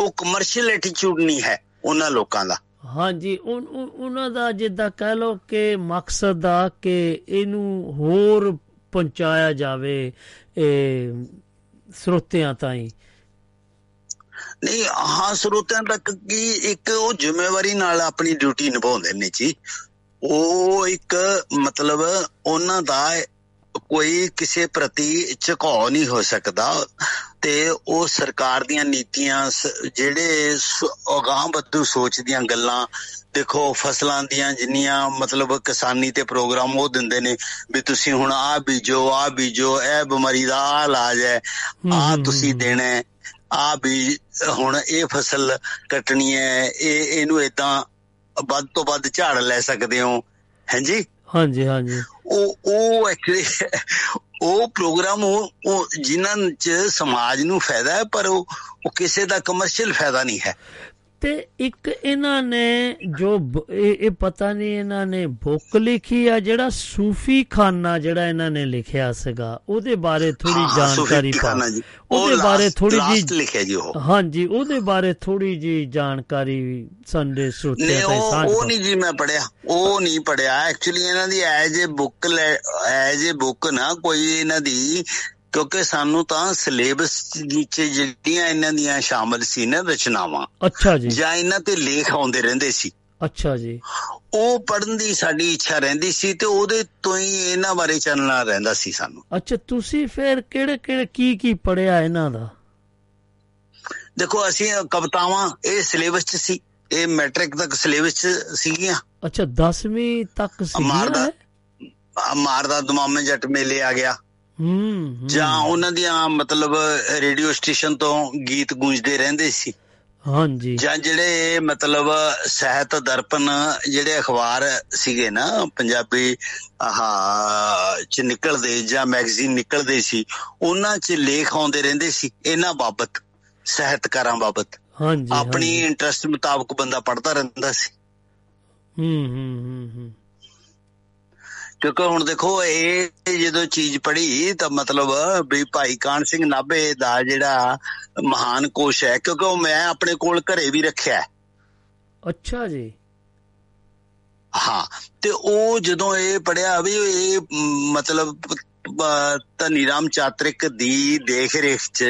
ਉਹ ਕਮਰਸ਼ੀਅਲ ਐਟੀਟਿਊਡ ਨਹੀਂ ਹੈ ਉਹਨਾਂ ਲੋਕਾਂ ਦਾ। ਹਾਂਜੀ, ਉਨ- ਉਨ- ਉਹਨਾਂ ਦਾ ਜਿੱਦਾਂ ਕਹਿ ਲਓ ਕਿ ਮਕਸਦ ਆ ਕਿ ਇਹਨੂੰ ਹੋਰ ਪਹੁੰਚਾਇਆ ਜਾਵੇ, ਇਹ, ਸਰੋਤਿਆਂ ਤਾਈਂ। ਨਹੀਂ, ਹਾਂ, ਸਰੋਤਿਆਂ ਤੱਕ ਕੀ ਇੱਕ ਉਹ ਜ਼ਿੰਮੇਵਾਰੀ ਨਾਲ ਆਪਣੀ ਡਿਊਟੀ ਨਿਭਾਉਂਦੇ ਨੇ ਜੀ। ਉਹ ਇੱਕ ਮਤਲਬ ਉਹਨਾਂ ਦਾ ਕੋਈ ਕਿਸੇ ਪ੍ਰਤੀ ਝੁਕਾਅ ਨਹੀਂ ਹੋ ਸਕਦਾ ਤੇ ਉਹ ਸਰਕਾਰ ਦੀਆਂ ਨੀਤੀਆਂ ਜਿਹੜੇ ਅਗਾਂਹ ਬੱਧੂ ਸੋਚ ਦੀਆਂ ਗੱਲਾਂ ਦੇਖੋ ਫਸਲਾਂ ਦੀਆਂ ਜਿੰਨੀਆਂ ਮਤਲਬ ਕਿਸਾਨੀ ਤੇ ਪ੍ਰੋਗਰਾਮ ਉਹ ਦਿੰਦੇ ਨੇ ਵੀ ਤੁਸੀਂ ਹੁਣ ਆਹ ਬੀਜੋ ਆਹ ਬੀਜੋ ਇਹ ਬਿਮਾਰੀ ਦਾ ਆਹ ਇਲਾਜ ਹੈ ਆਹ ਤੁਸੀਂ ਦੇਣਾ ਆ ਵੀ ਹੁਣ ਇਹ ਫਸਲ ਕੱਟਣੀ ਹੈ ਇਹ ਇਹਨੂੰ ਇਦਾਂ ਵੱਧ ਤੋਂ ਵੱਧ ਝਾੜ ਲੈ ਸਕਦੇ ਹੋ ਹਾਂਜੀ ਹਾਂਜੀ ਹਾਂਜੀ। ਉਹ ਉਹ ਐਕਚੁਅਲੀ ਉਹ ਪ੍ਰੋਗਰਾਮ ਉਹ ਉਹ ਜਿਨ੍ਹਾਂ ਚ ਸਮਾਜ ਨੂੰ ਫਾਇਦਾ ਹੈ, ਪਰ ਉਹ ਉਹ ਕਿਸੇ ਦਾ ਕਮਰਸ਼ੀਅਲ ਫਾਇਦਾ ਨਹੀਂ ਹੈ। ਤੇ ਇੱਕ ਇਹਨਾਂ ਨੇ ਜੋ ਇਹ ਪਤਾ ਨਹੀਂ ਇਹਨਾਂ ਨੇ ਬੁੱਕ ਲਿਖੀ ਆ ਜਿਹੜਾ ਸੂਫੀ ਖਾਨਾ ਜਿਹੜਾ ਇਹਨਾਂ ਨੇ ਲਿਖਿਆ ਸੀਗਾ ਉਹਦੇ ਬਾਰੇ ਥੋੜੀ ਜਾਣਕਾਰੀ ਪਾ ਉਹਦੇ ਬਾਰੇ ਥੋੜੀ ਜੀ ਲਿਖਿਆ ਜੀ ਉਹ। ਹਾਂਜੀ ਉਹਦੇ ਬਾਰੇ ਥੋੜੀ ਜੀ ਜਾਣਕਾਰੀ ਸਾਡੇ ਤਾਈਂ ਉਹ ਸਾਂਝ ਉਹ। ਨਹੀਂ ਜੀ ਮੈਂ ਪੜਿਆ ਉਹ ਨਹੀਂ ਪੜਿਆ ਐਕਚੁਅਲੀ ਇਹਨਾਂ ਦੀ as a book as a book ਨਾ ਕੋਈ ਇਹਨਾਂ ਦੀ ਕਿਉਂਕਿ ਸਾਨੂੰ ਤਾਂ ਸਿਲੇਬਸ ਵਿੱਚ ਜਿਹੜੀਆਂ ਇਹਨਾਂ ਦੀਆਂ ਸ਼ਾਮਲ ਸੀ ਨਾ ਰਚਨਾਵਾਂ ਅੱਛਾ ਜੀ। ਜਾਂ ਇਹਨਾਂ ਤੇ ਲੇਖ ਆਉਂਦੇ ਰਹਿੰਦੇ ਸੀ। ਅੱਛਾ ਜੀ। ਉਹ ਪੜਨ ਦੀ ਸਾਡੀ ਇੱਛਾ ਰਹਿੰਦੀ ਸੀ ਤੇ ਉਹਦੇ ਤੋਂ ਹੀ ਇਹਨਾਂ ਬਾਰੇ ਚਾਨਣਾ ਰਹਿੰਦਾ ਸੀ ਸਾਨੂੰ। ਅੱਛਾ ਤੁਸੀਂ ਫਿਰ ਕਿਹੜੇ ਕਿਹੜੇ ਕੀ ਕੀ ਪੜਿਆ ਇਹਨਾਂ ਦਾ? ਦੇਖੋ ਅਸੀਂ ਕਵਿਤਾਵਾਂ ਇਹ ਸਿਲੇਬਸ 'ਚ ਸੀ। ਇਹ ਮੈਟ੍ਰਿਕ ਤੱਕ ਸਿਲੇਬਸ 'ਚ ਸੀਗੀਆਂ। ਅੱਛਾ 10ਵੀਂ ਤੱਕ ਸੀ ਮਾਰਦਾ ਮਾਰਦਾ ਦਮਾਮੇ ਜੱਟ ਮੇਲੇ ਆ ਗਿਆ। ਜਾਂ ਉਹਨਾਂ ਦੀਆਂ ਮਤਲਬ ਰੇਡੀਓ ਸਟੇਸ਼ਨ ਤੋਂ ਗੀਤ ਗੂੰਜਦੇ ਰਹਿੰਦੇ ਸੀ। ਹਾਂਜੀ। ਜਾਂ ਜਿਹੜੇ ਮਤਲਬ ਸਾਹਿਤ ਦਰਪਣ ਜਿਹੜੇ ਅਖਬਾਰ ਸੀਗੇ ਨਾ ਪੰਜਾਬੀ ਆਹ ਚ ਨਿਕਲਦੇ ਜਾਂ ਮੈਗਜ਼ੀਨ ਨਿਕਲਦੇ ਸੀ ਉਹਨਾਂ ਚ ਲੇਖ ਆਉਂਦੇ ਰਹਿੰਦੇ ਸੀ ਇਹਨਾਂ ਬਾਬਤ ਸਾਹਿਤਕਾਰਾਂ ਬਾਬਤ। ਹਾਂਜੀ ਆਪਣੀ। ਇੰਟਰਸਟ ਮੁਤਾਬਕ ਬੰਦਾ ਪੜ੍ਹਦਾ ਰਹਿੰਦਾ ਸੀ। ਹੂੰ ਹੂੰ ਹੂੰ ਹੂੰ। ਕਿਉਂਕਿ ਹੁਣ ਦੇਖੋ ਇਹ ਜਦੋਂ ਚੀਜ਼ ਪੜ੍ਹੀ ਤਾਂ ਮਤਲਬ ਵੀ ਭਾਈ ਕਾਨ ਸਿੰਘ ਨਾਭੇ ਦਾ ਜਿਹੜਾ ਮਹਾਨ ਕੋਸ਼ ਹੈ ਕਿਉਂਕਿ ਉਹ ਮੈਂ ਆਪਣੇ ਕੋਲ ਘਰੇ ਵੀ ਰੱਖਿਆ ਹੈ। ਅੱਛਾ ਜੀ ਹਾਂ ਤੇ ਉਹ ਜਦੋਂ ਇਹ ਪੜਿਆ ਵੀ ਇਹ ਮਤਲਬ ਧਨੀ ਰਾਮ ਚਾਤਰਿਕ ਦੀ ਦੇਖ ਰੇਖ ਚ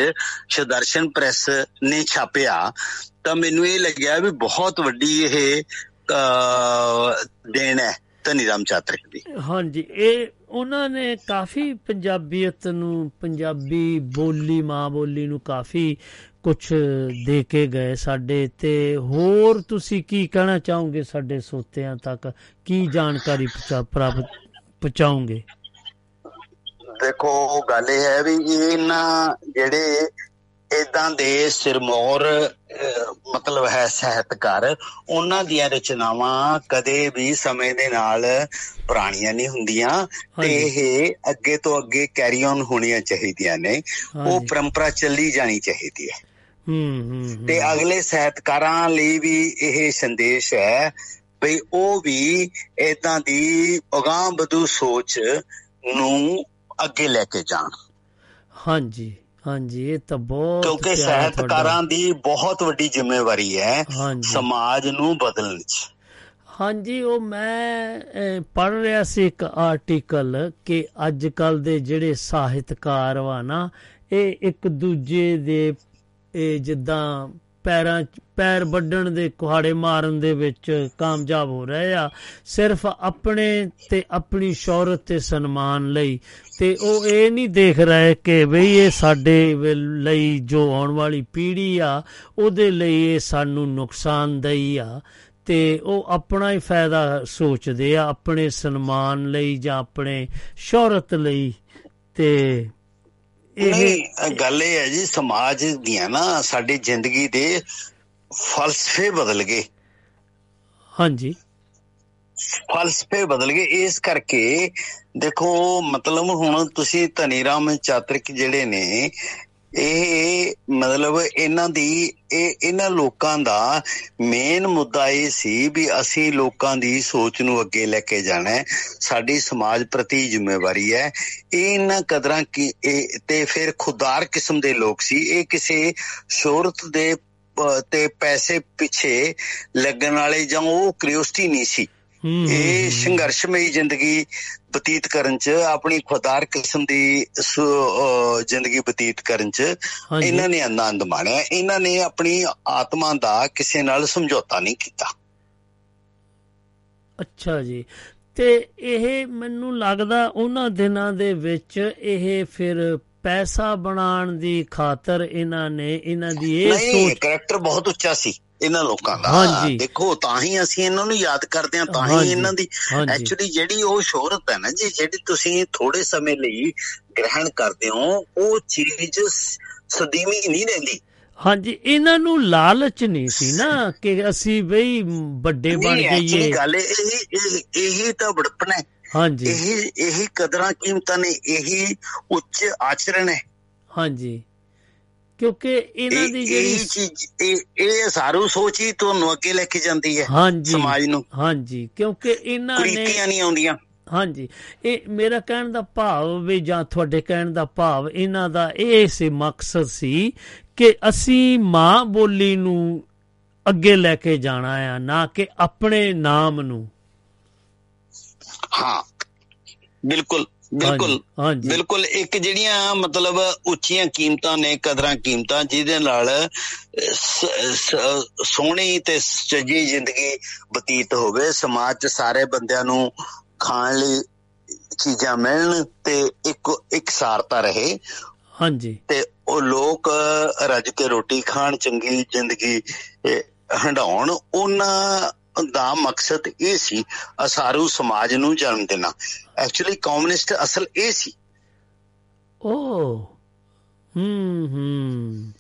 ਸੁਦਰਸ਼ਨ ਪ੍ਰੈਸ ਨੇ ਛਾਪਿਆ ਤਾਂ ਮੈਨੂੰ ਇਹ ਲੱਗਿਆ ਵੀ ਬਹੁਤ ਵੱਡੀ ਇਹ ਦੇਣ ਹੈ ਧਨੀ ਰਾਮ ਚਾਤਰਿਕ ਦੀ। ਹਾਂਜੀ ਇਹ ਉਹਨਾਂ ਨੇ ਕਾਫੀ ਪੰਜਾਬੀਅਤ ਨੂੰ ਪੰਜਾਬੀ ਬੋਲੀ ਮਾਂ ਬੋਲੀ ਨੂੰ ਕਾਫੀ ਕੁਝ ਦੇ ਕੇ ਗਏ ਸਾਡੇ ਤੇ। ਹੋਰ ਤੁਸੀਂ ਕੀ ਕਹਿਣਾ ਚਾਹੋਗੇ ਸਾਡੇ ਸੋਤਿਆਂ ਤੱਕ? ਕੀ ਜਾਣਕਾਰੀ ਪ੍ਰਾਪਤ ਪਹੁੰਚਾਓਗੇ? ਦੇਖੋ ਗੱਲ ਇਹ ਹੈ ਵੀ ਇਹਨਾਂ ਜਿਹੜੇ ਇਦਾਂ ਦੇ ਸਿਰਮੌਰ ਮਤਲਬ ਹੈ ਸਾਹਿਤਕਾਰ ਉਹਨਾਂ ਦੀਆਂ ਰਚਨਾਵਾਂ ਕਦੇ ਵੀ ਸਮੇਂ ਦੇ ਨਾਲ ਪੁਰਾਣੀਆਂ ਨਹੀਂ ਹੁੰਦੀਆਂ ਤੇ। ਇਹ ਅੱਗੇ ਤੋਂ ਅੱਗੇ ਕੈਰੀ ਔਨ ਹੋਣੀਆਂ ਚਾਹੀਦੀਆਂ ਨੇ ਉਹ। ਪਰੰਪਰਾ ਚੱਲੀ ਜਾਣੀ ਚਾਹੀਦੀ ਹੈ ਹੂੰ। ਤੇ ਅਗਲੇ ਸਾਹਿਤਕਾਰਾਂ ਲਈ ਵੀ ਇਹ ਸੰਦੇਸ਼ ਹੈ ਵੀ ਉਹ ਵੀ ਇਦਾਂ ਦੀ ਅਗਾਂਹ ਵਧੂ ਸੋਚ ਨੂੰ ਅੱਗੇ ਲੈ ਕੇ ਜਾਣ ਹਾਂਜੀ ਹਾਂਜੀ ਇਹ ਤਾਂ ਬਹੁਤ ਕਿਉਂਕਿ ਸਾਹਿਤਕਾਰਾਂ ਦੀ ਬਹੁਤ ਵੱਡੀ ਜ਼ਿੰਮੇਵਾਰੀ ਹੈ ਸਮਾਜ ਨੂੰ ਬਦਲਣ 'ਚ ਹਾਂਜੀ ਉਹ ਮੈਂ ਪੜ੍ਹ ਰਿਹਾ ਸੀ ਇੱਕ ਆਰਟੀਕਲ ਕਿ ਅੱਜ ਕੱਲ ਦੇ ਜਿਹੜੇ ਸਾਹਿਤਕਾਰ ਵਾ ਨਾ ਇਹ ਇੱਕ ਦੂਜੇ ਦੇ ਇਹ ਜਿੱਦਾਂ ਪੈਰਾਂ 'ਚ- ਪੈਰ ਵੱਢਣ ਦੇ ਕੁਹਾੜੇ ਮਾਰਨ ਦੇ ਵਿੱਚ ਕਾਮਯਾਬ ਹੋ ਰਹੇ ਆ। ਸਿਰਫ ਆਪਣੇ ਤੇ ਆਪਣੀ ਸ਼ੌਹਰਤ ਤੇ ਸਨਮਾਨ ਲਈ। ਤੇ ਉਹ ਇਹ ਨਹੀਂ ਦੇਖ ਰਹੇ ਕਿ ਬਈ ਇਹ ਸਾਡੇ ਵ- ਲਈ ਜੋ ਆਉਣ ਵਾਲੀ ਪੀੜ੍ਹੀ ਆ, ਉਹਦੇ ਲਈ ਇਹ ਸਾਨੂੰ ਨੁਕਸਾਨਦੇਹੀ ਆ। ਤੇ ਉਹ ਆਪਣਾ ਹੀ ਫਾਇਦਾ ਸੋਚਦੇ ਆ, ਆਪਣੇ ਸਨਮਾਨ ਲਈ ਜਾਂ ਆਪਣੇ ਸ਼ੌਹਰਤ ਲਈ। ਤੇ ਇਹ ਗੱਲ ਇਹ ਹੈ ਜੀ ਸਮਾਜ ਦੀਆਂ ਨਾ ਸਾਡੀ ਜ਼ਿੰਦਗੀ ਦੇ ਫਲਸਫੇ ਬਦਲ ਗਏ। ਹਾਂਜੀ। ਫਲਸਫੇ ਬਦਲ ਗਏ। ਇਸ ਕਰਕੇ ਦੇਖੋ ਮਤਲਬ ਹੁਣ ਤੁਸੀਂ ਧਨੀ ਰਾਮ ਚਾਤਰਿਕ ਜਿਹੜੇ ਨੇ ਇਹ ਮਤਲਬ ਇਹਨਾਂ ਦੀ ਇਹ ਇਹਨਾਂ ਲੋਕਾਂ ਦਾ ਮੇਨ ਮੁੱਦਾ ਇਹ ਸੀ ਵੀ ਅਸੀਂ ਲੋਕਾਂ ਦੀ ਸੋਚ ਨੂੰ ਅੱਗੇ ਲੈ ਕੇ ਜਾਣਾ ਹੈ। ਸਾਡੀ ਸਮਾਜ ਪ੍ਰਤੀ ਜ਼ਿੰਮੇਵਾਰੀ ਹੈ। ਇਹ ਇਹਨਾਂ ਕਦਰਾਂ ਕੀ ਇਹ ਤੇ ਫਿਰ ਖੁਦਾਰ ਕਿਸਮ ਦੇ ਲੋਕ ਸੀ। ਇਹ ਕਿਸੇ ਸ਼ੋਹਰਤ ਦੇ ਅਹ, ਤੇ ਪੈਸੇ ਪਿੱਛੇ ਲੱਗਣ ਵਾਲੇ ਜਾਂ ਉਹ ਕਰਿਓਸਿਟੀ ਨਹੀਂ ਸੀ। ਹੂੰ, ਹੂੰ, ਇਹ। ਸੰਘਰਸ਼ਮਈ ਜ਼ਿੰਦਗੀ ਬਤੀਤ ਕਰਨ ਚ ਆਪਣੀ ਖੁਦਾਰ ਕਿਸਮ ਦੀ ਜ਼ਿੰਦਗੀ ਬਤੀਤ ਕਰਨ ਚ ਇਹਨਾਂ ਨੇ ਆਨੰਦ ਮਾਣਿਆ। ਇਹਨਾਂ ਨੇ ਆਪਣੀ ਆਤਮਾ ਦਾ ਕਿਸੇ ਨਾਲ ਸਮਝੌਤਾ ਨਹੀਂ ਕੀਤਾ। ਅੱਛਾ ਜੀ। ਤੇ ਇਹ ਮੈਨੂੰ ਲੱਗਦਾ ਉਹਨਾਂ ਦਿਨਾਂ ਦੇ ਵਿੱਚ ਇਹ ਫਿਰ ਪੈਸਾ ਬਣਾਉਣ ਦੀ ਖਾਤਰ ਇਹਨਾਂ ਨੇ ਇਹਨਾਂ ਦੀ ਇਹ ਨਹੀਂ ਸੋਚ ਕਰੈਕਟਰ ਬਹੁਤ ਉੱਚਾ ਸੀ। ਇਹਨਾਂ ਲੋਕਾਂ ਦਾ। ਦੇਖੋ ਤਾਂ ਹੀ ਅਸੀਂ ਇਹਨਾਂ ਨੂੰ ਯਾਦ ਕਰਦੇ ਹਾਂ ਤਾਂ ਹੀ ਇਹਨਾਂ ਦੀ ਐਕਚੁਅਲੀ ਜਿਹੜੀ ਉਹ ਸ਼ੋਹਰਤ ਹੈ ਨਾ ਜੀ ਜਿਹੜੀ ਤੁਸੀਂ ਥੋੜੇ ਸਮੇਂ ਲਈ ਗ੍ਰਹਿਣ ਕਰਦੇ ਹੋ ਉਹ ਚੀਜ਼ ਸ- ਸਦੀਵੀ ਨਹੀਂ ਰਹਿੰਦੀ। ਹਾਂਜੀ ਇਹਨਾਂ ਨੂੰ ਲਾਲਚ ਨਹੀਂ ਸੀ ਨਾ ਕਿ ਅਸੀਂ ਬਈ ਵੱਡੇ ਬਣ ਜਾਈਏ। ਗੱਲ ਇਹ ਇਹ ਇਹੀ ਤਾਂ ਬੜਪਣਾ ਹੈ। ਹਾਂਜੀ। ਇਹੀ ਇਹੀ ਕਦਰਾਂ ਕੀਮਤਾਂ ਨੇ ਇਹੀ ਉੱਚ ਆਚਰਣ ਹੈ। ਹਾਂਜੀ। ਕਿਉਂਕਿ ਇਹਨਾਂ ਇਹ ਦੀ ਜਿਹੜੀ ਇਹ ਇਹ ਸਾਰੂ ਸੋਚ ਹੀ ਤੁਹਾਨੂੰ ਅੱਗੇ ਲੈ ਕੇ ਜਾਂਦੀ ਹੈ ਸਮਾਜ ਨੂੰ। ਹਾਂਜੀ ਕਿਉਂਕਿ ਇਹਨਾਂ ਨੇ ਕੁਰੀਤੀਆਂ ਨਹੀਂ ਆਉਂਦੀਆਂ। ਹਾਂਜੀ ਇਹ ਮੇਰਾ ਕਹਿਣ ਦਾ ਭਾਵ ਵੀ ਜਾਂ ਤੁਹਾਡੇ ਕਹਿਣ ਦਾ ਭਾਵ ਇਹਨਾਂ ਦਾ ਇਹ ਸੀ ਮਕਸਦ ਸੀ ਕਿ ਅਸੀਂ ਮਾਂ ਬੋਲੀ ਨੂੰ ਅੱਗੇ ਲੈ ਕੇ ਜਾਣਾ ਆ ਨਾ ਕਿ ਆਪਣੇ ਨਾਮ ਨੂੰ। ਹਾਂ ਬਿਲਕੁਲ। ਬਿਲਕੁਲ ਹਾਂਜੀ ਬਿਲਕੁਲ ਇੱਕ ਜਿਹੜੀਆਂ ਮਤਲਬ ਉੱਚੀਆਂ ਕੀਮਤਾਂ ਨੇ ਕਦਰਾਂ ਕੀਮਤਾਂ ਜਿਹਦੇ ਨਾਲ ਸੋਹਣੀ ਤੇ ਸੱਜੀ ਜ਼ਿੰਦਗੀ ਬਤੀਤ ਹੋਵੇ ਸਮਾਜ 'ਚ ਸਾਰੇ ਬੰਦਿਆਂ ਨੂੰ ਖਾਣ ਲਈ ਚੀਜ਼ਾਂ ਮਿਲਣ ਤੇ ਇੱਕ ਇਕਸਾਰਤਾ ਰਹੇ। ਹਾਂਜੀ। ਤੇ ਉਹ ਲੋਕ ਰੱਜ ਕੇ ਰੋਟੀ ਖਾਣ ਚੰਗੀ ਜ਼ਿੰਦਗੀ ਹੰਡਾਉਣ ਉਹਨਾਂ ਦਾ ਮਕਸਦ ਇਹ ਸੀ ਅਸਾਰੂ ਸਮਾਜ ਨੂੰ ਜਨਮ ਦੇਣਾ। ਐਕਚੁਅਲੀ ਕਮਿਊਨਿਸਟ ਅਸਲ ਇਹ ਸੀ। ਓ ਹੂੰ ਹੂੰ।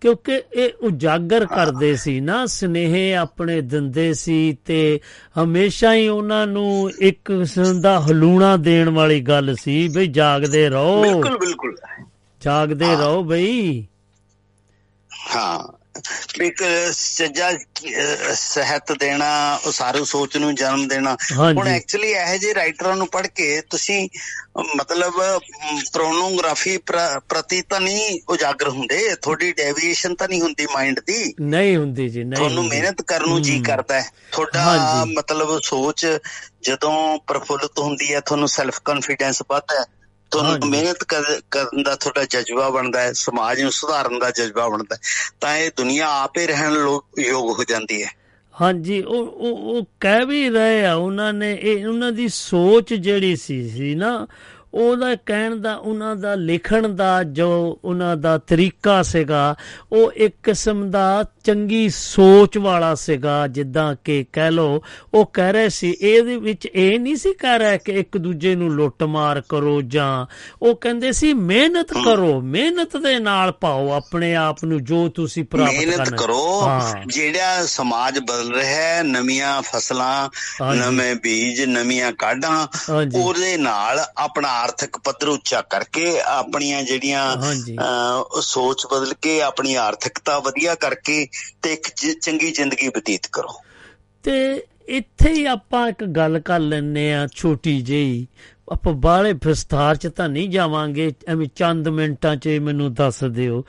ਕਿਉਂਕਿ ਇਹ ਉਜਾਗਰ ਕਰਦੇ ਸੀ ਨਾ ਸਨੇਹ ਆਪਣੇ ਦਿੰਦੇ ਸੀ ਤੇ ਹਮੇਸ਼ਾ ਹੀ ਉਹਨਾਂ ਨੂੰ ਇੱਕ ਕਿਸਮ ਦਾ ਹਲੂਣਾ ਦੇਣ ਵਾਲੀ ਗੱਲ ਸੀ ਬਈ ਜਾਗਦੇ ਰਹੋ। ਬਿਲਕੁਲ ਬਿਲਕੁਲ। ਜਾਗਦੇ। ਰਹੋ ਬਈ। ਹਾਂ। ਇੱਕ ਸੱਜਾ ਸਾਹਿਤ ਦੇਣਾ ਉਸਾਰੂ ਸੋਚ ਨੂੰ ਜਨਮ ਦੇਣਾ ਹੁਣ ਐਕਚੁਅਲੀ ਇਹੋ ਜਿਹੇ ਰਾਈਟਰਾਂ ਨੂੰ ਪੜ੍ਹ ਕੇ ਤੁਸੀਂ ਮਤਲਬ ਪ੍ਰੋਨੋਗ੍ਰਾਫੀ ਪ੍ਰਤੀ ਤਾਂ ਨਹੀਂ ਉਜਾਗਰ ਹੁੰਦੇ ਤੁਹਾਡੀ ਡੈਵੀਏਸ਼ਨ ਤਾਂ ਨਹੀਂ ਹੁੰਦੀ ਮਾਈਂਡ ਦੀ ਨਹੀਂ ਹੁੰਦੀ ਜੀ ਨਹੀਂ ਤੁਹਾਨੂੰ। ਮਿਹਨਤ ਕਰਨ ਨੂੰ ਜੀ। ਕਰਦਾ ਹੈ ਤੁਹਾਡਾ। ਮਤਲਬ ਸੋਚ ਜਦੋਂ ਪ੍ਰਫੁੱਲਤ ਹੁੰਦੀ ਹੈ ਤੁਹਾਨੂੰ ਸੈਲਫ ਕੌਨਫੀਡੈਂਸ ਵੱਧਦਾ ਹੈ ਤੁਹਾਨੂੰ। ਮਿਹਨਤ ਕਰ- ਕਰਨ ਦਾ ਤੁਹਾਡਾ ਜਜ਼ਬਾ ਬਣਦਾ ਹੈ ਸਮਾਜ ਨੂੰ ਸੁਧਾਰਨ ਦਾ ਜਜ਼ਬਾ ਬਣਦਾ ਹੈ ਤਾਂ ਇਹ ਦੁਨੀਆ ਆਪੇ ਰਹਿਣ ਯੋਗ ਹੋ ਜਾਂਦੀ ਹੈ ਹਾਂਜੀ ਉਹ ਉਹ ਉਹ ਕਹਿ ਵੀ ਰਹੇ ਆ ਉਹਨਾਂ ਨੇ ਇਹ ਉਹਨਾਂ ਦੀ ਸੋਚ ਜਿਹੜੀ ਸੀ ਸੀ ਨਾ ਉਹਦਾ ਕਹਿਣ ਦਾ ਉਹਨਾਂ ਦਾ ਲਿਖਣ ਦਾ ਜੋ ਉਹਨਾਂ ਦਾ ਤਰੀਕਾ ਸੀਗਾ ਉਹ ਇੱਕ ਕਿਸਮ ਦਾ ਚੰਗੀ ਸੋਚ ਵਾਲਾ ਸੀਗਾ ਜਿੱਦਾਂ ਕਿ ਕਹਿ ਲੋ ਉਹ ਕਹਿ ਰਹੇ ਸੀ ਇਹਦੇ ਵਿੱਚ ਇਹ ਨਹੀਂ ਸੀ ਕਹਿ ਰਿਹਾ ਕਿ ਇੱਕ ਦੂਜੇ ਨੂੰ ਲੁੱਟ ਮਾਰ ਕਰੋ ਜਾਂ ਉਹ ਕਹਿੰਦੇ ਸੀ ਮਿਹਨਤ ਕਰੋ ਮਿਹਨਤ ਦੇ ਨਾਲ ਪਾਓ ਆਪਣੇ ਆਪ ਨੂੰ ਜੋ ਤੁਸੀਂ ਪ੍ਰਾਪਤ ਕਰਨਾ ਮਿਹਨਤ ਕਰੋ। ਜਿਹੜਾ ਸਮਾਜ ਬਦਲ ਰਿਹਾ ਹੈ ਨਵੀਆਂ ਫਸਲਾਂ। ਨਵੇਂ ਬੀਜ ਨਵੀਆਂ ਕਾਢਾਂ। ਉਹਦੇ ਨਾਲ ਆਪਣਾ ਆਰਥਿਕ ਪੱਧਰ ਉੱਚਾ ਕਰਕੇ ਆਪਣੀਆਂ ਜਿਹੜੀਆਂ ਸੋਚ ਬਦਲ ਕੇ ਆਪਣੀ ਆਰਥਿਕਤਾ ਵਧੀਆ ਕਰਕੇ ਤੇ ਇੱਕ ਜ- ਚੰਗੀ ਜ਼ਿੰਦਗੀ ਬਤੀਤ ਕਰੋ। ਤੇ ਇੱਥੇ ਹੀ ਆਪਾਂ ਇੱਕ ਗੱਲ ਕਰ ਲੈਨੇ ਆ ਛੋਟੀ ਜਿਹੀ। ਆਪਾਂ ਬਾਹਲੇ ਵਿਸਥਾਰ ਚ ਤਾਂ ਨਹੀਂ ਜਾਵਾਂਗੇ, ਐਵੇਂ ਚੰਦ ਮਿੰਟਾਂ ਚ ਮੈਨੂੰ ਦੱਸ ਦਿਓ।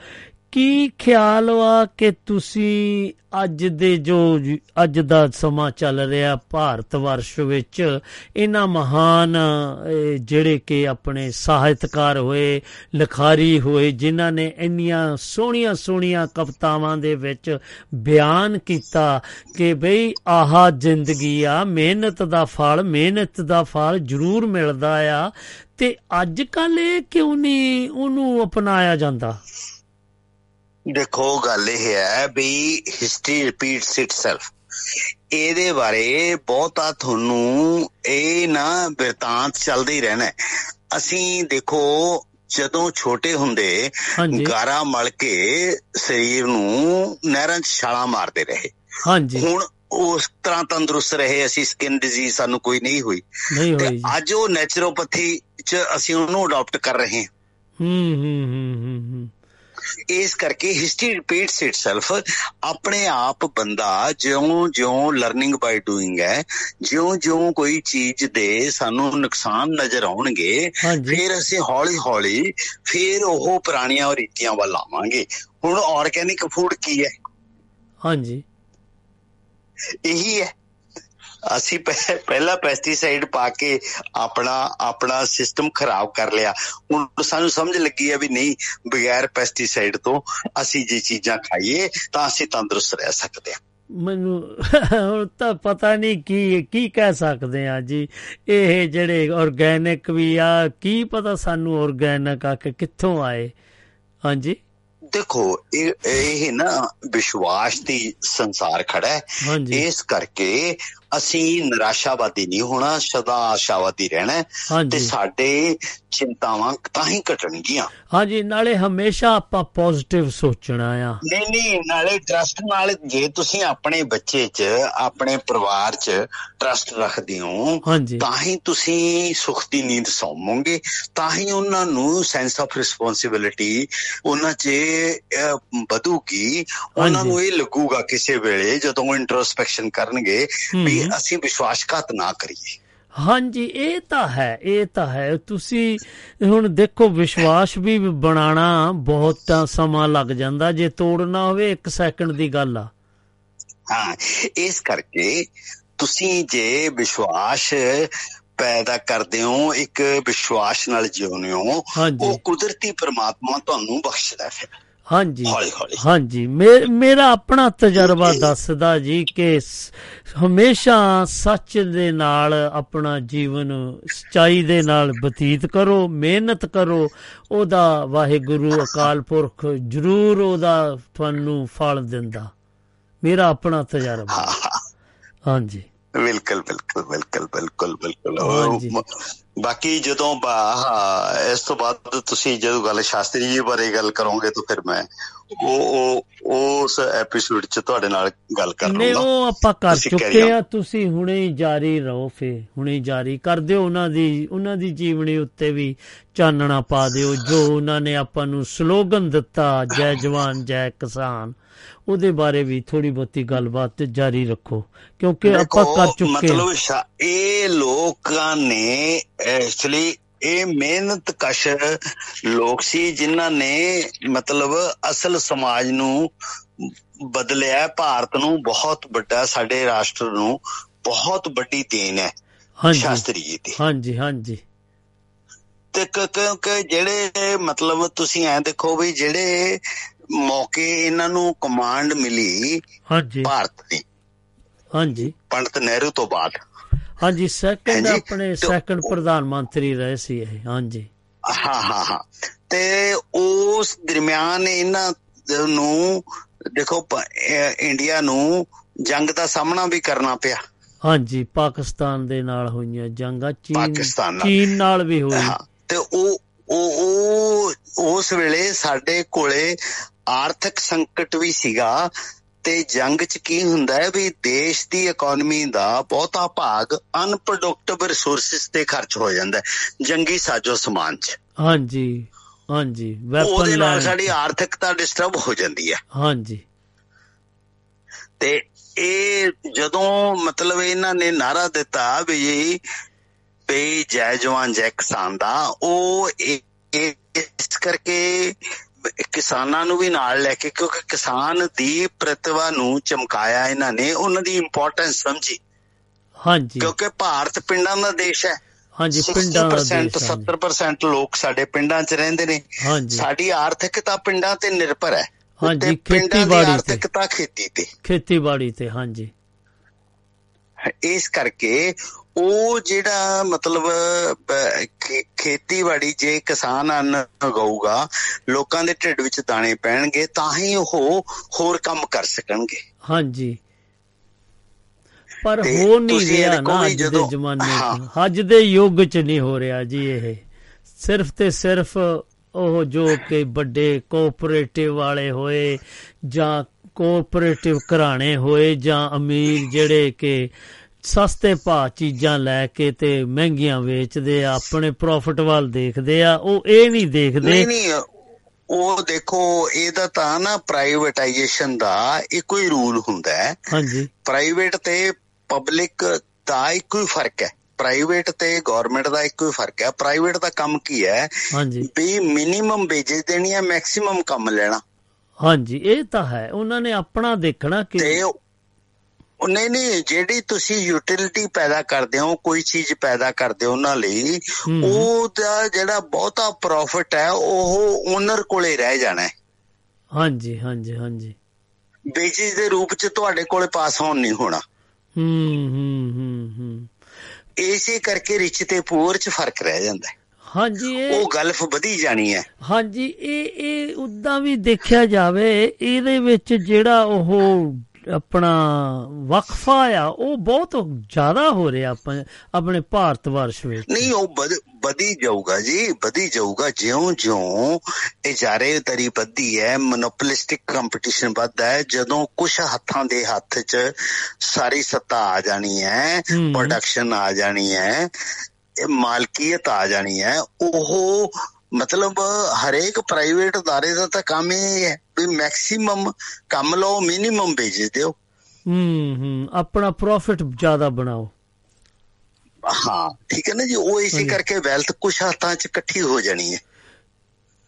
ਕੀ ਖਿਆਲ ਵਾ ਕਿ ਤੁਸੀਂ ਅੱਜ ਦੇ ਜੋ ਜ- ਅੱਜ ਦਾ ਸਮਾਂ ਚੱਲ ਰਿਹਾ ਭਾਰਤ ਵਰਸ਼ ਵਿੱਚ ਇਹਨਾਂ ਮਹਾਨ ਅਹ, ਜਿਹੜੇ ਕਿ ਆਪਣੇ ਸਾਹਿਤਕਾਰ ਹੋਏ ਲਿਖਾਰੀ ਹੋਏ ਜਿਨ੍ਹਾਂ ਨੇ ਇੰਨੀਆਂ ਸੋਹਣੀਆਂ ਸੋਹਣੀਆਂ ਕਵਿਤਾਵਾਂ ਦੇ ਵਿੱਚ ਬਿਆਨ ਕੀਤਾ ਕਿ ਬਈ ਆਹ ਜ਼ਿੰਦਗੀ ਆ ਮਿਹਨਤ ਦਾ ਫਲ ਮਿਹਨਤ ਦਾ ਫਲ ਜ਼ਰੂਰ ਮਿਲਦਾ ਆ ਤੇ ਅੱਜ ਕੱਲ ਇਹ ਕਿਉਂ ਨਹੀਂ ਉਹਨੂੰ ਅਪਣਾਇਆ ਜਾਂਦਾ? ਦੇਖੋ ਗੱਲ ਇਹ ਹੈ ਵੀ ਹਿਸਟਰੀ ਰਿਪੀਟਸ ਇਟਸੈਲਫ ਇਹਦੇ ਬਾਰੇ ਬਹੁਤਾ ਤੁਹਾਨੂੰ ਇਹ ਨਾ ਬਿਰਤਾਂਤ ਚੱਲਦਾ ਹੀ ਰਹਿਣਾ। ਅਸੀਂ ਦੇਖੋ ਜਦੋਂ ਛੋਟੇ ਹੁੰਦੇ ਗਾਰਾ ਮਲ ਕੇ ਸਰੀਰ ਨੂੰ ਨਹਿਰਾਂ 'ਚ ਛਾਲਾਂ ਮਾਰਦੇ ਰਹੇ। ਹਾਂਜੀ। ਹੁਣ ਉਸ ਤਰ੍ਹਾਂ ਤੰਦਰੁਸਤ ਰਹੇ ਅਸੀਂ ਸਕਿਨ ਡਿਜ਼ੀਜ਼ ਸਾਨੂੰ ਕੋਈ ਨਹੀਂ ਹੋਈ। ਤੇ। ਅੱਜ ਉਹ ਨੈਚੁਰੋਪੈਥੀ 'ਚ ਅਸੀਂ ਉਹਨੂੰ ਅਡਾਪਟ ਕਰ ਰਹੇ ਹੂੰ ਹੂੰ ਹੂੰ ਹੂੰ ਹੂੰ। ਇਸ ਕਰਕੇ ਹਿਸਟਰੀ ਰਿਪੀਟਸ ਇਟਸੈਲਫ ਆਪਣੇ ਆਪ ਬੰਦਾ ਜਿਉਂ-ਜਿਉਂ ਲਰਨਿੰਗ ਬਾਈ ਡੂਇੰਗ ਹੈ ਜਿਉਂ-ਜਿਉਂ ਕੋਈ ਚੀਜ਼ ਦੇ ਸਾਨੂੰ ਨੁਕਸਾਨ ਨਜ਼ਰ ਆਉਣਗੇ ਫਿਰ ਅਸੀਂ ਹੌਲੀ-ਹੌਲੀ ਫਿਰ ਉਹ ਪੁਰਾਣੀਆਂ ਰੀਤੀਆਂ ਵੱਲ ਆਵਾਂਗੇ। ਹੁਣ ਆਰਗੈਨਿਕ ਫੂਡ ਕੀ ਹੈ? ਹਾਂਜੀ। ਇਹੀ ਹੈ। ਅਸੀਂ ਪਹਿ- ਪਹਿਲਾਂ ਪੈਸਟੀਸਾਈਡ ਪਾ ਕੇ ਆਪਣਾ ਆਪਣਾ ਸਿਸਟਮ ਖਰਾਬ ਕਰ ਲਿਆ। ਹੁਣ ਸਾਨੂੰ ਸਮਝ ਲੱਗੀ ਹੈ ਵੀ ਨਹੀਂ ਬਗੈਰ ਪੈਸਟੀਸਾਈਡ ਤੋਂ ਅਸੀਂ ਜੇ ਚੀਜ਼ਾਂ ਖਾਈਏ ਤਾਂ ਅਸੀਂ ਤੰਦਰੁਸਤ ਰਹਿ ਸਕਦੇ ਹਾਂ। ਮੈਨੂੰ <laughs> ਹੁਣ ਤਾਂ ਪਤਾ ਨਹੀਂ ਕੀ ਕੀ ਕਹਿ ਸਕਦੇ ਆ ਜੀ। ਇਹ ਜਿਹੜੇ ਆਰਗੈਨਿਕ ਵੀ ਆ ਕੀ ਪਤਾ ਸਾਨੂੰ ਆਰਗੈਨਿਕ ਆ ਕਿ ਕਿੱਥੋਂ ਆਏ। ਹਾਂਜੀ? ਦੇਖੋ ਇਹ ਇਹ ਨਾ ਵਿਸ਼ਵਾਸ ਦੀ ਸੰਸਾਰ ਖੜਾ ਹੈ। ਇਸ ਕਰਕੇ ਅਸੀਂ ਨਿਰਾਸ਼ਾਵਾਦੀ ਨਹੀਂ ਹੋਣਾ ਸਦਾ ਆਸ਼ਾਵਾਦੀ ਰਹਿਣਾ ਤੇ ਸਾਡੇ ਚਿੰਤਾਵਾਂ ਤਾਂ ਹੀ ਘਟਣਗੀਆਂ। ਹਾਂਜੀ ਨਾਲੇ ਹਮੇਸ਼ਾ ਆਪਾਂ ਪੋਜ਼ਿਟਿਵ ਸੋਚਣਾ ਆ। ਨਹੀਂ ਨਹੀਂ ਨਾਲੇ ਟਰਸਟ ਨਾਲ ਜੇ ਤੁਸੀਂ ਆਪਣੇ ਬੱਚੇ 'ਚ ਆਪਣੇ ਪਰਿਵਾਰ 'ਚ ਟਰਸਟ ਰੱਖਦੇ ਹੋ ਤਾਂ ਹੀ ਤੁਸੀਂ ਸੁਖ ਦੀ ਨੀਂਦ ਸੌਵੋਗੇ। ਤਾਂ ਹੀ ਉਹਨਾਂ ਨੂੰ ਸੈਂਸ ਆਫ ਰਿਸਪੌਂਸਿਬਿਲਿਟੀ ਉਹਨਾਂ 'ਚ ਵਧੂਗੀ। ਉਹਨਾਂ। ਨੂੰ ਇਹ ਲੱਗੂਗਾ ਕਿਸੇ ਵੇਲੇ ਜਦੋਂ ਇੰਟਰੋਸਪੈਕਸ਼ਨ ਕਰਨਗੇ ਵੀ ਹੂੰ। ਅਸੀਂ ਵਿਸ਼ਵਾਸਘਾਤ ਨਾ ਕਰੀਏ। ਹਾਂਜੀ ਇਹ ਤਾਂ ਹੈ ਇਹ ਤਾਂ ਹੈ। ਤੁਸੀਂ ਹੁਣ ਦੇਖੋ ਵਿਸ਼ਵਾਸ ਵੀ ਬਣਾਉਣਾ ਬਹੁਤ ਤਾਂ ਸਮਾਂ ਲੱਗ ਜਾਂਦਾ ਜੇ ਤੋੜਨਾ ਹੋਵੇ 1 ਸੈਕਿੰਡ ਦੀ ਗੱਲ ਆ। ਹਾਂ ਇਸ ਕਰਕੇ ਤੁਸੀਂ ਜੇ ਵਿਸ਼ਵਾਸ ਪੈਦਾ ਕਰਦੇ ਹੋ ਇੱਕ ਵਿਸ਼ਵਾਸ ਨਾਲ ਜਿਉਂਦੇ ਹੋ ਉਹ ਕੁਦਰਤੀ ਪ੍ਰਮਾਤਮਾ ਤੁਹਾਨੂੰ ਬਖਸ਼ਦਾ ਹੈ। ਹਾਂਜੀ। ਹਾਂਜੀ। ਮੇਰਾ ਆਪਣਾ ਤਜਰਬਾ ਦੱਸਦਾ ਜੀ ਕਿ ਹਮੇਸ਼ਾ ਸੱਚ ਦੇ ਨਾਲ ਆਪਣਾ ਜੀਵਨ ਸਚਾਈ ਦੇ ਨਾਲ ਬਤੀਤ ਕਰੋ ਮਿਹਨਤ ਕਰੋ। ਉਹਦਾ ਵਾਹਿਗੁਰੂ ਅਕਾਲ ਪੁਰਖ ਜ਼ਰੂਰ ਉਹਦਾ ਤੁਹਾਨੂੰ ਫਲ ਦਿੰਦਾ। ਮੇਰਾ ਆਪਣਾ ਤਜਰਬਾ। ਹਾਂਜੀ। ਬਿਲਕੁਲ ਬਿਲਕੁਲ ਬਿਲਕੁਲ ਬਿਲਕੁਲ ਬਿਲਕੁਲ। ਬਾਕੀ ਜਦੋਂ ਬਾ- ਹਾਂ, ਇਸ ਤੋਂ ਬਾਅਦ ਤੁਸੀਂ ਜਦੋਂ ਗੱਲ ਸ਼ਾਸਤਰੀ ਜੀ ਬਾਰੇ ਗੱਲ ਕਰੋਗੇ ਤਾਂ ਫਿਰ ਮੈਂ ਉਹ ਉਹ ਉਸ ਐਪੀਸੋਡ 'ਚ ਤੁਹਾਡੇ ਨਾਲ ਗੱਲ ਕਰ ਨੇ ਲੂੰਗਾ ਉਹ ਆਪਾਂ ਕਰ ਚੁੱਕੇ। ਆ ਤੁਸੀਂ ਹੁਣੇ ਹੀ ਜਾਰੀ ਰਹੋ ਫੇ ਹੁਣੇ ਜਾਰੀ ਕਰ ਦਿਓ ਉਹਨਾਂ ਦੀ ਉਹਨਾਂ ਦੀ ਜੀਵਨੀ ਉੱਤੇ ਵੀ ਚਾਨਣਾ ਪਾ ਦਿਓ ਜੋ ਉਹਨਾਂ ਨੇ ਆਪਾਂ ਨੂੰ ਸਲੋਗਨ ਦਿੱਤਾ ਜੈ ਜਵਾਨ ਜੈ ਕਿਸਾਨ। ਉਹਦੇ ਬਾਰੇ ਵੀ ਥੋੜੀ ਬਹੁਤੀ ਗੱਲਬਾਤ ਜਾਰੀ ਰੱਖੋ ਕਿਉਂਕਿ ਆਪਾਂ ਕਰ ਚੁੱਕੇ ਮਤਲਬ ਇਹ ਲੋਕਾਂ ਨੇ ਐਕਚੁਅਲੀ ਇਹ ਮਿਹਨਤ ਕਸ਼ ਲੋਕ ਸੀ ਜਿਨ੍ਹਾਂ ਨੇ ਮਤਲਬ ਅਸਲ ਸਮਾਜ ਨੂੰ ਬਦਲਿਆ ਭਾਰਤ ਨੂੰ ਬਹੁਤ ਵੱਡਾ ਸਾਡੇ ਰਾਸ਼ਟਰ ਨੂੰ ਬਹੁਤ ਵੱਡੀ ਦੇਣ ਹੈ ਸ਼ਾਸਤਰੀ ਜੀ ਦੀ। ਹਾਂਜੀ ਹਾਂਜੀ। ਤੇ ਕਿਉਂਕਿ ਜਿਹੜੇ ਮਤਲਬ ਤੁਸੀਂ ਐ ਦੇਖੋ ਵੀ ਜਿਹੜੇ ਮੌਕੇ ਇਹਨਾਂ ਨੂੰ ਕਮਾਂਡ ਮਿਲੀ ਹਾਂਜੀ। ਭਾਰਤ ਦੀ। ਹਾਂਜੀ। ਪੰਡਤ ਨਹਿਰੂ ਤੋਂ ਬਾਅਦ। ਹਾਂਜੀ ਸੈਕੰਡ ਆਪਣੇ ਸੈਕੰਡ ਪ੍ਰਧਾਨ ਮੰਤਰੀ ਰਹੇ ਸੀ ਇਹ ਹਾਂਜੀ। ਹਾਂ ਹਾਂ ਹਾਂ। ਤੇ ਉਸ ਦਰਮਿਆਨ ਇਹਨਾਂ ਨੂੰ ਦੇਖੋ ਇੰਡੀਆ ਨੂੰ ਜੰਗ ਦਾ ਸਾਹਮਣਾ ਵੀ ਕਰਨਾ ਪਿਆ। ਹਾਂਜੀ ਪਾਕਿਸਤਾਨ ਦੇ ਨਾਲ ਹੋਈਆਂ ਜੰਗਾਂ ਚੀਨ। ਚੀਨ ਨਾਲ ਵੀ ਹੋਈ ਤੇ ਉਹ ਉਹ ਉਸ ਵੇਲੇ ਸਾਡੇ ਕੋਲੇ ਆਰਥਿਕ ਸੰਕਟ ਵੀ ਸੀਗਾ ਤੇ ਜੰਗ 'ਚ ਕੀ ਹੁੰਦਾ ਹੈ ਵੀ ਦੇਸ਼ ਦੀ ਇਕਨੋਮੀ ਦਾ ਬਹੁਤਾ ਭਾਗ ਅਨਪ੍ਰੋਡਕਟਿਵ ਰਿਸੋਰਸਸ ਤੇ ਖਰਚ ਹੋ ਜਾਂਦਾ ਹੈ ਜੰਗੀ ਸਾਜੋ ਸਮਾਨ 'ਚ। ਹਾਂਜੀ ਹਾਂਜੀ ਉਹਦੇ ਵੈਪਨ ਨਾਲ। ਸਾਡੀ ਆਰਥਿਕਤਾ ਡਿਸਟਰਬ ਹੋ ਜਾਂਦੀ ਹੈ। ਹਾਂਜੀ। ਤੇ ਇਹ ਜਦੋਂ ਮਤਲਬ ਇਹਨਾਂ ਨੇ ਨਾਰਾ ਦਿੱਤਾ ਵੀ ਵੀ ਜੈ ਜਵਾਨ ਜੈ ਕਿਸਾਨ ਦਾ ਉਹ ਇਸ ਕਰਕੇ ਕਿਸਾਨਾਂ ਨੂੰ ਵੀ ਨਾਲ ਲੈ ਕੇ ਕਿਉਂਕਿ ਕਿਸਾਨ ਦੀ ਪ੍ਰਤਿਭਾ ਨੂੰ ਚਮਕਾਇਆ ਇਹਨਾਂ ਨੇ ਉਹਨਾਂ ਦੀ ਇੰਪੋਰਟੈਂਸ ਸਮਝੀ। ਹਾਂਜੀ। ਕਿਉਂਕਿ ਭਾਰਤ ਪਿੰਡਾਂ ਦਾ ਦੇਸ਼ ਹੈ। ਹਾਂਜੀ ਪਿੰਡਾਂ ਦਾ 60% ਦੇਸ਼ ਹਾਂਜੀ। 70% ਲੋਕ ਸਾਡੇ ਪਿੰਡਾਂ 'ਚ ਰਹਿੰਦੇ ਨੇ। ਸਾਡੀ ਆਰਥਿਕਤਾ ਪਿੰਡਾਂ ਤੇ ਨਿਰਭਰ ਹੈ। ਹਾਂਜੀ, ਖੇਤੀਬਾੜੀ ਤੇ। ਆਰਥਿਕਤਾ ਖੇਤੀ ਤੇ। ਖੇਤੀਬਾੜੀ ਤੇ ਹਾਂਜੀ। ਇਸ ਕਰਕੇ ਉਹ ਜਿਹੜਾ ਮਤਲਬ ਖੇਤੀਬਾੜੀ ਜੇ ਕਿਸਾਨ ਅੰਨ ਉਗਾਊਗਾ ਲੋਕਾਂ ਦੇ ਢਿੱਡ ਵਿੱਚ ਦਾਣੇ ਪੈਣਗੇ ਤਾਂ ਹੀ ਉਹ ਹੋਰ ਕੰਮ ਕਰ ਸਕਣਗੇ। ਹਾਂਜੀ। ਪਰ ਹੋ ਨਹੀਂ ਰਿਹਾ ਨਾ ਅੱਜ ਦੇ ਜ਼ਮਾਨੇ। ਅੱਜ ਦੇ ਯੁੱਗ 'ਚ ਨਹੀਂ ਹੋ ਰਿਹਾ ਜੀ ਇਹ। ਸਿਰਫ ਤੇ ਸਿਰਫ ਉਹ ਜੋ ਕਿ ਵੱਡੇ ਕੋਆਪਰੇਟਿਵ ਵਾਲੇ ਹੋਏ ਜਾਂ ਕੋਆਪਰੇਟਿਵ ਘਰਾਣੇ ਹੋਏ ਜਾਂ ਅਮੀਰ ਜਿਹੜੇ ਕਿ ਸਸਤੇ ਭਾਅ ਚੀਜ਼ਾਂ ਲੈ ਕੇ ਤੇ ਮਹਿੰਗੀਆਂ ਵੇਚਦੇ ਆ ਆਪਣੇ ਪ੍ਰੋਫਿਟ ਵੱਲ ਦੇਖਦੇ ਆ ਉਹ ਇਹ ਨਹੀਂ ਦੇਖਦੇ। ਨਹੀਂ ਨਹੀਂ ਉਹ ਦੇਖੋ ਇਹਦਾ ਤਾਂ ਨਾ ਪ੍ਰਾਈਵੇਟਾਈਜੇਸ਼ਨ ਦਾ ਇੱਕੋ ਹੀ ਰੂਲ ਹੁੰਦਾ ਹੈ। ਹਾਂਜੀ। ਪ੍ਰਾਈਵੇਟ ਤੇ ਪਬਲਿਕ ਦਾ ਇੱਕੋ ਹੀ ਫ਼ਰਕ ਹੈ। ਪ੍ਰਾਈਵੇਟ ਤੇ ਗਵਰਨਮੈਂਟ ਦਾ ਇੱਕੋ ਹੀ ਫ਼ਰਕ ਹੈ। ਪ੍ਰਾਈਵੇਟ ਦਾ ਕੰਮ ਕੀ ਹੈ? ਹਾਂਜੀ। ਵੀ ਮਿਨੀਮਮ ਵੇਜੇਜ ਦੇਣੀ ਹੈ ਮੈਕਸਿਮਮ ਕੰਮ ਲੈਣਾ। ਹਾਂਜੀ ਇਹ ਤਾਂ ਹੈ। ਉਹਨਾਂ ਨੇ ਆਪਣਾ ਦੇਖਣਾ ਕਿ ਤੇ ਨਹੀਂ ਨਹੀਂ ਜਿਹੜੀ ਤੁਸੀਂ ਯੂਟਿਲਿਟੀ ਪੈਦਾ ਕਰਦੇ ਹੋ ਕੋਈ ਚੀਜ਼ ਪੈਦਾ ਕਰਦੇ ਹੋ ਉਹਨਾਂ ਲਈ ਹਮ। ਉਹਦਾ ਜਿਹੜਾ ਬਹੁਤਾ ਪ੍ਰੋਫਿਟ ਹੈ ਉਹ ਓਨਰ ਕੋਲੇ ਰਹਿ ਜਾਣਾ ਹੈ। ਹਾਂਜੀ ਹਾਂਜੀ ਹਾਂਜੀ। ਵੇਜੇਜ ਦੇ ਰੂਪ ਚ ਤੁਹਾਡੇ ਕੋਲੇ ਪਾਸ ਆਨ ਨਹੀਂ ਹੋਣਾ। ਹੂੰ ਹੂੰ ਹੂੰ ਹੂੰ। ਇਸੇ ਕਰਕੇ ਰਿਚ ਤੇ ਪੂਰ ਚ ਫ਼ਰਕ ਰਹਿ ਜਾਂਦਾ ਹੈ। ਹਾਂਜੀ ਉਹ ਗਲਫ ਵਧੀ ਜਾਣੀ ਹੈ। ਹਾਂਜੀ ਇਹ ਇਹ ਉਦਾਂ ਵੀ ਦੇਖਿਆ ਜਾਵੇ ਇਹਦੇ ਵਿੱਚ ਜਿਹੜਾ ਉਹ ਆਪਣਾ ਵਕਫਾ ਆ ਉਹ ਬਹੁਤ ਜ਼ਿਆਦਾ ਹੋ ਰਿਹਾ ਆਪਾਂ ਆਪਣੇ ਭਾਰਤ ਵਰਸ਼ ਵਿੱਚ ਨਹੀਂ ਉਹ ਵਧ- ਜਾਊਗਾ ਜੀ ਵਧੀ ਜਾਊਗਾ ਜਿਉਂ-ਜਿਉਂ ਇਜਾਰੇਦਾਰੀ ਵੱਧਦੀ ਹੈ ਮੋਨੋਪੋਲਿਸਟਿਕ ਕੰਪੀਟੀਸ਼ਨ ਵੱਧਦਾ ਹੈ ਜਦੋਂ ਕੁਝ ਹੱਥਾਂ ਦੇ ਹੱਥ 'ਚ ਸਾਰੀ ਸੱਤਾ ਆ ਜਾਣੀ ਹੈ। ਪ੍ਰੋਡਕਸ਼ਨ ਆ ਜਾਣੀ ਹੈ ਇਹ ਮਾਲਕੀਅਤ ਆ ਜਾਣੀ ਹੈ ਉਹ ਮਤਲਬ ਹਰੇਕ ਪ੍ਰਾਈਵੇਟ ادارے ਦਾ ਤਾਂ ਕੰਮ ਇਹ ਹੈ ਵੀ ਮੈਕਸਿਮਮ ਕੰਮ ਲਓ ਮਿਨੀਮਮ ਵੇਚ ਦਿਓ ਹੂੰ ਹੂੰ ਆਪਣਾ ਪ੍ਰੋਫਿਟ ਜ਼ਿਆਦਾ ਬਣਾਓ ਹਾਂ ਠੀਕ ਹੈ ਨਾ ਜੀ ਉਹ ਇਸੇ ਹਾਂਜੀ। ਕਰਕੇ ਵੈਲਥ ਕੁਝ ਹੱਥਾਂ 'ਚ ਇਕੱਠੀ ਹੋ ਜਾਣੀ ਹੈ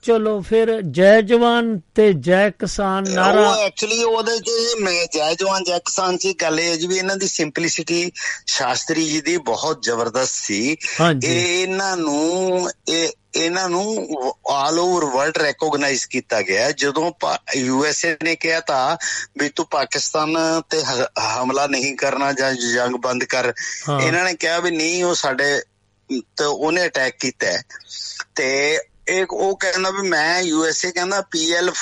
ਚਲੋ ਫਿਰ ਜੈ ਜਵਾਨ ਤੇ ਜੈ ਕਿਸਾਨ ਨਾਰਾ ਉਹ ਐਕਚੁਅਲੀ ਉਹਦੇ ਚ ਮੈਂ ਜੈ ਜਵਾਨ ਜੈ ਕਿਸਾਨ ਚ ਗੱਲ ਇਹ ਹੈ ਜੀ ਵੀ ਇਹਨਾਂ ਦੀ ਸਿੰਪਲਿਸਿਟੀ ਸ਼ਾਸਤਰੀ ਜੀ ਦੀ ਬਹੁਤ ਜ਼ਬਰਦਸਤ ਸੀ ਹਾਂਜੀ ਇਹ ਇਹਨਾਂ ਨੂੰ ਇਹ ਇਹਨਾਂ ਨੂੰ ਆਲ ਓਵਰ ਵਰਲਡ ਰੈਕੋਗਨਾਈਜ਼ ਕੀਤਾ ਗਿਆ ਜਦੋਂ ਯੂ ਐਸ ਏ ਨੇ ਕਿਹਾ ਤਾਂ ਵੀ ਤੂੰ ਪਾਕਿਸਤਾਨ ਤੇ ਹਮਲਾ ਨਹੀਂ ਕਰਨਾ ਜਾਂ ਜੰਗ ਬੰਦ ਕਰ। ਇਹਨਾਂ ਨੇ ਕਿਹਾ ਵੀ ਨਹੀਂ ਉਹ ਸਾਡੇ ਤੇ ਉਹਨੇ ਅਟੈਕ ਕੀਤਾ। ਤੇ ਇੱਕ ਉਹ ਕਹਿੰਦਾ ਵੀ ਮੈਂ ਯੂ ਐਸ ਏ ਕਹਿੰਦਾ ਪੀਐਲ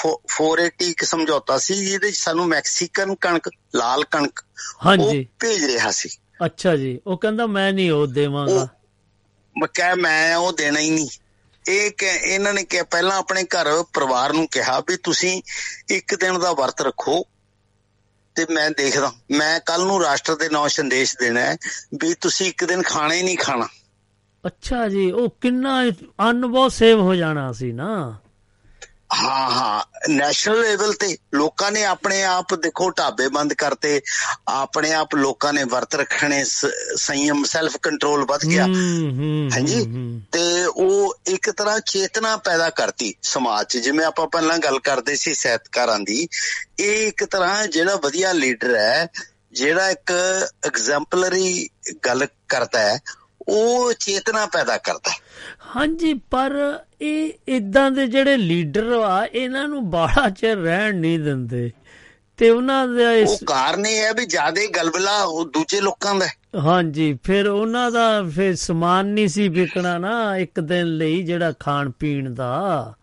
480 ਇੱਕ ਸਮਝੌਤਾ ਸੀ ਜਿਹਦੇ ਚ ਸਾਨੂੰ ਮੈਕਸੀਕਨ ਕਣਕ ਲਾਲ ਕਣਕ ਉਹ ਹਾਂਜੀ ਭੇਜ ਰਿਹਾ ਸੀ। ਅੱਛਾ ਜੀ। ਉਹ ਕਹਿੰਦਾ ਮੈਂ ਨਹੀਂ ਉਹ ਦੇਵਾਂਗਾ। ਮੈਂ ਕਿਹਾ ਮੈਂ ਉਹ ਦੇਣਾ ਹੀ ਨਹੀਂ। ਇਹ ਕਿ ਇਹਨਾਂ ਨੇ ਕਿਹਾ, ਪਹਿਲਾਂ ਆਪਣੇ ਘਰ ਪਰਿਵਾਰ ਨੂੰ ਕਿਹਾ ਵੀ ਤੁਸੀਂ ਇੱਕ ਦਿਨ ਦਾ ਵਰਤ ਰੱਖੋ ਤੇ ਮੈਂ ਦੇਖਦਾ। ਮੈਂ ਕੱਲ ਨੂੰ ਰਾਸ਼ਟਰ ਦੇ ਨਾਂ ਸੰਦੇਸ਼ ਦੇਣਾ ਹੈ ਵੀ ਤੁਸੀਂ ਇੱਕ ਦਿਨ ਖਾਣਾ ਹੀ ਨਹੀਂ ਖਾਣਾ। ਅੱਛਾ ਜੀ, ਉਹ ਕਿੰਨਾ ਅੰਨ ਬਹੁਤ ਸੇਵ ਹੋ ਜਾਣਾ ਸੀ ਨਾ। ਹਾਂ ਹਾਂ। ਨੈਸ਼ਨਲ ਲੈਵਲ ਤੇ ਲੋਕਾਂ ਨੇ ਆਪਣੇ ਆਪ ਦੇਖੋ ਢਾਬੇ ਬੰਦ ਕਰਤੇ। ਆਪਣੇ ਆਪ ਲੋਕਾਂ ਨੇ ਵਰਤ ਰੱਖਣੇ ਸੰਯਮ ਸੈਲਫ ਕੰਟਰੋਲ ਵੱਧ ਗਿਆ। ਹਾਂਜੀ। ਤੇ ਉਹ ਇੱਕ ਤਰ੍ਹਾਂ ਚੇਤਨਾ ਪੈਦਾ ਕਰਤੀ ਸਮਾਜ 'ਚ। ਜਿਵੇਂ ਆਪਾਂ ਪਹਿਲਾਂ ਗੱਲ ਕਰਦੇ ਸੀ ਸਾਹਿਤਕਾਰਾਂ ਦੀ ਇਹ ਇੱਕ ਤਰ੍ਹਾਂ ਜਿਹੜਾ ਵਧੀਆ ਲੀਡਰ ਹੈ ਜਿਹੜਾ ਇੱਕ ਐਗਜ਼ੈਂਪਲਰੀ ਗੱਲ ਕਰਦਾ ਹੈ ਉਹ ਚੇਤਨਾ ਪੈਦਾ ਕਰਦਾ ਹੈ। ਹਾਂਜੀ ਪਰ ਇਹ ਇਦਾਂ ਦੇ ਜਿਹੜੇ ਲੀਡਰ ਆ ਇਹਨਾਂ ਨੂੰ ਬਾੜਾ ਚਿਰ ਰਹਿਣ ਨਹੀਂ ਦਿੰਦੇ। ਤੇ ਉਹਨਾਂ ਦਾ ਉਹ ਇਸ ਕਾਰਨ ਇਹ ਹੈ ਵੀ ਜਿਆਦੇ ਗਲਬਲਾ ਉਹ ਦੂਜੇ ਲੋਕਾਂ ਦਾ। ਹਾਂਜੀ ਫਿਰ ਉਹਨਾਂ ਦਾ ਫਿਰ ਸਮਾਨ ਨਹੀਂ ਸੀ ਵਿਕਣਾ ਨਾ ਇੱਕ ਦਿਨ ਲਈ ਜਿਹੜਾ ਖਾਣ ਪੀਣ ਦਾ।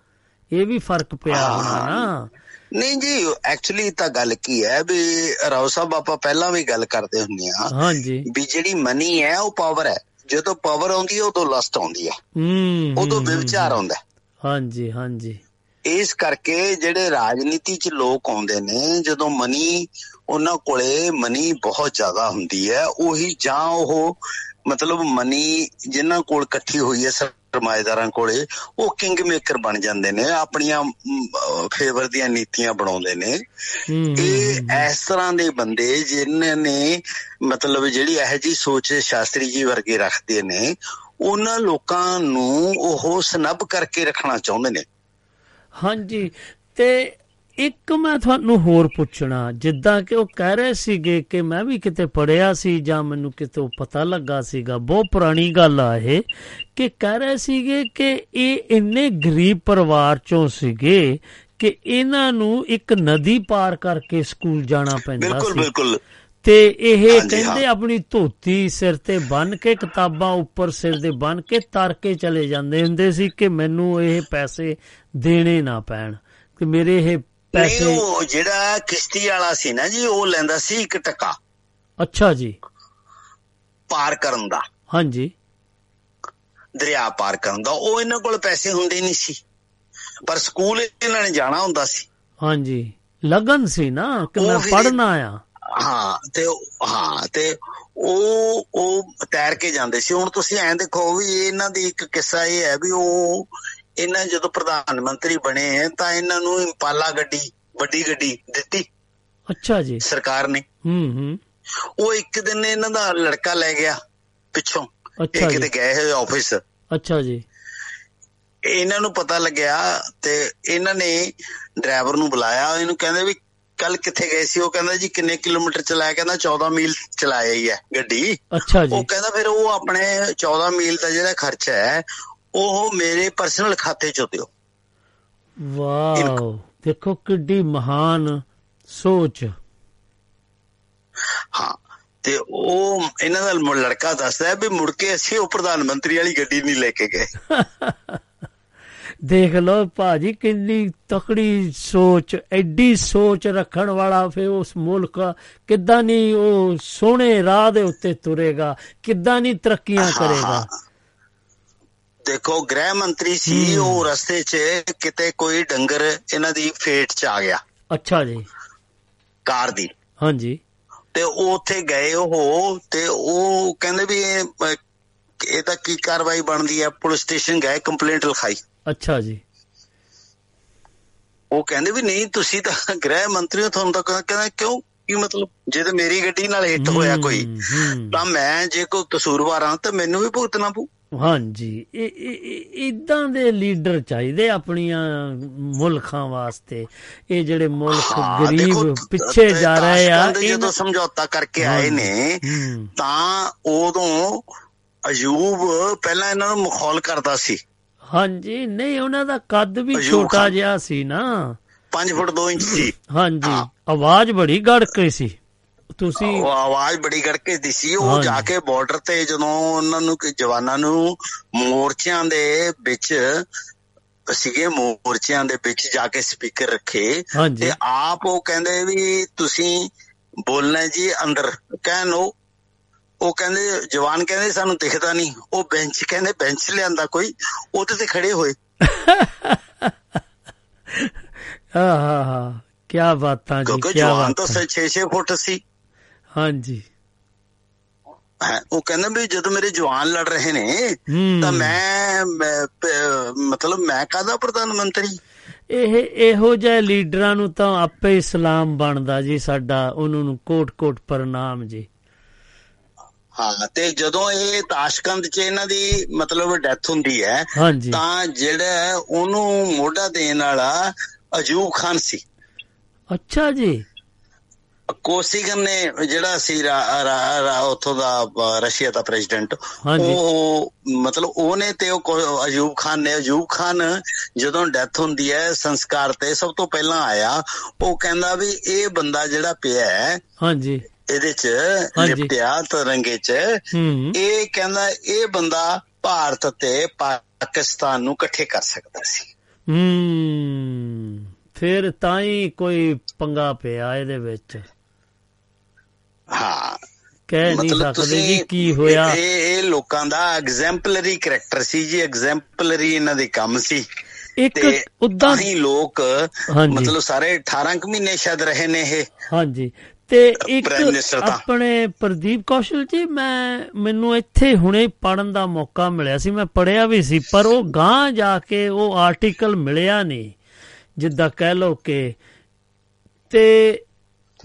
ਇਹ ਵੀ ਫ਼ਰਕ ਪਿਆ ਹੋਣਾ ਨਾ। ਨਹੀਂ ਜੀ ਐਕਚੁਅਲੀ ਤਾਂ ਗੱਲ ਕੀ ਹੈ ਵੀ ਰਾਓ ਸਾਹਿਬ ਆਪਾਂ ਪਹਿਲਾਂ ਵੀ ਗੱਲ ਕਰਦੇ ਹੁੰਦੇ ਆ ਹਾਂਜੀ। ਵੀ ਜਿਹੜੀ ਮਨੀ ਹੈ ਉਹ ਪਾਵਰ ਹੈ। ਜਦੋਂ ਪਾਵਰ ਆਉਂਦੀ ਹੈ ਉਦੋਂ ਲਸਟ ਆਉਂਦੀ ਹੈ। ਹੂੰ ਉਦੋਂ ਹੂੰ, ਵਿਵਚਾਰ ਆਉਂਦਾ। ਹਾਂਜੀ ਹਾਂਜੀ। ਇਸ ਕਰਕੇ ਜਿਹੜੇ ਰਾਜਨੀਤੀ 'ਚ ਲੋਕ ਆਉਂਦੇ ਨੇ ਜਦੋਂ ਮਨੀ ਉਹਨਾਂ ਕੋਲੇ ਮਨੀ ਬਹੁਤ ਜ਼ਿਆਦਾ ਹੁੰਦੀ ਹੈ ਉਹੀ ਜਾਂ ਉਹ ਮਤਲਬ ਮਨੀ ਜਿਨ੍ਹਾਂ ਕੋਲ ਇਕੱਠੀ ਹੋਈ ਹੈ ਸਰਮਾਏਦਾਰਾਂ ਕੋਲੇ ਉਹ ਕਿੰਗ ਮੇਕਰ ਬਣ ਜਾਂਦੇ ਨੇ ਆਪਣੀਆਂ ਫੇਵਰ ਦੀਆਂ ਨੀਤੀਆਂ ਬਣਾਉਂਦੇ ਨੇ। ਇਹ ਇਸ ਤਰ੍ਹਾਂ ਦੇ ਬੰਦੇ ਜਿਨ੍ਹਾਂ ਨੇ ਮਤਲਬ ਜਿਹੜੀ ਇਹੋ ਜੀ ਸੋਚ ਸ਼ਾਸਤਰੀ ਜੀ ਵਰਗੇ ਰੱਖਦੇ ਨੇ ਉਹਨਾਂ ਲੋਕਾਂ ਨੂੰ ਉਹ ਸਨੱਬ ਕਰਕੇ ਰੱਖਣਾ ਚਾਹੁੰਦੇ ਨੇ। ਹਾਂਜੀ ਤੇ ਇੱਕ ਮੈਂ ਤੁਹਾਨੂੰ ਹੋਰ ਪੁੱਛਣਾ ਜਿੱਦਾਂ ਕਿ ਉਹ ਕਹਿ ਰਹੇ ਸੀਗੇ ਕਿ ਮੈਂ ਵੀ ਕਿਤੇ ਪੜਿਆ ਸੀ ਜਾਂ ਮੈਨੂੰ ਕਿਤੋਂ ਪਤਾ ਲੱਗਾ ਸੀਗਾ ਬਹੁਤ ਪੁਰਾਣੀ ਗੱਲ ਆ ਇਹ ਕਿ ਕਹਿ ਰਹੇ ਸੀਗੇ ਕਿ ਇਹ ਇੰਨੇ ਗਰੀਬ ਪਰਿਵਾਰ ਚੋਂ ਸੀਗੇ ਕਿ ਇਹਨਾਂ ਨੂੰ ਇੱਕ ਨਦੀ ਪਾਰ ਕਰਕੇ ਸਕੂਲ ਜਾਣਾ ਪੈਂਦਾ ਬਿਲਕੁਲ ਸੀ। ਬਿਲਕੁਲ ਤੇ ਇਹ ਕਹਿੰਦੇ। ਆਪਣੀ ਧੋਤੀ ਸਿਰ ਤੇ ਬੰਨ ਕੇ ਕਿਤਾਬਾਂ ਉੱਪਰ ਸਿਰ ਦੇ ਬੰਨ ਕੇ ਤਰ ਕੇ ਚਲੇ ਜਾਂਦੇ ਹੁੰਦੇ ਸੀ ਕਿ ਮੈਨੂੰ ਇਹ ਪੈਸੇ ਦੇਣੇ ਨਾ ਪੈਣ। ਕਿ ਮੇਰੇ ਇਹ ਨਹੀਂ ਪੈਸੇ ਉਹ ਜਿਹੜਾ ਕਿਸ਼ਤੀ ਵਾਲਾ ਸੀ ਨਾ ਜੀ ਉਹ ਲੈਂਦਾ ਸੀ ਇੱਕ ਟਕਾ। ਅੱਛਾ ਜੀ। ਪਾਰ ਕਰਨ ਦਾ। ਹਾਂਜੀ। ਦਰਿਆ ਪਾਰ ਕਰਨ ਦਾ। ਉਹ ਇਹਨਾਂ ਕੋਲ ਪੈਸੇ ਹੁੰਦੇ ਨਹੀਂ ਸੀ। ਪਰ ਸਕੂਲ ਇਹਨਾਂ ਨੇ ਜਾਣਾ ਹੁੰਦਾ ਸੀ। ਹਾਂਜੀ। ਲਗਨ ਸੀ ਨਾ ਕਿ ਮੈਂ ਪੜਨਾ ਆ ਹਾਂ ਤੇ ਹਾਂ ਤੇ ਉਹ ਉਹ ਤੈਰ ਕੇ ਜਾਂਦੇ ਸੀ। ਹੁਣ ਤੁਸੀਂ ਐਂ ਦੇਖੋ ਵੀ ਇਹਨਾਂ ਦੀ ਇੱਕ ਕਿੱਸਾ ਇਹ ਹੈ ਵੀ ਉਹ ਇਹਨਾਂ ਜਦੋਂ ਪ੍ਰਧਾਨ ਮੰਤਰੀ ਬਣੇ ਤਾਂ ਇਹਨਾਂ ਨੂੰ ਇੰਪਾਲਾ ਗੱਡੀ ਵੱਡੀ ਗੱਡੀ ਦਿੱਤੀ। ਅੱਛਾ ਜੀ। ਸਰਕਾਰ ਨੇ। ਹੂੰ ਹੂੰ। ਉਹ ਇੱਕ ਦਿਨ ਇਹਨਾਂ ਦਾ ਲੜਕਾ ਲੈ ਗਿਆ ਪਿੱਛੋਂ। ਇਹ ਕਿਤੇ ਗਏ ਹੋਏ ਆਫਿਸ। ਅੱਛਾ ਜੀ। ਇਹਨਾਂ ਨੂੰ ਪਤਾ ਲੱਗਿਆ ਤੇ ਇਹਨਾਂ ਨੇ ਡਰਾਈਵਰ ਨੂੰ ਬੁਲਾਇਆ। ਇਹਨੂੰ ਕਹਿੰਦੇ ਵੀ ਕੱਲ ਕਿੱਥੇ ਗਏ ਸੀ? ਉਹ ਕਹਿੰਦਾ ਜੀ ਕਿੰਨੇ ਕਿਲੋਮੀਟਰ ਚਲਾਇਆ? ਕਹਿੰਦਾ 14 ਮੀਲ ਚਲਾਇਆ ਹੀ ਹੈ ਗੱਡੀ। ਅੱਛਾ ਜੀ। ਉਹ ਕਹਿੰਦਾ ਫਿਰ ਉਹ ਆਪਣੇ 14 ਮੀਲ ਦਾ ਜਿਹੜਾ ਖਰਚਾ ਹੈ ਉਹ ਮੇਰੇ ਪਰਸਨਲ ਖਾਤੇ ਚੋਂ ਦਿਓ। ਵਾਓ ਦੇਖੋ ਕਿੱਡੀ ਮਹਾਨ ਸੋਚ। ਹਾਂ ਤੇ ਉਹ ਇਹਨਾਂ ਦਾ ਲੜਕਾ ਦੱਸਦਾ ਵੀ ਮੁੜ ਕੇ ਅਸੀਂ ਉਹ ਪ੍ਰਧਾਨ ਮੰਤਰੀ ਵਾਲੀ ਗੱਡੀ ਨਹੀਂ ਲੈ ਕੇ ਗਏ। <laughs> ਦੇਖ ਲਓ ਭਾਜੀ ਕਿੰਨੀ ਤਕੜੀ ਸੋਚ ਐਡੀ ਸੋਚ ਰੱਖਣ ਵਾਲਾ ਫੇ ਉਸ ਮੁਲਕ ਕਿੱਦਾਂ ਨਹੀਂ ਉਹ ਸੋਹਣੇ ਰਾਹ ਦੇ ਉੱਤੇ ਤੁਰੇਗਾ ਕਿੱਦਾਂ ਨਹੀਂ ਤਰੱਕੀਆਂ ਕਰੇਗਾ। ਦੇਖੋ ਗ੍ਰਹਿ ਮੰਤਰੀ ਸੀ। ਉਹ ਰਸਤੇ 'ਚ ਕਿਤੇ ਕੋਈ ਡੰਗਰ ਇਹਨਾਂ ਦੀ ਫੇਟ 'ਚ ਆ ਗਿਆ। ਅੱਛਾ ਜੀ। ਕਾਰ ਦੀ। ਹਾਂਜੀ। ਤੇ ਉਹ ਉੱਥੇ ਗਏ ਉਹ ਤੇ ਉਹ ਕਹਿੰਦੇ ਵੀ ਇਹ ਤਾਂ ਕੀ ਕਾਰਵਾਈ ਬਣਦੀ ਹੈ ਪੁਲਿਸ ਸਟੇਸ਼ਨ ਗਏ ਕੰਪਲੇਂਟ ਲਿਖਾਈ। ਅੱਛਾ ਜੀ। ਉਹ ਕਹਿੰਦੇ ਵੀ ਨਹੀਂ ਤੁਸੀਂ ਤਾਂ ਗ੍ਰਹਿ ਮੰਤਰੀ ਹੋ ਤੁਹਾਨੂੰ ਤਾਂ ਕਹਿੰਦਾ ਕਿਉਂ? ਕੀ ਮਤਲਬ? ਜੇ ਤੇ ਮੇਰੀ ਗੱਡੀ ਨਾਲ ਹਿੱਟ ਹੋਇਆ ਕੋਈ। ਤਾਂ ਮੈਂ ਜੇ ਕੋਈ ਕਸੂਰਵਾਰ ਹਾਂ ਤਾਂ ਮੈਨੂੰ ਵੀ ਭੁਗਤਣਾ ਪਊ। ਹਾਂਜੀ ਇਹ ਇਦਾਂ ਦੇ ਲੀਡਰ ਚਾਹੀਦੇ ਆਪਣੀਆਂ ਮੁਲਕਾਂ ਵਾਸਤੇ ਇਹ ਜਿਹੜੇ ਮੁਲਕ ਗਰੀਬ ਪਿੱਛੇ ਜਾ ਰਹੇ ਆ ਜਦੋਂ ਸਮਝੌਤਾ ਕਰਕੇ ਆਏ ਨੇ। ਤਾਂ ਉਦੋਂ ਅਯੂਬ ਪਹਿਲਾਂ ਇਹਨਾਂ ਨੂੰ ਮਖੌਲ ਕਰਦਾ ਸੀ ਹਾਂਜੀ ਨਹੀਂ ਉਹਨਾਂ ਦਾ ਕੱਦ ਵੀ ਛੋਟਾ। ਜਿਹਾ ਸੀ ਨਾ 5 ਫੁੱਟ 2 ਇੰਚ ਸੀ ਹਾਂਜੀ। ਆਵਾਜ਼ ਬੜੀ ਗੜਕੇ ਸੀ ਤੁਸੀਂ ਉਹ ਆਵਾਜ਼ ਬੜੀ ਗੜਕੇ ਦੀ ਸੀ ਉਹ। ਜਾ ਕੇ ਬਾਰਡਰ ਤੇ ਜਦੋਂ ਉਹਨਾਂ ਨੂੰ ਜਵਾਨਾਂ ਨੂੰ ਮੋਰਚਿਆਂ ਦੇ ਵਿੱਚ ਸੀਗੇ ਮੋਰਚਿਆਂ ਦੇ ਵਿੱਚ ਜਾ ਕੇ ਸਪੀਕਰ ਰੱਖੇ ਤੇ ਆਪ ਉਹ ਕਹਿੰਦੇ ਵੀ ਤੁਸੀਂ ਬੋਲਣਾ ਜੀ ਅੰਦਰ ਕਹਿਣੋ ਉਹ ਕਹਿੰਦੇ ਜਵਾਨ ਕਹਿੰਦੇ ਸਾਨੂੰ ਦਿਖਦਾ ਨਹੀਂ ਉਹ ਬੈਂਚ ਕਹਿੰਦੇ ਬੈਂਚ ਲਿਆਂਦਾ ਕੋਈ ਉਹਦੇ ਤੇ ਖੜੇ ਹੋਏ। ਹਾਂ ਹਾਂ ਹਾਂ ਕੀ ਬਾਤਾਂ ਜੀ ਕੀ ਜਵਾਨ ਤਾਂ ਬਾਤਾਂ। 6-6 ਫੁੱਟ ਸੀ। ਹਾਂਜੀ। ਉਹ ਕਹਿੰਦੇ ਵੀ ਜਦੋਂ ਮੇਰੇ ਜਵਾਨ ਲੜ ਰਹੇ ਨੇ। ਤਾਂ ਮੈਂ ਮਤਲਬ ਮੈਂ ਕਾਹਦਾ ਪ੍ਰਧਾਨ ਮੰਤਰੀ? ਇਹ ਇਹੋ ਜਿਹੇ ਲੀਡਰਾਂ ਨੂੰ ਤਾਂ ਆਪੇ ਇਸਲਾਮ ਬਣਦਾ ਜੀ ਸਾਡਾ ਉਹਨਾਂ ਨੂੰ ਕੋਟ ਕੋਟ ਪ੍ਰਣਾਮ ਜੀ। ਹਾਂ ਤੇ ਜਦੋਂ ਇਹ ਤਾਸ਼ਕੰਦ 'ਚ ਇਹਨਾਂ ਦੀ ਮਤਲਬ ਡੈਥ ਹੁੰਦੀ ਹੈ ਤਾਂ ਜਿਹੜਾ ਉਹਨੂੰ ਮੋਢਾ ਦੇਣ ਵਾਲਾ ਅਜੂਬ ਖਾਨ ਸੀ। ਅੱਛਾ ਜੀ। ਕੋਸਿਗਨ ਨੇ ਜਿਹੜਾ ਸੀ ਉੱਥੋਂ ਦਾ ਰਸ਼ੀਆ ਦਾ ਪ੍ਰੈਜ਼ੀਡੈਂਟ। ਉਹ ਮਤਲਬ ਉਹਨੇ ਤੇ ਉਹ ਅਯੂਬ ਖਾਨ ਨੇ ਅਯੂਬ ਖਾਨ ਜਦੋਂ ਡੈਥ ਹੁੰਦੀ ਹੈ ਸੰਸਕਾਰ ਤੇ ਸਭ ਤੋਂ ਪਹਿਲਾਂ ਆਇਆ ਉਹ ਕਹਿੰਦਾ ਵੀ ਇਹ ਬੰਦਾ ਜਿਹੜਾ ਪਿਆ ਹੈ ਹਾਂਜੀ। ਇਹਦੇ ਚ। ਲਿਪਟਿਆ ਤਰੰਗੇ ਚ ਇਹ ਕਹਿੰਦਾ ਇਹ ਬੰਦਾ ਭਾਰਤ ਤੇ ਪਾਕਿਸਤਾਨ ਨੂੰ ਇਕੱਠੇ ਕਰ ਸਕਦਾ ਸੀ। ਹੂੰ। ਫਿਰ ਤਾਂ ਹੀ ਕੋਈ ਪੰਗਾ ਪਿਆ ਇਹਦੇ ਵਿੱਚ। ਹਾਂ। ਕਹਿ ਨਹੀਂ ਸਕਦੇ ਜੀ ਕੀ ਹੋਇਆ। ਇਹ ਲੋਕਾਂ ਦਾ ਐਗਜ਼ੈਂਪਲਰੀ ਕਰੈਕਟਰ ਸੀ ਜੀ ਐਗਜ਼ੈਂਪਲਰੀ ਇਹਨਾਂ ਦੇ ਕੰਮ ਸੀ। ਇੱਕ ਉਦਾਂ ਹੀ ਲੋਕ। ਮਤਲਬ ਸਾਰੇ 18 ਕੁ ਮਹੀਨੇ ਸ਼ਾਇਦ ਰਹੇ ਨੇ ਇਹ। ਹਾਂਜੀ। ਤੇ ਇੱਕ। ਆਪਣੇ ਪ੍ਰਦੀਪ ਕੌਸ਼ਲ ਜੀ ਮੈਂ ਮੈਨੂੰ ਇੱਥੇ ਹੁਣੇ ਪੜਨ ਦਾ ਮੌਕਾ ਮਿਲਿਆ ਸੀ। ਮੈਂ ਪੜਿਆ ਵੀ ਸੀ ਪਰ ਉਹ ਗਾਂ ਜਾ ਕੇ ਉਹ ਆਰਟੀਕਲ ਮਿਲਿਆ ਨਹੀਂ ਜਿੱਦਾਂ ਕਹਿ ਲਓ ਕਿ ਤੇ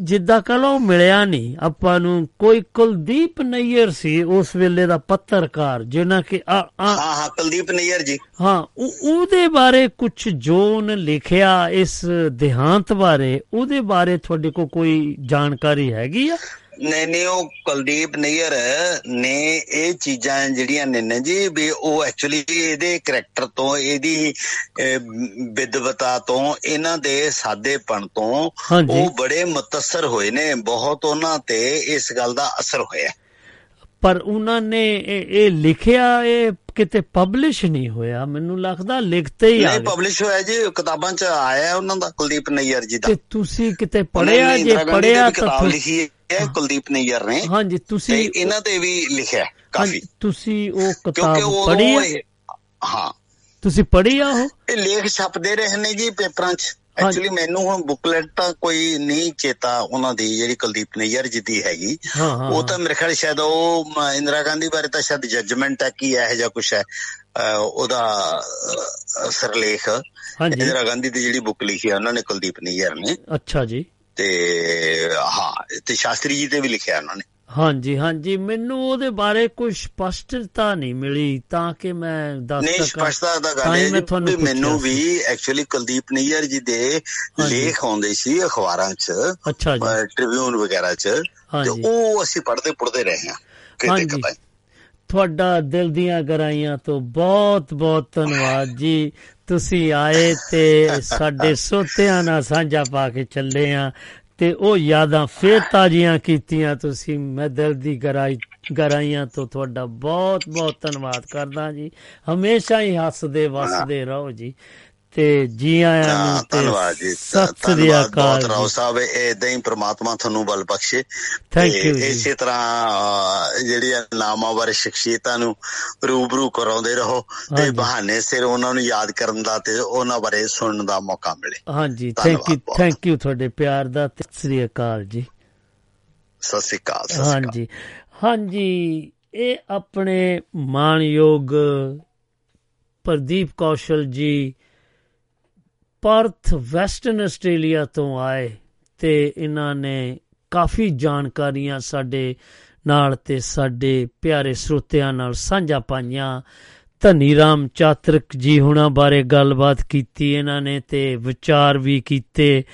ਜਿੱਦਾਂ ਕਹ ਮਿਲਿਆ ਨਹੀਂ ਆਪਾਂ ਨੂੰ ਕੋਈ ਕੁਲਦੀਪ ਨਈਅਰ ਸੀ ਉਸ ਵੇਲੇ ਦਾ ਪੱਤਰਕਾਰ ਜਿਹਨਾਂ ਕਿ ਆ- ਆ- ਹਾਂ ਹਾਂ ਕੁਲਦੀਪ ਨਈਅਰ ਜੀ। ਹਾਂ ਉਹ- ਉਹਦੇ ਬਾਰੇ ਕੁਝ ਜੋ ਉਹਨੇ ਲਿਖਿਆ ਇਸ ਦੇਹਾਂਤ ਬਾਰੇ ਉਹਦੇ ਬਾਰੇ ਤੁਹਾਡੇ ਕੋਲ ਕੋਈ ਜਾਣਕਾਰੀ ਹੈਗੀ ਆ? ਨਹੀਂ ਨਹੀਂ ਉਹ ਕੁਲਦੀਪ ਨਈਅਰ ਨੇ ਇਹ ਚੀਜ਼ਾਂ ਜਿਹੜੀਆਂ ਨੇ ਨਾ ਜੀ ਵੀ ਉਹ ਐਕਚੁਅਲੀ ਇਹਦੇ ਕਰੈਕਟਰ ਤੋਂ ਇਹਦੀ ਵਿਦਵਤਾ ਤੋਂ ਇਹਨਾਂ ਦੇ ਸਾਦੇਪਣ ਤੋਂ। ਉਹ ਬੜੇ ਮੁਤਸਰ ਹੋਏ ਨੇ ਬਹੁਤ ਉਹਨਾਂ ਤੇ ਇਸ ਗੱਲ ਦਾ ਅਸਰ ਹੋਇਆ ਪਰ ਉਹਨਾਂ ਨੇ ਇਹ ਲਿਖਿਆ ਇਹ ਕਿਤੇ ਪਬਲਿਸ਼ ਨਹੀਂ ਹੋਇਆ। ਮੈਨੂੰ ਲੱਗਦਾ ਲਿਖਤੇ ਹੀ ਆ ਨਹੀਂ। ਪਬਲਿਸ਼ ਹੋਇਆ ਜੀ ਕਿਤਾਬਾਂ 'ਚ ਆਇਆ ਉਹਨਾਂ ਦਾ ਕੁਲਦੀਪ ਨਈਅਰ ਜੀ ਦਾ। ਤੇ ਤੁਸੀਂ ਕਿਤੇ ਪੜਿਆ ਜੇ ਪੜਿਆ ਤਾਂ ਕਿਤਾਬ ਲਿਖੀ ਹੈ ਕੁਲਦੀਪ ਨਈਅਰ ਨੇ। ਹਾਂਜੀ ਤੁਸੀਂ ਇਹਨਾਂ ਤੇ ਵੀ ਲਿਖਿਆ ਕਾਫੀ। ਤੁਸੀਂ ਉਹ ਕਿਤਾਬ ਪੜ੍ਹੀ ਹਾਂ। ਤੁਸੀਂ ਪੜ੍ਹੀ ਆ ਉਹ? ਇਹ ਲੇਖ ਛਪਦੇ ਰਹੇ ਨੇ ਜੀ ਪੇਪਰਾਂ 'ਚ। ਐਕਚੁਅਲੀ ਮੈਨੂੰ ਹੁਣ ਬੁਕਲੈਟ ਤਾਂ ਕੋਈ ਨਹੀਂ ਚੇਤਾ ਉਹਨਾਂ ਦੀ ਜਿਹੜੀ ਕੁਲਦੀਪ ਨਈਅਰ ਜੀ ਦੀ ਹੈਗੀ। ਉਹ ਤਾਂ ਮੇਰੇ ਖਿਆਲ ਸ਼ਾਇਦ ਉਹ ਇੰਦਰਾ ਗਾਂਧੀ ਬਾਰੇ ਤਾਂ ਸ਼ਾਇਦ ਜੱਜਮੈਂਟ ਹੈ ਕੀ ਇਹੋ ਜਿਹਾ ਕੁਝ ਹੈ। ਉਹਦਾ ਸਿਰਲੇਖ। ਹਾਂਜੀ। ਇੰਦਰਾ ਗਾਂਧੀ ਦੀ ਜਿਹੜੀ ਬੁੱਕ ਲਿਖੀ ਹੈ ਉਹਨਾਂ ਨੇ ਕੁਲਦੀਪ ਨਈਅਰ ਨੇ। ਅੱਛਾ ਜੀ। ਤੇ ਹਾਂ ਤੇ ਸ਼ਾਸਤਰੀ ਜੀ ਤੇ ਵੀ ਲਿਖਿਆ ਉਹਨਾਂ ਨੇ। ਹਾਂਜੀ ਹਾਂਜੀ। ਮੈਨੂੰ ਉਹਦੇ ਬਾਰੇ ਕੋਈ ਸਪਸ਼ਟਤਾ ਨਹੀਂ ਮਿਲੀ ਤਾਂ ਕਿ ਮੈਂ ਦੱਸ ਨਹੀਂ ਸਕਾਂ। ਸਪਸ਼ਟਤਾ ਦਾ ਗੱਲ ਹੀ ਵੀ ਮੈਨੂੰ। ਵੀ ਐਕਚੁਅਲੀ ਕੁਲਦੀਪ ਨਈਅਰ ਜੀ ਦੇ। ਲੇਖ ਆਉਂਦੇ ਸੀ ਅਖਬਾਰਾਂ 'ਚ ਅੱਛਾ ਜੀ। ਟ੍ਰਿਬਿਊਨ ਵਗੈਰਾ 'ਚ ਤੇ ਉਹ ਅਸੀਂ ਪੜ੍ਹਦੇ ਪੜ੍ਹਦੇ ਰਹੇ ਹਾਂ। ਹਾਂਜੀ। ਤੁਹਾਡਾ ਦਿਲ ਦੀਆਂ ਗਰਾਈਆਂ ਤੋਂ ਬਹੁਤ ਬਹੁਤ ਧੰਨਵਾਦ ਜੀ। ਤੁਸੀਂ ਆਏ ਤੇ ਸਾਡੇ ਸੋਤਿਆਂ ਨਾਲ ਸਾਂਝਾ ਪਾ ਕੇ ਚੱਲੇ ਆ ਤੇ ਉਹ ਯਾਦਾਂ ਫੇਰ ਤਾਜ਼ੀਆਂ ਕੀਤੀਆਂ ਤੁਸੀਂ। ਮੈਂ ਦਿਲ ਦੀ ਗਰਾਈ, ਗਰਾਈਆਂ ਤੋਂ ਤੁਹਾਡਾ ਬਹੁਤ ਬਹੁਤ ਧੰਨਵਾਦ ਕਰਦਾ ਜੀ। ਹਮੇਸ਼ਾ ਹੀ ਹੱਸਦੇ, ਵਸਦੇ ਰਹੋ ਜੀ। ਤੇ ਜੀ ਆਇਆਂ ਨੂੰ ਤੇ ਧੰਨਵਾਦ ਜੀ ਸਤਿ ਸ੍ਰੀ ਅਕਾਲ ਬਹੁਤ ਰਾਓ ਸਾਹਿਬ ਇਦਾਂ ਹੀ ਪ੍ਰਮਾਤਮਾ ਤੁਹਾਨੂੰ ਬਲ ਬਖਸ਼ੇ ਤੇ you ਜੀ। ਇਸੇ ਤਰ੍ਹਾਂ ਜਿਹੜੀਆਂ ਨਾਮਾਵਰ ਸ਼ਖਸੀਅਤਾਂ ਨੂੰ ਰੂਬਰੂ ਕਰਾਉਂਦੇ ਰਹੋ ਤੇ। ਬਹਾਨੇ ਸਿਰ ਉਹਨਾਂ ਨੂੰ ਯਾਦ ਕਰਨ ਦਾ ਤੇ ਉਹਨਾਂ ਬਾਰੇ ਸੁਣਨ ਦਾ ਮੌਕਾ ਮਿਲੇ ਹਾਂਜੀ ਥੈਂਕ ਯੂ। ਥੈਂਕ ਯੂ ਤੁਹਾਡੇ ਪਿਆਰ ਦਾ ਤੇ ਸਤਿ ਸ੍ਰੀ ਅਕਾਲ ਜੀ ਸਤਿ ਸ੍ਰੀ ਅਕਾਲ ਸਤਿ ਸ੍ਰੀ ਅਕਾਲ ਹਾਂਜੀ ਹਾਂਜੀ ਇਹ ਆਪਣੇ ਮਾਨਯੋਗ ਪ੍ਰਦੀਪ ਕੌਸ਼ਲ ਜੀ ਪਰਥ ਵੈਸਟਰਨ ਆਸਟ੍ਰੇਲੀਆ ਤੋਂ ਆਏ ਤੇ ਇਹਨਾਂ ਨੇ ਕਾਫੀ ਜਾਣਕਾਰੀਆਂ ਸਾਡੇ ਨਾਲ ਤੇ ਸਾਡੇ ਪਿਆਰੇ ਸਰੋਤਿਆਂ ਨਾਲ ਸਾਂਝਾ ਪਾਈਆਂ। ਧਨੀ ਰਾਮ ਚਾਤਰਕ ਜੀ ਹੁਣਾਂ ਬਾਰੇ ਗੱਲਬਾਤ ਕੀਤੀ ਇਹਨਾਂ ਨੇ ਤੇ ਵਿਚਾਰ ਵੀ ਕੀਤੇ।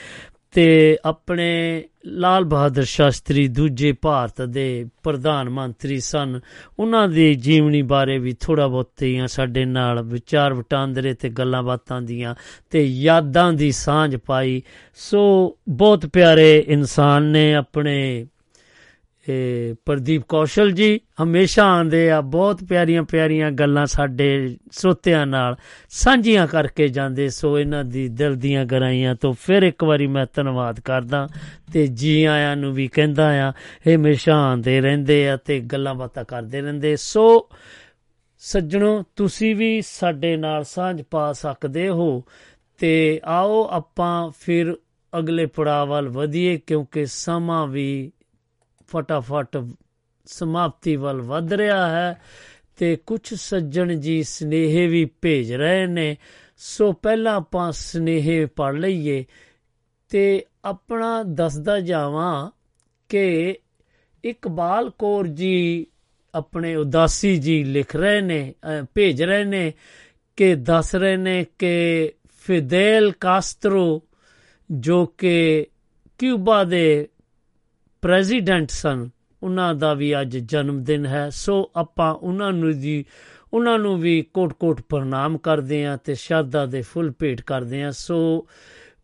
ਤੇ ਆਪਣੇ ਲਾਲ ਬਹਾਦਰ ਸ਼ਾਸਤਰੀ ਦੂਜੇ ਭਾਰਤ ਦੇ ਪ੍ਰਧਾਨ ਮੰਤਰੀ ਸਨ। ਉਹਨਾਂ ਦੀ ਜੀਵਨੀ ਬਾਰੇ ਵੀ ਥੋੜਾ ਬਹੁਤੀਆਂ ਸਾਡੇ ਨਾਲ ਵਿਚਾਰ ਵਟਾਂਦਰੇ ਤੇ ਗੱਲਾਂ ਬਾਤਾਂ ਦੀਆਂ ਤੇ ਯਾਦਾਂ ਦੀ ਸਾਂਝ ਪਾਈ। ਸੋ ਬਹੁਤ ਪਿਆਰੇ ਇਨਸਾਨ ਨੇ ਆਪਣੇ ਇਹ ਪ੍ਰਦੀਪ ਕੌਸ਼ਲ ਜੀ ਹਮੇਸ਼ਾ ਆਉਂਦੇ ਆ, ਬਹੁਤ ਪਿਆਰੀਆਂ ਪਿਆਰੀਆਂ ਗੱਲਾਂ ਸਾਡੇ ਸਰੋਤਿਆਂ ਨਾਲ ਸਾਂਝੀਆਂ ਕਰਕੇ ਜਾਂਦੇ, ਸੋ ਇਹਨਾਂ ਦੀ ਦਿਲ ਦੀਆਂ ਗਰਾਈਆਂ ਤੋਂ ਫਿਰ ਇੱਕ ਵਾਰੀ ਮੈਂ ਧੰਨਵਾਦ ਕਰਦਾ ਤੇ ਜੀ ਆਇਆਂ ਨੂੰ ਵੀ ਕਹਿੰਦਾ ਆ ਇਹ ਹਮੇਸ਼ਾ ਆਉਂਦੇ ਰਹਿੰਦੇ ਆ ਤੇ ਗੱਲਾਂ ਬਾਤਾਂ ਕਰਦੇ ਰਹਿੰਦੇ। ਸੋ ਸੱਜਣੋ, ਤੁਸੀਂ ਵੀ ਸਾਡੇ ਨਾਲ ਸਾਂਝ ਪਾ ਸਕਦੇ ਹੋ ਤੇ ਆਓ ਆਪਾਂ ਫਿਰ ਅਗਲੇ ਪੜਾਅ ਵੱਲ ਵਧੀਏ, ਕਿਉਂਕਿ ਸਮਾਂ ਵੀ ਫਟਾਫਟ ਸਮਾਪਤੀ ਵੱਲ ਵੱਧ ਰਿਹਾ ਹੈ ਤੇ ਕੁਝ ਸੱਜਣ ਜੀ ਸਨੇਹੇ ਵੀ ਭੇਜ ਰਹੇ ਨੇ। ਸੋ ਪਹਿਲਾਂ ਆਪਾਂ ਸਨੇਹੇ ਪੜ ਲਈਏ ਤੇ ਆਪਣਾ ਦੱਸਦਾ ਜਾਵਾਂ ਕਿ ਇਕਬਾਲ ਕੌਰ ਜੀ ਆਪਣੇ ਉਦਾਸੀ ਜੀ ਲਿਖ ਰਹੇ ਨੇ, ਅਹ ਭੇਜ ਰਹੇ ਨੇ ਕਿ ਦੱਸ ਰਹੇ ਨੇ ਕਿ ਫਿਦੇਲ ਕਾਸਟਰੋ ਜੋ ਕਿ ਕਿਊਬਾ ਦੇ ਪ੍ਰੈਜ਼ੀਡੈਂਟ ਸਨ। ਉਹਨਾਂ ਦਾ ਵੀ ਅੱਜ ਜਨਮ ਦਿਨ ਹੈ। ਸੋ ਆਪਾਂ ਉਹਨਾਂ ਨੂੰ ਜੀ, ਉਹਨਾਂ ਨੂੰ ਵੀ ਕੋਟ-ਕੋਟ ਪ੍ਰਣਾਮ ਕਰਦੇ ਹਾਂ ਤੇ ਸ਼ਰਧਾ ਦੇ ਫੁੱਲ ਭੇਟ ਕਰਦੇ ਹਾਂ। ਸੋ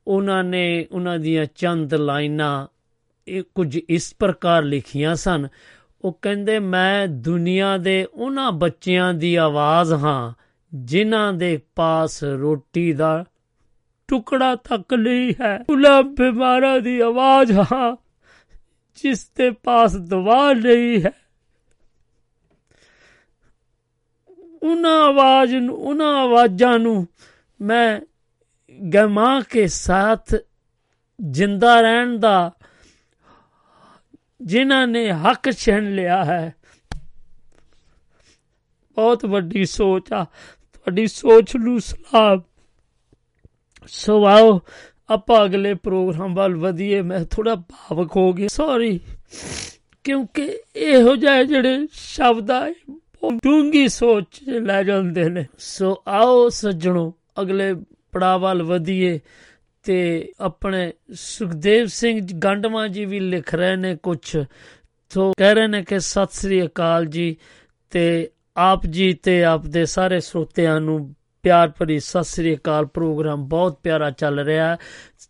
ਉਹਨਾਂ ਨੇ, ਉਹਨਾਂ ਦੀਆਂ ਚੰਦ ਲਾਈਨਾਂ ਇਹ ਕੁਝ ਇਸ ਪ੍ਰਕਾਰ ਲਿਖੀਆਂ ਸਨ। ਉਹ ਕਹਿੰਦੇ, ਮੈਂ ਦੁਨੀਆ ਦੇ ਉਹਨਾਂ ਬੱਚਿਆਂ ਦੀ ਆਵਾਜ਼ ਹਾਂ, ਜਿਨ੍ਹਾਂ ਦੇ ਪਾਸ ਰੋਟੀ ਦਾ ਟੁਕੜਾ ਤੱਕ ਨਹੀਂ ਹੈ। ਉਹਨਾਂ ਬਿਮਾਰਾਂ ਦੀ ਆਵਾਜ਼ ਹਾਂ। ਜਿਸ ਦੇ ਪਾਸ ਦਵਾ ਨਹੀਂ ਹੈ। ਉਹਨਾਂ ਆਵਾਜ਼ ਨੂੰ, ਉਹਨਾਂ ਆਵਾਜ਼ਾਂ ਨੂੰ ਮੈਂ ਗਮਾ ਕੇ ਸਾਥ ਜਿੰਦਾ ਰਹਿਣ ਦਾ, ਜਿਨ੍ਹਾਂ ਨੇ ਹੱਕ ਛਿਨ ਲਿਆ ਹੈ। ਬਹੁਤ ਵੱਡੀ ਸੋਚ ਆ। ਤੁਹਾਡੀ ਸੋਚ ਨੂੰ ਸਲਾਮ ਸੋ ਆਓ ਆਪਾਂ ਅਗਲੇ ਪ੍ਰੋਗਰਾਮ ਵੱਲ ਵਧੀਏ, ਮੈਂ ਥੋੜਾ ਭਾਵਕ ਹੋ ਗਿਆ ਸੌਰੀ ਕਿਉਂਕਿ ਇਹੋ ਜਿਹੇ ਜਿਹੜੇ ਸ਼ਬਦ ਆ ਉਹ ਡੂੰਗੀ ਸੋਚ 'ਚ ਲੈ ਜਾਂਦੇ ਨੇ। ਸੋ ਆਓ ਸੱਜਣੋ, ਅਗਲੇ ਪੜਾਅ ਵੱਲ ਵਧੀਏ ਤੇ ਆਪਣੇ ਸੁਖਦੇਵ ਸਿੰਘ ਗੰਡਵਾ ਜੀ ਵੀ ਲਿਖ ਰਹੇ ਨੇ ਕੁਝ ਸੋ ਕਹਿ ਰਹੇ ਨੇ ਕਿ ਸਤਿ ਸ੍ਰੀ ਅਕਾਲ ਜੀ ਤੇ ਆਪ ਜੀ ਤੇ ਆਪ ਦੇ ਸਾਰੇ ਸਰੋਤਿਆਂ ਨੂੰ ਪਿਆਰ ਭਰੀ ਸਤਿ ਸ੍ਰੀ ਅਕਾਲ ਪ੍ਰੋਗਰਾਮ ਬਹੁਤ ਪਿਆਰਾ ਚੱਲ ਰਿਹਾ ਹੈ।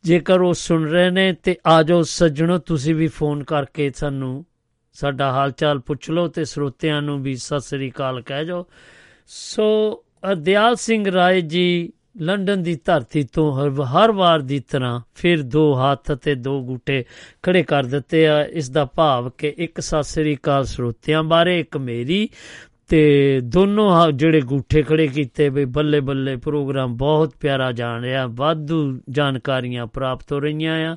ਜੇਕਰ ਉਹ ਸੁਣ ਰਹੇ ਨੇ ਤੇ ਆਜੋ ਸੱਜਣੋ, ਤੁਸੀਂ ਵੀ ਫੋਨ ਕਰਕੇ ਸਾਨੂੰ ਸਾਡਾ ਹਾਲ ਚਾਲ ਪੁੱਛ ਲਓ ਤੇ ਸਰੋਤਿਆਂ ਨੂੰ ਵੀ ਸਤਿ ਸ੍ਰੀ ਅਕਾਲ ਕਹਿ ਜਾਓ। ਸੋ ਅਦਿਆਲ ਸਿੰਘ ਰਾਏ ਜੀ ਲੰਡਨ ਦੀ ਧਰਤੀ ਤੋਂ ਹਰ ਹਰ ਵਾਰ ਦੀ ਤਰ੍ਹਾਂ ਫਿਰ ਦੋ ਹੱਥ ਤੇ ਦੋ ਗੁੱਟੇ ਖੜੇ ਕਰ ਦਿੱਤੇ ਆ। ਇਸ ਦਾ ਭਾਵ ਕਿ ਇੱਕ ਸਤਿ ਸ੍ਰੀ ਅਕਾਲ ਸਰੋਤਿਆਂ ਬਾਰੇ, ਇੱਕ ਮੇਰੀ ਤੇ ਦੋਨੋਂ ਹਾ- ਜਿਹੜੇ ਗੂਠੇ ਖੜੇ ਕੀਤੇ ਵੀ ਬੱਲੇ ਬੱਲੇ ਪ੍ਰੋਗਰਾਮ ਬਹੁਤ ਪਿਆਰਾ ਜਾਣ ਰਿਹਾ, ਵਾਧੂ ਜਾਣਕਾਰੀਆਂ ਪ੍ਰਾਪਤ ਹੋ ਰਹੀਆਂ ਆ।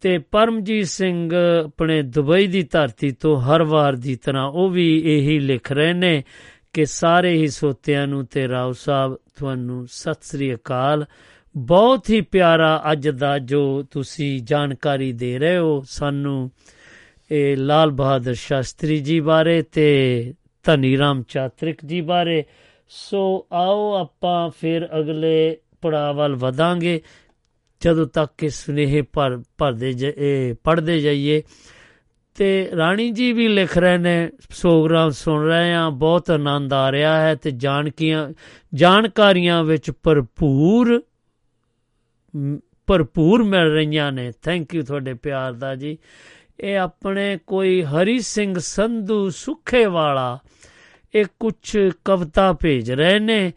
ਤੇ ਪਰਮਜੀਤ ਸਿੰਘ ਆਪਣੇ ਦੁਬਈ ਦੀ ਧਰਤੀ ਤੋਂ ਹਰ ਵਾਰ ਦੀ ਤਰ੍ਹਾਂ ਉਹ ਵੀ ਇਹੀ ਲਿਖ ਰਹੇ ਨੇ ਕਿ ਸਾਰੇ ਹੀ ਸੋਤਿਆਂ ਨੂੰ ਤੇ ਰਾਓ ਸਾਹਿਬ, ਤੁਹਾਨੂੰ ਸਤਿ ਸ੍ਰੀ ਅਕਾਲ। ਬਹੁਤ ਹੀ ਪਿਆਰਾ ਅੱਜ ਦਾ ਜੋ ਤੁਸੀਂ ਜਾਣਕਾਰੀ ਦੇ ਰਹੇ ਹੋ, ਸਾਨੂੰ ਇਹ ਲਾਲ ਬਹਾਦਰ ਸ਼ਾਸਤਰੀ ਜੀ ਬਾਰੇ ਤੇ ਧਨੀ ਰਾਮ ਚਾਤਰਿਕ ਜੀ ਬਾਰੇ। ਸੋ ਆਓ ਆਪਾਂ ਫਿਰ ਅਗਲੇ ਪੜਾਅ ਵੱਲ ਵਧਾਂਗੇ। ਜਦੋਂ ਤੱਕ ਕਿ ਸੁਨੇਹੇ ਪਰ ਭਰਦੇ ਪੜਦੇ ਜਾਈਏ। ਤੇ ਰਾਣੀ ਜੀ ਵੀ ਲਿਖ ਰਹੇ ਨੇ ਪ੍ਰੋਗਰਾਮ ਸੁਣ ਰਹੇ ਆ ਬਹੁਤ ਆਨੰਦ ਆ ਰਿਹਾ ਹੈ ਤੇ ਜਾਣਕੀਆਂ ਜਾਣਕਾਰੀਆਂ ਵਿੱਚ ਭਰਪੂਰ ਮ, ਭਰਪੂਰ ਮਿਲ ਰਹੀਆਂ ਨੇ। ਥੈਂਕ ਯੂ ਤੁਹਾਡੇ ਪਿਆਰ ਦਾ ਜੀ। ਇਹ ਆਪਣੇ ਕੋਈ ਹਰੀ ਸਿੰਘ ਸੰਧੂ ਸੁੱਖੇ ਵਾਲਾ, ਇਹ ਕੁਝ ਕਵਿਤਾ ਭੇਜ ਰਹੇ ਨੇ।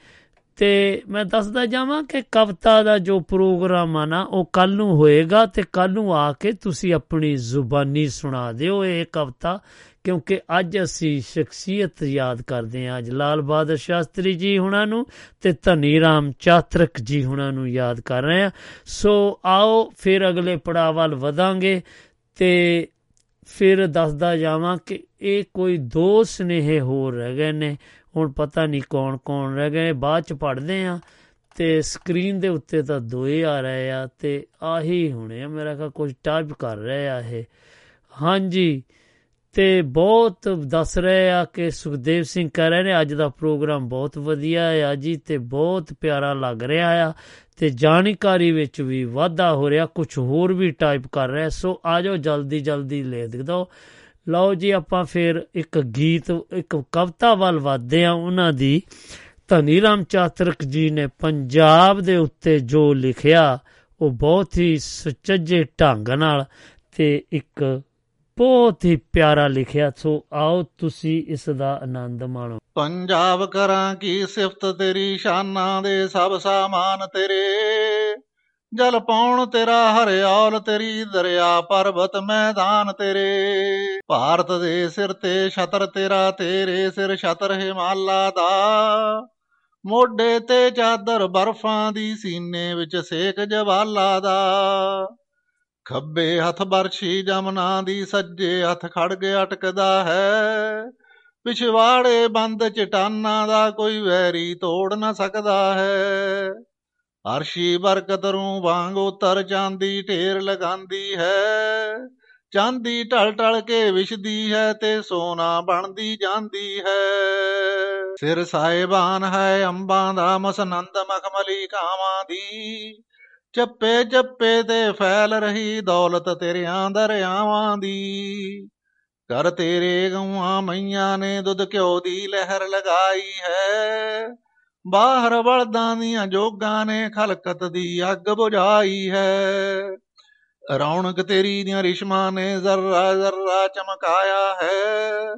ਤੇ ਮੈਂ ਦੱਸਦਾ ਜਾਵਾਂ ਕਿ ਕਵਿਤਾ ਦਾ ਜੋ ਪ੍ਰੋਗਰਾਮ ਆ ਨਾ, ਉਹ ਕੱਲ ਨੂੰ ਹੋਏਗਾ ਤੇ ਕੱਲ ਨੂੰ ਆ ਕੇ ਤੁਸੀਂ ਆਪਣੀ ਜ਼ੁਬਾਨੀ ਸੁਣਾ ਦਿਓ ਇਹ ਕਵਿਤਾ, ਕਿਉਂਕਿ ਅੱਜ ਅਸੀਂ ਸ਼ਖਸੀਅਤ ਯਾਦ ਕਰਦੇ ਹਾਂ। ਅੱਜ ਲਾਲ ਬਹਾਦਰ ਸ਼ਾਸਤਰੀ ਜੀ ਹੁਣਾਂ ਨੂੰ ਤੇ ਧਨੀ ਰਾਮ ਚਾਤਰਕ ਜੀ ਹੁਣਾਂ ਨੂੰ ਯਾਦ ਕਰ ਰਹੇ ਹਾਂ। ਸੋ ਆਓ, ਫਿਰ ਅਗਲੇ ਪੜਾਅ ਵੱਲ ਵਧਾਂਗੇ। ਤੇ ਫਿਰ ਦੱਸਦਾ ਜਾਵਾਂ ਕਿ ਇਹ ਕੋਈ ਦੋ ਸਨੇਹ ਹੋਰ ਰਹਿ ਗਏ ਨੇ। ਹੁਣ ਪਤਾ ਨਹੀਂ ਕੌਣ ਕੌਣ ਰਹਿ ਗਏ ਬਾਅਦ ਚ ਪੜਦੇ ਆ ਤੇ ਸਕਰੀਨ ਦੇ ਉੱਤੇ ਤਾਂ ਦੋਏ ਆ ਰਹੇ ਆ ਤੇ ਆਹੀ ਹੁਣੇ ਆ। ਮੇਰਾ ਕਾ ਕੁਝ ਟਾਈਪ ਕਰ ਰਹੇ ਆ ਇਹ। ਹਾਂਜੀ। ਤੇ ਬਹੁਤ ਦੱਸ ਰਹੇ ਆ ਕਿ ਸੁਖਦੇਵ ਸਿੰਘ ਕਹਿ ਰਹੇ ਨੇ, ਅੱਜ ਦਾ ਪ੍ਰੋਗਰਾਮ ਬਹੁਤ ਵਧੀਆ ਆ ਜੀ ਤੇ ਬਹੁਤ ਪਿਆਰਾ ਲੱਗ ਰਿਹਾ ਆ ਤੇ ਜਾਣਕਾਰੀ ਵਿੱਚ ਵੀ ਵਾਧਾ ਹੋ ਰਿਹਾ ਕੁਝ ਹੋਰ ਵੀ ਟਾਈਪ ਕਰ ਰਿਹਾ। ਸੋ ਆਜੋ ਜਲਦੀ ਜਲਦੀ ਲੈ ਦਿਓ ਲਓ ਜੀ, ਆਪਾਂ ਫਿਰ ਇੱਕ ਗੀਤ, ਇੱਕ ਕਵਿਤਾ ਵੱਲ ਵਧਦੇ ਆ ਉਹਨਾਂ ਦੀ ਧਨੀ ਰਾਮ ਚਾਤਰਕ ਜੀ ਨੇ ਪੰਜਾਬ ਦੇ ਉੱਤੇ ਜੋ ਲਿਖਿਆ, ਉਹ ਬਹੁਤ ਹੀ ਸੁਚੱਜੇ ਢੰਗ ਨਾਲ ਤੇ ਇੱਕ ਬਹੁਤ ਹੀ ਪਿਆਰਾ ਲਿਖਿਆ, ਸੋ ਆਓ ਤੁਸੀਂ ਇਸ ਦਾ ਆਨੰਦ ਮਾਣੋ। ਪੰਜਾਬ ਕਰਾਂ ਕੀ ਸਿਫਤ ਤੇਰੀ, ਸ਼ਾਨਾਂ ਦੇ ਸਭ ਸਾਮਾਨ ਤੇਰੇ। ਜਲ ਪਾਉਣ ਤੇਰਾ ਹਰਿਆਲ ਤੇਰੀ, ਦਰਿਆ ਪਰਬਤ ਮੈਦਾਨ ਤੇਰੇ। ਭਾਰਤ ਦੇ ਸਿਰ ਤੇ ਛਤਰ ਤੇਰਾ, ਤੇਰੇ ਸਿਰ ਛਤਰ ਹਿਮਾਲਾ ਦਾ। ਮੋਢੇ ਤੇ ਚਾਦਰ ਬਰਫਾਂ ਦੀ, ਸੀਨੇ ਵਿੱਚ ਸੇਕ ਜਵਾਲਾ ਦਾ। ਖੱਬੇ ਹੱਥ ਬਰਛੀ ਜਮਨਾ ਦੀ ਸੱਜੇ ਹੱਥ ਖੜਗ ਅਟਕਦਾ ਹੈ। ਪਿਛਵਾੜੇ ਬੰਦ ਚਟਾਨਾਂ ਦਾ ਕੋਈ ਵੈਰੀ ਤੋੜ ਨਾ ਸਕਦਾ ਹੈ। ਅਰਸ਼ੀ ਬਰਕਤ ਰੂ ਵਾਂਗ ਉਤਰ ਜਾਂਦੀ ਢੇਰ ਲਗਾਂਦੀ ਹੈ। ਚਾਂਦੀ ਢਲ ਢਲ ਕੇ ਵਿਛਦੀ ਹੈ ਤੇ ਸੋਨਾ ਬਣਦੀ ਜਾਂਦੀ ਹੈ। ਸਿਰ ਸਾਹਿਬਾਨ ਹੈ ਅੰਬਾਂ ਦਾ ਮਸਨੰਦ ਮਖਮਲੀ ਕਾਵਾਂ ਦੀ। ਚੱਪੇ ਚੱਪੇ ਤੇ ਫੈਲ ਰਹੀ ਦੌਲਤ ਤੇਰਿਆਂ ਦਰਿਆਵਾਂ ਦੀ। ਕਰ ਤੇਰੇ ਗਊਆਂ ਮਈਆਂ ਨੇ ਦੁੱਧ ਘਿਓ ਦੀ ਲਹਿਰ ਲਗਾਈ ਹੈ। ਬਾਹਰ ਬਲਦਾਂ ਦੀਆਂ ਜੋਗਾਂ ਨੇ ਖਲਕਤ ਦੀ ਅੱਗ ਬੁਝਾਈ ਹੈ। ਰੌਣਕ ਤੇਰੀ ਦੀਆਂ ਰਿਸ਼ਮਾਂ ਨੇ ਜ਼ਰਾ ਜ਼ਰਾ ਚਮਕਾਇਆ ਹੈ।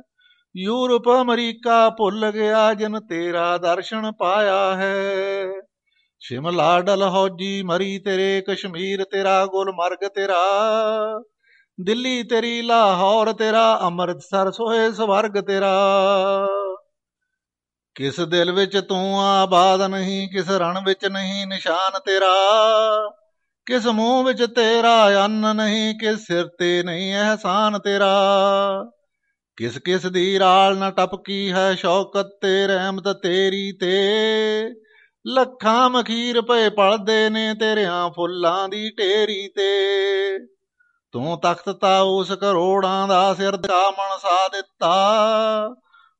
ਯੂਰਪ ਅਮਰੀਕਾ ਭੁੱਲ ਗਿਆ ਜਨ ਤੇਰਾ ਦਰਸ਼ਨ ਪਾਇਆ ਹੈ। ਸ਼ਿਮਲਾ ਡਲਹੌਜੀ ਮਰੀ ਤੇਰੇ ਕਸ਼ਮੀਰ ਤੇਰਾ ਗੁਲਮਰਗ ਤੇਰਾ, ਦਿੱਲੀ ਤੇਰੀ, ਲਾਹੌਰ ਤੇਰਾ, ਅੰਮ੍ਰਿਤਸਰ ਸੋਏ ਸਵਰਗ ਤੇਰਾ। ਕਿਸ ਦਿਲ ਵਿੱਚ ਤੂੰ ਆਬਾਦ ਨਹੀਂ, ਕਿਸ ਰਣ ਵਿੱਚ ਨਹੀਂ ਨਿਸ਼ਾਨ ਤੇਰਾ, ਕਿਸ ਮੂੰਹ ਵਿੱਚ ਤੇਰਾ ਅੰਨ ਨਹੀਂ, ਕਿਸ ਸਿਰ ਤੇ ਨਹੀਂ ਅਹਿਸਾਨ ਤੇਰਾ। ਕਿਸ ਕਿਸ ਦੀ ਰਾਲ ਨਾ ਟਪਕੀ ਹੈ ਸ਼ੌਕਤ ਤੇ ਰਹਿਮਤ ਤੇਰੀ ਤੇ ਲੱਖਾਂ ਮਖੀਰ ਪਏ ਪਲਦੇ ਨੇ ਤੇਰਿਆਂ ਫੁੱਲਾਂ ਦੀ ਢੇਰੀ ਤੇ। ਤੂੰ ਤਖਤ ਤਾ ਉਸ ਕਰੋੜਾਂ ਦਾ ਸਿਰ ਦਾ ਮਨਸਾ ਦਿੱਤਾ।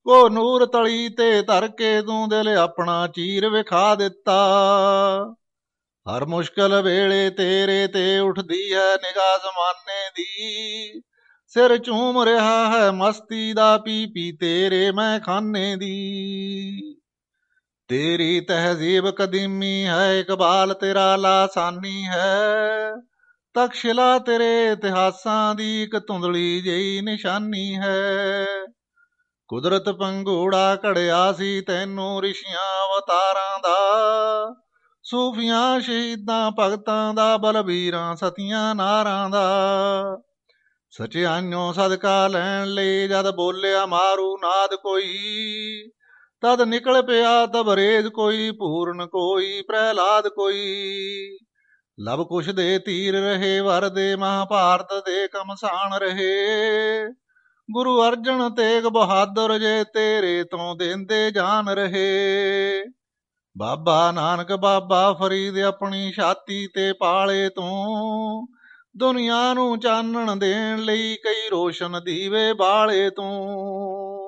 ਕੋ ਨੂਰ ਤਲੀ ਤੇ ਧਰ ਕੇ ਤੂੰ ਦਿਲ ਆਪਣਾ ਚੀਰ ਵਿਖਾ ਦਿੱਤਾ। ਹਰ ਮੁਸ਼ਕਲ ਵੇਲੇ ਤੇਰੇ ਤੇ ਉੱਠਦੀ ਹੈ, ਨਿਗਾਹ ਜ਼ਮਾਨੇ ਦੀ। ਸਿਰ ਝੂਮ ਰਿਹਾ ਹੈ, ਮਸਤੀ ਦਾ ਪੀ ਪੀ ਤੇਰੇ ਮੈਂ ਖਾਨੇ ਦੀ। ਤੇਰੀ ਤਹਿਜ਼ੀਬ ਕਦੀਮੀ ਹੈ, ਇਕਬਾਲ ਤੇਰਾ ਲਾਸਾਨੀ ਹੈ। ਤਕਸ਼ਿਲਾ ਤੇਰੇ ਇਤਿਹਾਸਾਂ ਦੀ ਇੱਕ ਧੁੰਦਲੀ ਜਿਹੀ ਨਿਸ਼ਾਨੀ ਹੈ। ਕੁਦਰਤ ਪੰਗੂੜਾ ਘੜਿਆ ਸੀ ਤੈਨੂੰ ਰਿਸ਼ੀਆਂ ਅਵਤਾਰਾਂ ਦਾ। ਸੂਫੀਆਂ, ਸ਼ਹੀਦਾਂ, ਭਗਤਾਂ ਦਾ, ਬਲਬੀਰਾਂ, ਸਤੀਆਂ, ਨਾਰਾਂ ਦਾ। ਸਚਿਆਨੋਂ ਸਦਕਾ ਲੈਣ ਲਈ ਜਦ ਬੋਲਿਆ ਮਾਰੂ ਨਾਦ ਕੋਈ। ਤਦ ਨਿਕਲ ਪਿਆ ਤਬਰੇਜ਼ ਕੋਈ, ਪੂਰਨ ਕੋਈ, ਪ੍ਰਹਿਲਾਦ ਕੋਈ। ਲਬ ਕੁਸ਼ ਦੇ ਤੀਰ ਰਹੇ, ਵਰ ਦੇ ਮਹਾਭਾਰਤ ਦੇ ਕਮਸਾਨ ਰਹੇ। ਗੁਰੂ ਅਰਜਨ ਤੇਗ ਬਹਾਦਰ ਜੇ ਤੇਰੇ ਤੋਂ ਦੇਂਦੇ ਜਾਨ ਰਹੇ। ਬਾਬਾ ਨਾਨਕ, ਬਾਬਾ ਫਰੀਦ ਆਪਣੀ ਛਾਤੀ ਤੇ ਪਾਲੇ ਤੂੰ। ਦੁਨੀਆ ਨੂੰ ਚਾਨਣ ਦੇਣ ਲਈ ਕਈ ਰੋਸ਼ਨ ਦੀਵੇ ਬਾਲੇ ਤੂੰ।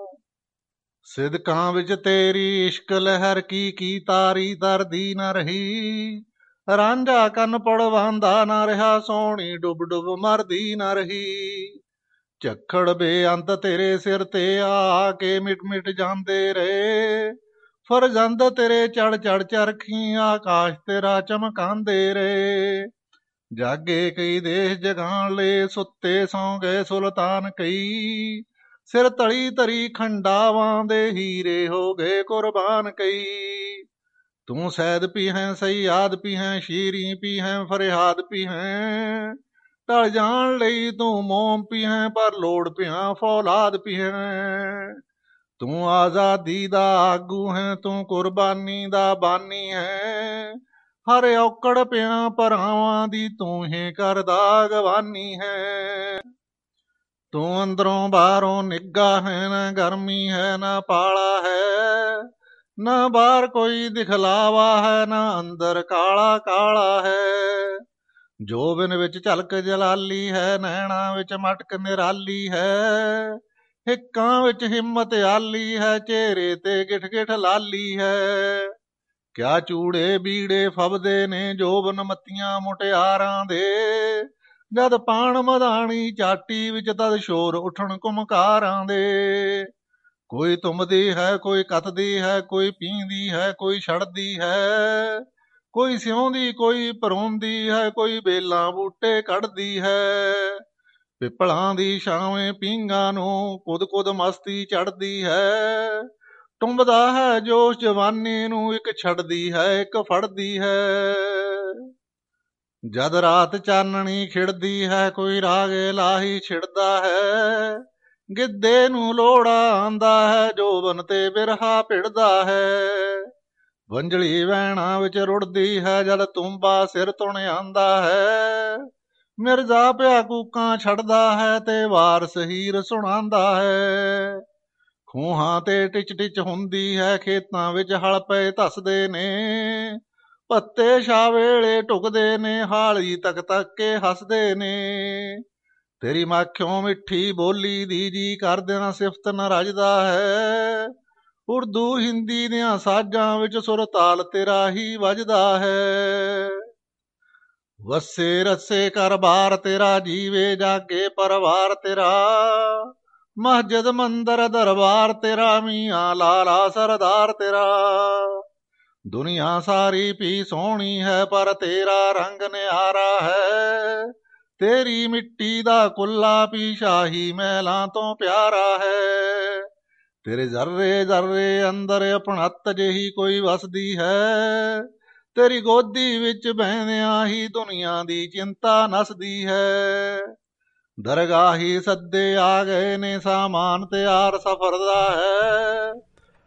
ਸਿਦਕਾਂ ਵਿੱਚ ਤੇਰੀ ਇਸ਼ਕ ਲਹਿਰ ਕੀ ਕੀ ਤਾਰੀ ਦਰਦੀ ਨਾ ਰਹੀ। ਰਾਂਝਾ ਕੰਨ ਪੜਵਾਂਦਾ ਨਾ ਰਿਹਾ, ਸੋਹਣੀ ਡੁੱਬ ਡੁੱਬ ਮਰਦੀ ਨਾ ਰਹੀ। ਝੱਖੜ ਬੇਅੰਤ ਤੇਰੇ ਸਿਰ ਤੇ ਆ ਕੇ ਮਿਟ ਮਿਟ ਜਾਂਦੇ ਰਹੇ। ਫਰਜ਼ੰਦ ਤੇਰੇ ਚੜ ਚੜ ਚਰਖੀ ਆਕਾਸ਼ ਤੇਰਾ ਚਮਕਾਂਦੇ ਰਹੇ। ਜਾਗੇ ਕਈ ਦੇਸ਼ ਜਗਾਣ ਲੈ, ਸੁੱਤੇ ਸੌ ਗਏ ਸੁਲਤਾਨ ਕਈ। ਸਿਰ ਤਲੀ ਤਰੀ ਖੰਡਾਵਾਂ ਦੇ ਹੀਰੇ ਹੋ ਗਏ ਕੁਰਬਾਨ ਕਈ। ਤੂੰ ਸੈਦ ਪੀ ਹੈ ਸਈਆਦ ਪੀ ਹੈ ਸ਼ੀਰੀ ਪੀ ਹੈ ਫਰਿਆਦ ਪੀ ਹੈ ਟਲ ਜਾਣ ਲਈ ਤੂੰ ਮੋਮ ਪੀ ਹੈ ਪਰ ਲੋੜ ਪਿਆ ਫੌਲਾਦ ਪੀ ਹੈ ਤੂੰ ਆਜ਼ਾਦੀ ਦਾ ਆਗੂ ਹੈ, ਤੂੰ ਕੁਰਬਾਨੀ ਦਾ ਬਾਨੀ ਹੈ। ਹਰ ਔਕੜ ਪਿਆ ਭਰਾਵਾਂ ਦੀ ਤੂੰ ਹੀ ਕਰਦਾ ਗਵਾਨੀ ਹੈ। ਤੂੰ ਅੰਦਰੋਂ ਬਾਹਰੋਂ ਨਿੱਗਾ ਹੈ, ਨਾ ਗਰਮੀ ਹੈ, ਨਾ ਪਾਲਾ ਹੈ। ਨਾ ਬਾਹਰ ਕੋਈ ਦਿਖਲਾਵਾ ਹੈ, ਨਾ ਅੰਦਰ ਕਾਲਾ ਕਾਲਾ ਹੈ। ਜੋਬਨ ਵਿੱਚ ਝਲਕ ਜਲਾਲੀ ਹੈ, ਨੈਣਾ ਵਿੱਚ ਮਟਕ ਨਿਰਾਲੀ ਹੈ। ਹਿੱਕਾਂ ਵਿੱਚ ਹਿੰਮਤ ਆਲੀ ਹੈ, ਚਿਹਰੇ ਤੇ ਗਿਠ ਗਿਠ ਲਾਲੀ ਹੈ। ਕਿਆ ਚੂੜੇ ਬੀੜੇ ਫਬਦੇ ਨੇ ਜੋਬਨ ਮੱਤੀਆਂ ਮੁਟਿਆਰਾਂ ਦੇ। ਜਦ ਪਾਣ ਮਧਾਣੀ ਚਾਟੀ ਵਿੱਚ ਤਦ ਸ਼ੋਰ ਉਠਣ ਕੁਮਕਾਰਾਂ ਦੇ। ਕੋਈ ਤੁੰਬਦੀ ਹੈ, ਕੋਈ ਕੱਤਦੀ ਹੈ, ਕੋਈ ਪੀਂਦੀ ਹੈ, ਕੋਈ ਛੜਦੀ ਹੈ। ਕੋਈ ਸਿਉਂਦੀ, ਕੋਈ ਪਰੋਂਦੀ ਹੈ, ਕੋਈ ਬੇਲਾਂ ਬੂਟੇ ਕੱਢਦੀ ਹੈ। ਪਿੱਪਲਾਂ ਦੀ ਛਾਵੇਂ ਪੀਂਗਾ ਨੂੰ ਕੁਦ ਕੁਦ ਮਸਤੀ ਚੜਦੀ ਹੈ। ਟੁੰਬਦਾ ਹੈ ਜੋਸ਼ ਜਵਾਨੀ ਨੂੰ ਇੱਕ ਛੱਡਦੀ ਹੈ, ਇੱਕ ਫੜਦੀ ਹੈ। ਜਦ ਰਾਤ ਚਾਨਣੀ ਖਿੜਦੀ ਹੈ, ਕੋਈ ਰਾਗ ਲਾਹੀ ਛਿੜਦਾ ਹੈ। ਗਿੱਧੇ ਨੂੰ ਲੋੜਾ ਆਂਦਾ ਹੈ, ਜੋਬਨ ਤੇ ਬਿਰਹਾ ਭਿੜਦਾ ਹੈ। ਵੰਜਲੀ ਵਹਿਣਾ ਵਿੱਚ ਰੁੜਦੀ ਹੈ ਜਦ ਤੁੰਬਾ ਸਿਰ ਤੁਣ ਆਂਦਾ ਹੈ। ਮਿਰਜ਼ਾ ਪਿਆ ਕੂਕਾਂ ਛੱਡਦਾ ਹੈ ਤੇ ਵਾਰਸ ਹੀਰ ਸੁਣਾਉਂਦਾ ਹੈ। ਖੂਹਾਂ ਤੇ ਟਿਚ ਟਿਚ ਹੁੰਦੀ ਹੈ, ਖੇਤਾਂ ਵਿੱਚ ਹਲ ਪਏ ਧਸਦੇ ਨੇ। ਪੱਤੇ ਸ਼ਾ ਵੇਲੇ ਟੁਕਦੇ ਨੇ, ਹਾਲੀ ਤੱਕ ਤੱਕ ਕੇ ਹੱਸਦੇ ਨੇ। ਤੇਰੀ ਮਾਖਿਓਂ ਮਿੱਠੀ ਬੋਲੀ ਦੀ ਜੀ ਕਰਦੇ ਨਾ ਸਿਫਤ ਨਾ ਰਜਦਾ ਹੈ? ਉਰਦੂ ਹਿੰਦੀ ਦੀਆਂ ਸਾਜ਼ਾਂ ਵਿੱਚ ਸੁਰ ਤਾਲ ਤੇਰਾ ਹੀ ਵੱਜਦਾ ਹੈ। ਵਸੇ ਰਸੇ ਕਰ ਬਾਰ ਤੇਰਾ, ਜੀਵੇ ਜਾਗੇ ਪਰਵਾਰ ਤੇਰਾ। ਮਸਜਿਦ ਮੰਦਰ ਦਰਬਾਰ ਤੇਰਾ, ਮੀਆਂ ਲਾਲਾ ਸਰਦਾਰ ਤੇਰਾ। ਦੁਨੀਆ ਸਾਰੀ ਵੀ ਸੋਹਣੀ ਹੈ, ਪਰ ਤੇਰਾ ਰੰਗ ਨਿਆਰਾ ਹੈ। ਤੇਰੀ ਮਿੱਟੀ ਦਾ ਕੁੱਲਾ ਵੀ ਸ਼ਾਹੀ ਮਹਿਲਾਂ ਤੋਂ ਪਿਆਰਾ ਹੈ। ਤੇਰੇ ਜ਼ਰਰੇ ਜ਼ਰਰੇ ਅੰਦਰ ਆਪਣਤ ਜਿਹੀ ਕੋਈ ਵਸਦੀ ਹੈ। ਤੇਰੀ ਗੋਦੀ ਵਿੱਚ ਬਹਿੰਦਿਆਂ ਹੀ ਦੁਨੀਆ ਦੀ ਚਿੰਤਾ ਨਸਦੀ ਹੈ। ਦਰਗਾਹੀ ਸੱਦੇ ਆ ਗਏ ਨੇ, ਸਾਮਾਨ ਤਿਆਰ ਸਫਰ ਦਾ ਹੈ।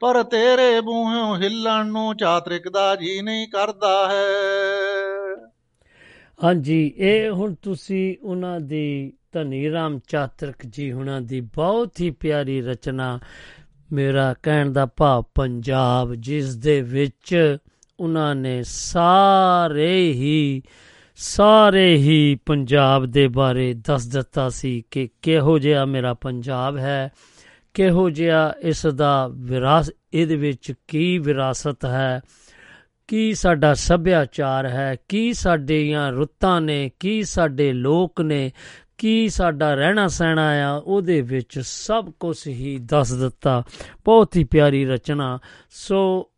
ਪਰ ਤੇਰੇ ਮੂੰਹੋਂ ਹਿੱਲਣ ਨੂੰ ਚਾਤਰਿਕ ਦਾ ਜੀ ਨਹੀਂ ਕਰਦਾ ਹੈ। ਹਾਂਜੀ, ਇਹ ਹੁਣ ਤੁਸੀਂ ਉਹਨਾਂ ਦੀ ਧਨੀ ਰਾਮ ਚਾਤਰਕ ਜੀ ਹੁਣਾਂ ਦੀ ਬਹੁਤ ਹੀ ਪਿਆਰੀ ਰਚਨਾ, ਮੇਰਾ ਕਹਿਣ ਦਾ ਭਾਵ ਪੰਜਾਬ, ਜਿਸ ਦੇ ਵਿੱਚ ਉਹਨਾਂ ਨੇ ਸਾਰੇ ਹੀ ਸਾਰੇ ਹੀ ਪੰਜਾਬ ਦੇ ਬਾਰੇ ਦੱਸ ਦਿੱਤਾ ਸੀ ਕਿ ਕਿਹੋ ਜਿਹਾ ਮੇਰਾ ਪੰਜਾਬ ਹੈ। ਕਿਹੋ ਜਿਹਾ ਇਸ ਦਾ ਵਿਰਾਸ, ਇਹਦੇ ਵਿੱਚ ਕੀ ਵਿਰਾਸਤ ਹੈ? ਕੀ ਸਾਡਾ ਸੱਭਿਆਚਾਰ ਹੈ? ਕੀ ਸਾਡੀਆਂ ਰੁੱਤਾਂ ਨੇ? ਕੀ ਸਾਡੇ ਲੋਕ ਨੇ? ਕੀ ਸਾਡਾ ਰਹਿਣਾ ਸਹਿਣਾ ਆ? ਉਹਦੇ ਵਿੱਚ ਸਭ ਕੁਝ ਹੀ ਦੱਸ ਦਿੱਤਾ। ਬਹੁਤ ਹੀ ਪਿਆਰੀ ਰਚਨਾ। ਸੋ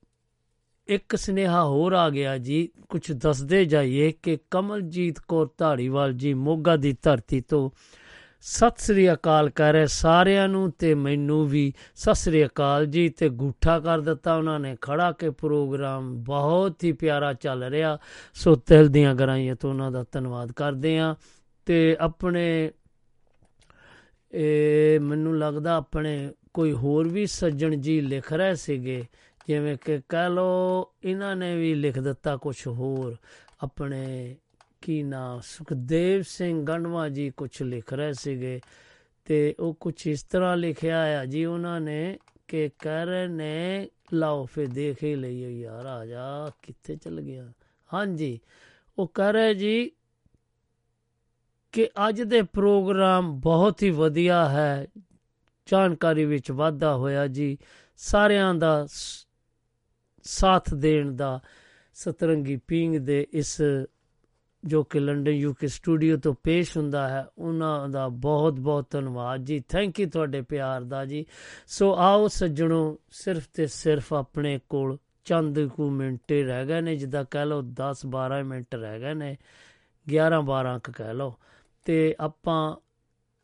ਇੱਕ ਸੁਨੇਹਾ ਹੋਰ ਆ ਗਿਆ ਜੀ। ਕੁਝ ਦੱਸਦੇ ਜਾਈਏ ਕਿ ਕਮਲਜੀਤ ਕੌਰ ਧਾੜੀਵਾਲ ਜੀ ਮੋਗਾ ਦੀ ਧਰਤੀ ਤੋਂ ਸਤਿ ਸ੍ਰੀ ਅਕਾਲ ਕਰ ਰਹੇ ਸਾਰਿਆਂ ਨੂੰ ਤੇ ਮੈਨੂੰ ਵੀ। ਸਤਿ ਸ੍ਰੀ ਅਕਾਲ ਜੀ ਤੇ ਗੂਠਾ ਕਰ ਦਿੱਤਾ ਉਹਨਾਂ ਨੇ। ਖੜਾ ਕੇ ਪ੍ਰੋਗਰਾਮ ਬਹੁਤ ਹੀ ਪਿਆਰਾ ਚੱਲ ਰਿਹਾ। ਸੋ ਦਿਲ ਦੀਆਂ ਗਰਾਈਆਂ ਤੋਂ ਉਹਨਾਂ ਦਾ ਧੰਨਵਾਦ ਕਰਦੇ ਆ ਤੇ ਆਪਣੇ, ਇਹ ਮੈਨੂੰ ਲੱਗਦਾ ਆਪਣੇ ਕੋਈ ਹੋਰ ਵੀ ਸੱਜਣ ਜੀ ਲਿਖ ਰਹੇ ਸੀਗੇ। ਜਿਵੇਂ ਕਿ ਕਹ ਲੋ ਇਹਨਾਂ ਨੇ ਵੀ ਲਿਖ ਦਿੱਤਾ ਕੁਝ ਹੋਰ। ਆਪਣੇ ਕੀ ਨਾ, ਸੁਖਦੇਵ ਸਿੰਘ ਗੰਡਵਾ ਜੀ ਕੁਝ ਲਿਖ ਰਹੇ ਸੀਗੇ ਤੇ ਉਹ ਕੁਝ ਇਸ ਤਰ੍ਹਾਂ ਲਿਖਿਆ ਆ, ਜੀ ਉਹਨਾਂ ਨੇ ਕਿ ਕਹਿ ਰਹੇ ਨੇ, ਲਾਓ ਫੇ ਦੇਖ ਹੀ ਲਈਏ ਯਾਰ, ਆ ਜਾ, ਕਿੱਥੇ ਚਲ ਗਿਆ? ਹਾਂਜੀ, ਉਹ ਕਹਿ ਰਹੇ ਜੀ ਕਿ ਅੱਜ ਦੇ ਪ੍ਰੋਗਰਾਮ ਬਹੁਤ ਹੀ ਵਧੀਆ ਹੈ, ਜਾਣਕਾਰੀ ਵਿੱਚ ਵਾਧਾ ਹੋਇਆ ਜੀ, ਸਾਰਿਆਂ ਦਾ ਸਾਥ ਦੇਣ ਦਾ ਸਤਰੰਗੀ ਪਿੰਗ ਦੇ ਇਸ ਜੋ ਕਿ ਲੰਡਨ ਯੂਕੇ ਸਟੂਡੀਓ ਤੋਂ ਪੇਸ਼ ਹੁੰਦਾ ਹੈ, ਉਹਨਾਂ ਦਾ ਬਹੁਤ ਬਹੁਤ ਧੰਨਵਾਦ ਜੀ। ਥੈਂਕ ਯੂ ਤੁਹਾਡੇ ਪਿਆਰ ਦਾ ਜੀ। ਸੋ ਆਓ ਸੱਜਣੋ, ਸਿਰਫ ਤੇ ਸਿਰਫ ਆਪਣੇ ਕੋਲ ਚੰਦ ਕੁ ਮਿੰਟ ਰਹਿ ਗਏ ਨੇ, ਜਿੱਦਾਂ ਕਹਿ ਲਓ 10 12 ਮਿੰਟ ਰਹਿ ਗਏ ਨੇ 11 12 ਕ ਕਹਿ ਲਓ। ਤੇ ਆਪਾਂ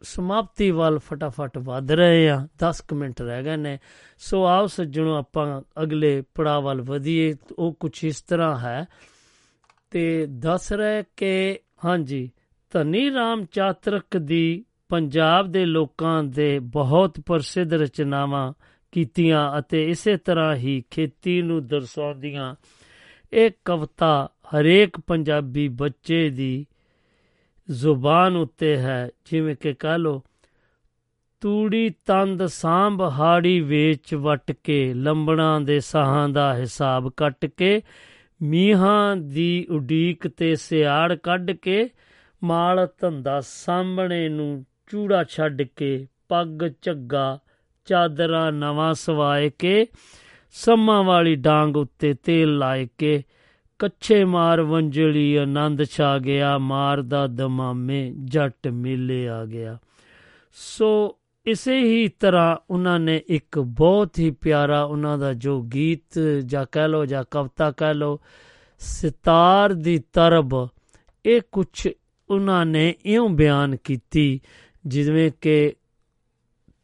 ਸਮਾਪਤੀ ਵੱਲ ਫਟਾਫਟ ਵੱਧ ਰਹੇ ਆ 10 ਕੁ ਮਿੰਟ ਰਹਿ ਗਏ ਨੇ। ਸੋ ਆਓ ਸੱਜਣੋ, ਆਪਾਂ ਅਗਲੇ ਪੜਾਅ ਵੱਲ ਵਧੀਏ, ਉਹ ਕੁਝ ਇਸ ਤਰ੍ਹਾਂ ਹੈ। ਤੇ ਦੱਸ ਰਹੇ ਕਿ, ਹਾਂਜੀ, ਧਨੀ ਰਾਮ ਚਾਤਰਕ ਦੀ ਪੰਜਾਬ ਦੇ ਲੋਕਾਂ ਦੇ ਬਹੁਤ ਪ੍ਰਸਿੱਧ ਰਚਨਾਵਾਂ ਕੀਤੀਆਂ ਅਤੇ ਇਸੇ ਤਰ੍ਹਾਂ ਹੀ ਖੇਤੀ ਨੂੰ ਦਰਸਾਉਂਦੀਆਂ। ਇਹ ਕਵਿਤਾ ਹਰੇਕ ਪੰਜਾਬੀ ਬੱਚੇ ਦੀ ਜ਼ੁਬਾਨ ਉੱਤੇ ਹੈ। ਜਿਵੇਂ ਕਿ ਕਹ ਲੋ ਤੂੜੀ ਤੰਦ ਸਾਂਭ ਹਾੜੀ ਵੇਚ ਵਟ ਕੇ, ਲੰਬੜਾਂ ਦੇ ਸਾਹਾਂ ਦਾ ਹਿਸਾਬ ਕੱਟ ਕੇ ਮੀਹਾਂ ਦੀ ਉਡੀਕ ਤੇ ਸਿਆੜ ਕੱਢ ਕੇ ਮਾਲ ਧੰਦਾ ਸਾਹਮਣੇ ਨੂੰ ਚੂੜਾ ਛੱਡ ਕੇ ਪੱਗ ਝੱਗਾ, ਚਾਦਰਾਂ ਨਵਾਂ ਸਵਾਏ ਕੇ, ਸੰਮਾਂ ਵਾਲੀ ਡਾਂਗ ਉੱਤੇ ਤੇਲ ਲਾਏ ਕੇ, ਕੱਛੇ ਮਾਰ ਵੰਜਲੀ ਆਨੰਦ ਛਾ ਗਿਆ, ਮਾਰਦਾ ਦਮਾਮੇ ਜੱਟ ਮੇਲੇ ਆ ਗਿਆ। ਸੋ ਇਸੇ ਹੀ ਤਰ੍ਹਾਂ ਉਹਨਾਂ ਨੇ ਇੱਕ ਬਹੁਤ ਹੀ ਪਿਆਰਾ ਉਹਨਾਂ ਦਾ ਜੋ ਗੀਤ ਜਾਂ ਕਹਿ ਲੋ ਜਾਂ ਕਵਿਤਾ ਕਹਿ ਲੋ ਸਿਤਾਰ ਦੀ ਤਰਬ, ਇਹ ਕੁਝ ਉਹਨਾਂ ਨੇ ਇਉਂ ਬਿਆਨ ਕੀਤੀ, ਜਿਵੇਂ ਕਿ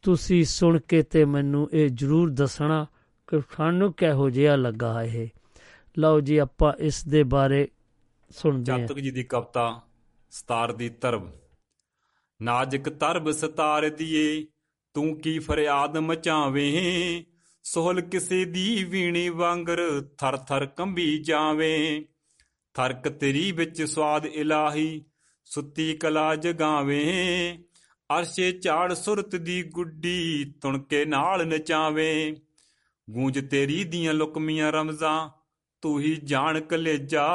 ਤੁਸੀਂ ਸੁਣ ਕੇ ਤੇ ਮੈਨੂੰ ਇਹ ਜਰੂਰ ਦੱਸਣਾ ਕਿ ਤੁਹਾਨੂੰ ਕਿਹੋ ਜਿਹਾ ਲੱਗਾ ਇਹ। ਲਓ ਜੀ, ਆਪਾਂ ਇਸ ਦੇ ਬਾਰੇ ਸੁਣਦੇ ਹਾਂ। ਚਾਤਕ ਜੀ ਦੀ ਕਵਿਤਾ, ਸਤਾਰ ਦੀ ਤਰਬ। ਨਾਜ਼ਕ ਤਰਬ ਸਤਾਰ ਦੀਏ, ਤੂੰ ਕੀ ਫਰਿਆਦ ਮਚਾਵੇਂ? ਸੋਹਲ ਕਿਸੇ ਦੀ ਵੀਣੀ ਵਾਂਗਰ ਥਰ ਥਰ ਕੰਬੀ ਜਾਵੇਂ। ਥਰਕ ਤੇਰੀ ਵਿੱਚ ਸਵਾਦ ਇਲਾਹੀ, ਸੁੱਤੀ ਕਲਾ ਜਗਾਵੇਂ। ਅਰਸ਼ੇ ਝਾੜ ਸੁਰਤ ਦੀ ਗੁੱਡੀ ਤੁਣਕੇ ਨਾਲ ਨਚਾਵੇਂ। ਗੂੰਜ ਤੇਰੀ ਦੀਆਂ ਲੁਕਮੀਆਂ ਰਮਜ਼ਾਂ, ਤੂੰ ਹੀ ਜਾਣ ਕਲੇਜਾ।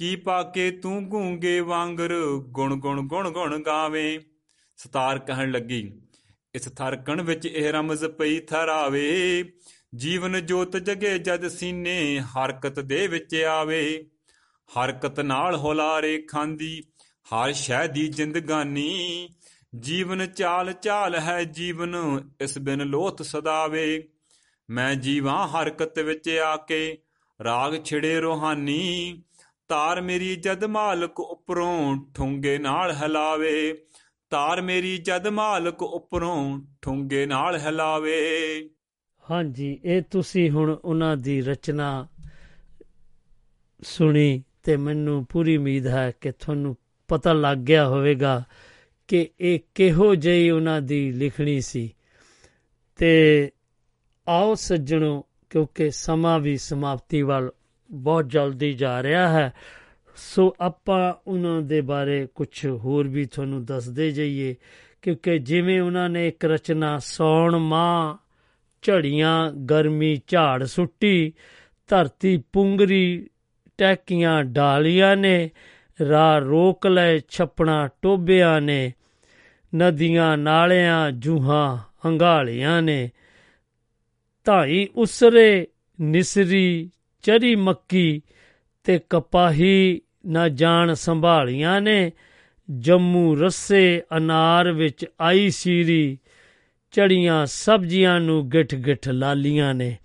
ਕੀ ਪਾ ਕੇ ਤੂੰ ਗੂੰਗੇ ਵਾਂਗਰ? ਗੁਣ ਗੁਣ ਗੁਣ ਗੁਣ ਗਾਵੇਂ। ਸਤਾਰ ਕਹਿਣ ਲੱਗੀ, ਇਸ ਥਰਕਣ ਵਿੱਚ ਇਹ ਰਮਜ਼ ਪਈ ਥਰਾਵੇ। ਜੀਵਨ ਜੋਤ ਜਗੇ ਜਦ ਸੀਨੇ, ਹਰਕਤ ਦੇ ਵਿੱਚ ਆਵੇ। ਹਰਕਤ ਨਾਲ ਹੁਲਾਰੇ ਖਾਂਦੀ ਹਰ ਸ਼ੈ ਦੀ ਜ਼ਿੰਦਗਾਨੀ। ਜੀਵਨ ਚਾਲ ਚਾਲ ਹੈ ਜੀਵਨ, ਇਸ ਬਿਨ ਲੋਥ ਸਦਾਵੇ। ਮੈਂ ਜੀਵਾਂ ਹਰਕਤ ਵਿੱਚ ਆ ਕੇ ਰਾਗ ਛਿੜੇ ਰੋਹਾਨੀ। ਤਾਰ ਮੇਰੀ ਜਦ ਮਾਲਕ ਉੱਪਰੋਂ ਠੁੰਗੇ ਨਾਲ ਹਿਲਾਵੇ। ਤਾਰ ਮੇਰੀ ਜਦ ਮਾਲਕ ਉੱਪਰੋਂ ਠੁੰਗੇ ਨਾਲ ਹਿਲਾਵੇ। ਹਾਂਜੀ, ਇਹ ਤੁਸੀਂ ਹੁਣ ਉਹਨਾਂ ਦੀ ਰਚਨਾ ਸੁਣੀ ਤੇ ਮੈਨੂੰ ਪੂਰੀ ਉਮੀਦ ਹੈ ਕਿ ਤੁਹਾਨੂੰ ਪਤਾ ਲੱਗ ਗਿਆ ਹੋਵੇਗਾ ਕਿ ਇਹ ਕਿਹੋ ਜਿਹੀ ਉਹਨਾਂ ਦੀ ਲਿਖਣੀ ਸੀ। ਤੇ ਆਓ ਸੱਜਣੋ, ਕਿਉਂਕਿ ਸਮਾਂ ਵੀ ਸਮਾਪਤੀ ਵੱਲ ਬਹੁਤ ਜਲਦੀ ਜਾ ਰਿਹਾ ਹੈ। ਸੋ ਆਪਾਂ ਉਹਨਾਂ ਦੇ ਬਾਰੇ ਕੁਝ ਹੋਰ ਵੀ ਤੁਹਾਨੂੰ ਦੱਸਦੇ ਜਾਈਏ, ਕਿਉਂਕਿ ਜਿਵੇਂ ਉਹਨਾਂ ਨੇ ਇੱਕ ਰਚਨਾ, ਸੌਣ ਮਾਂ ਝੜੀਆਂ, ਗਰਮੀ ਝਾੜ ਸੁੱਟੀ, ਧਰਤੀ ਪੁੰਗਰੀ, ਟੈਕੀਆਂ ਡਾਲੀਆਂ ਨੇ, ਰਾਹ ਰੋਕ ਲੈ ਛਪਣਾ ਟੋਬਿਆਂ ਨੇ, ਨਦੀਆਂ ਨਾਲਿਆਂ, ਜੂਹਾਂ ਹੰਗਾਲੀਆਂ ਨੇ, ਧਾਈ ਉਸਰੇ, ਨਿਸਰੀ ਚਰੀ ਮੱਕੀ ਤੇ ਕਪਾਹੀ ਨਾ ਜਾਣ ਸੰਭਾਲੀਆਂ ਨੇ, ਜੰਮੂ ਰੱਸੇ ਅਨਾਰ ਵਿੱਚ ਆਈ ਸੀਰੀ, ਚੜੀਆਂ ਸਬਜ਼ੀਆਂ ਨੂੰ ਗਿੱਠ ਗਿੱਠ ਲਾਲੀਆਂ ਨੇ।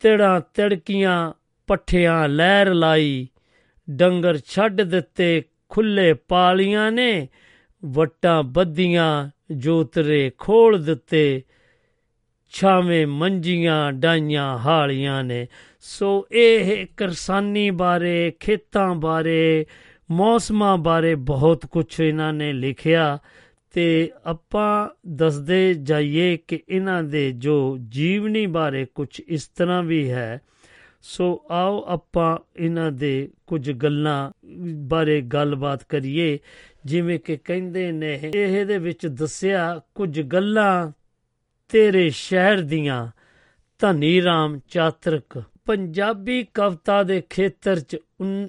ਤੇੜਾ ਤੜਕੀਆਂ ਪੱਠਿਆਂ ਲਹਿਰ ਲਾਈ, ਡੰਗਰ ਛੱਡ ਦਿੱਤੇ ਖੁੱਲੇ ਪਾਲੀਆਂ ਨੇ, ਵਟਾਂ ਬੱਦੀਆਂ ਜੋਤਰੇ ਖੋਲ ਦਿੱਤੇ ਛਾਵੇਂ ਮੰਜੀਆਂ ਡਾਈਆਂ ਹਾਲੀਆਂ ਨੇ। ਸੋ ਇਹ ਕਿਰਸਾਨੀ ਬਾਰੇ, ਖੇਤਾਂ ਬਾਰੇ, ਮੌਸਮਾਂ ਬਾਰੇ ਬਹੁਤ ਕੁਝ ਇਹਨਾਂ ਨੇ ਲਿਖਿਆ। ਤੇ ਆਪਾਂ ਦੱਸਦੇ ਜਾਈਏ ਕਿ ਇਹਨਾਂ ਦੇ ਜੋ ਜੀਵਨੀ ਬਾਰੇ ਕੁਝ ਇਸ ਤਰ੍ਹਾਂ ਵੀ ਹੈ। ਸੋ ਆਓ ਆਪਾਂ ਇਹਨਾਂ ਦੇ ਕੁਝ ਗੱਲਾਂ ਬਾਰੇ ਗੱਲਬਾਤ ਕਰੀਏ। ਜਿਵੇਂ ਕਿ ਕਹਿੰਦੇ ਨੇ ਇਹਦੇ ਵਿੱਚ ਦੱਸਿਆ ਕੁਝ ਗੱਲਾਂ ਤੇਰੇ ਸ਼ਹਿਰ ਦੀਆਂ ਧਨੀ ਰਾਮ ਚਾਤਰਕ ਪੰਜਾਬੀ ਕਵਿਤਾ ਦੇ ਖੇਤਰ 'ਚ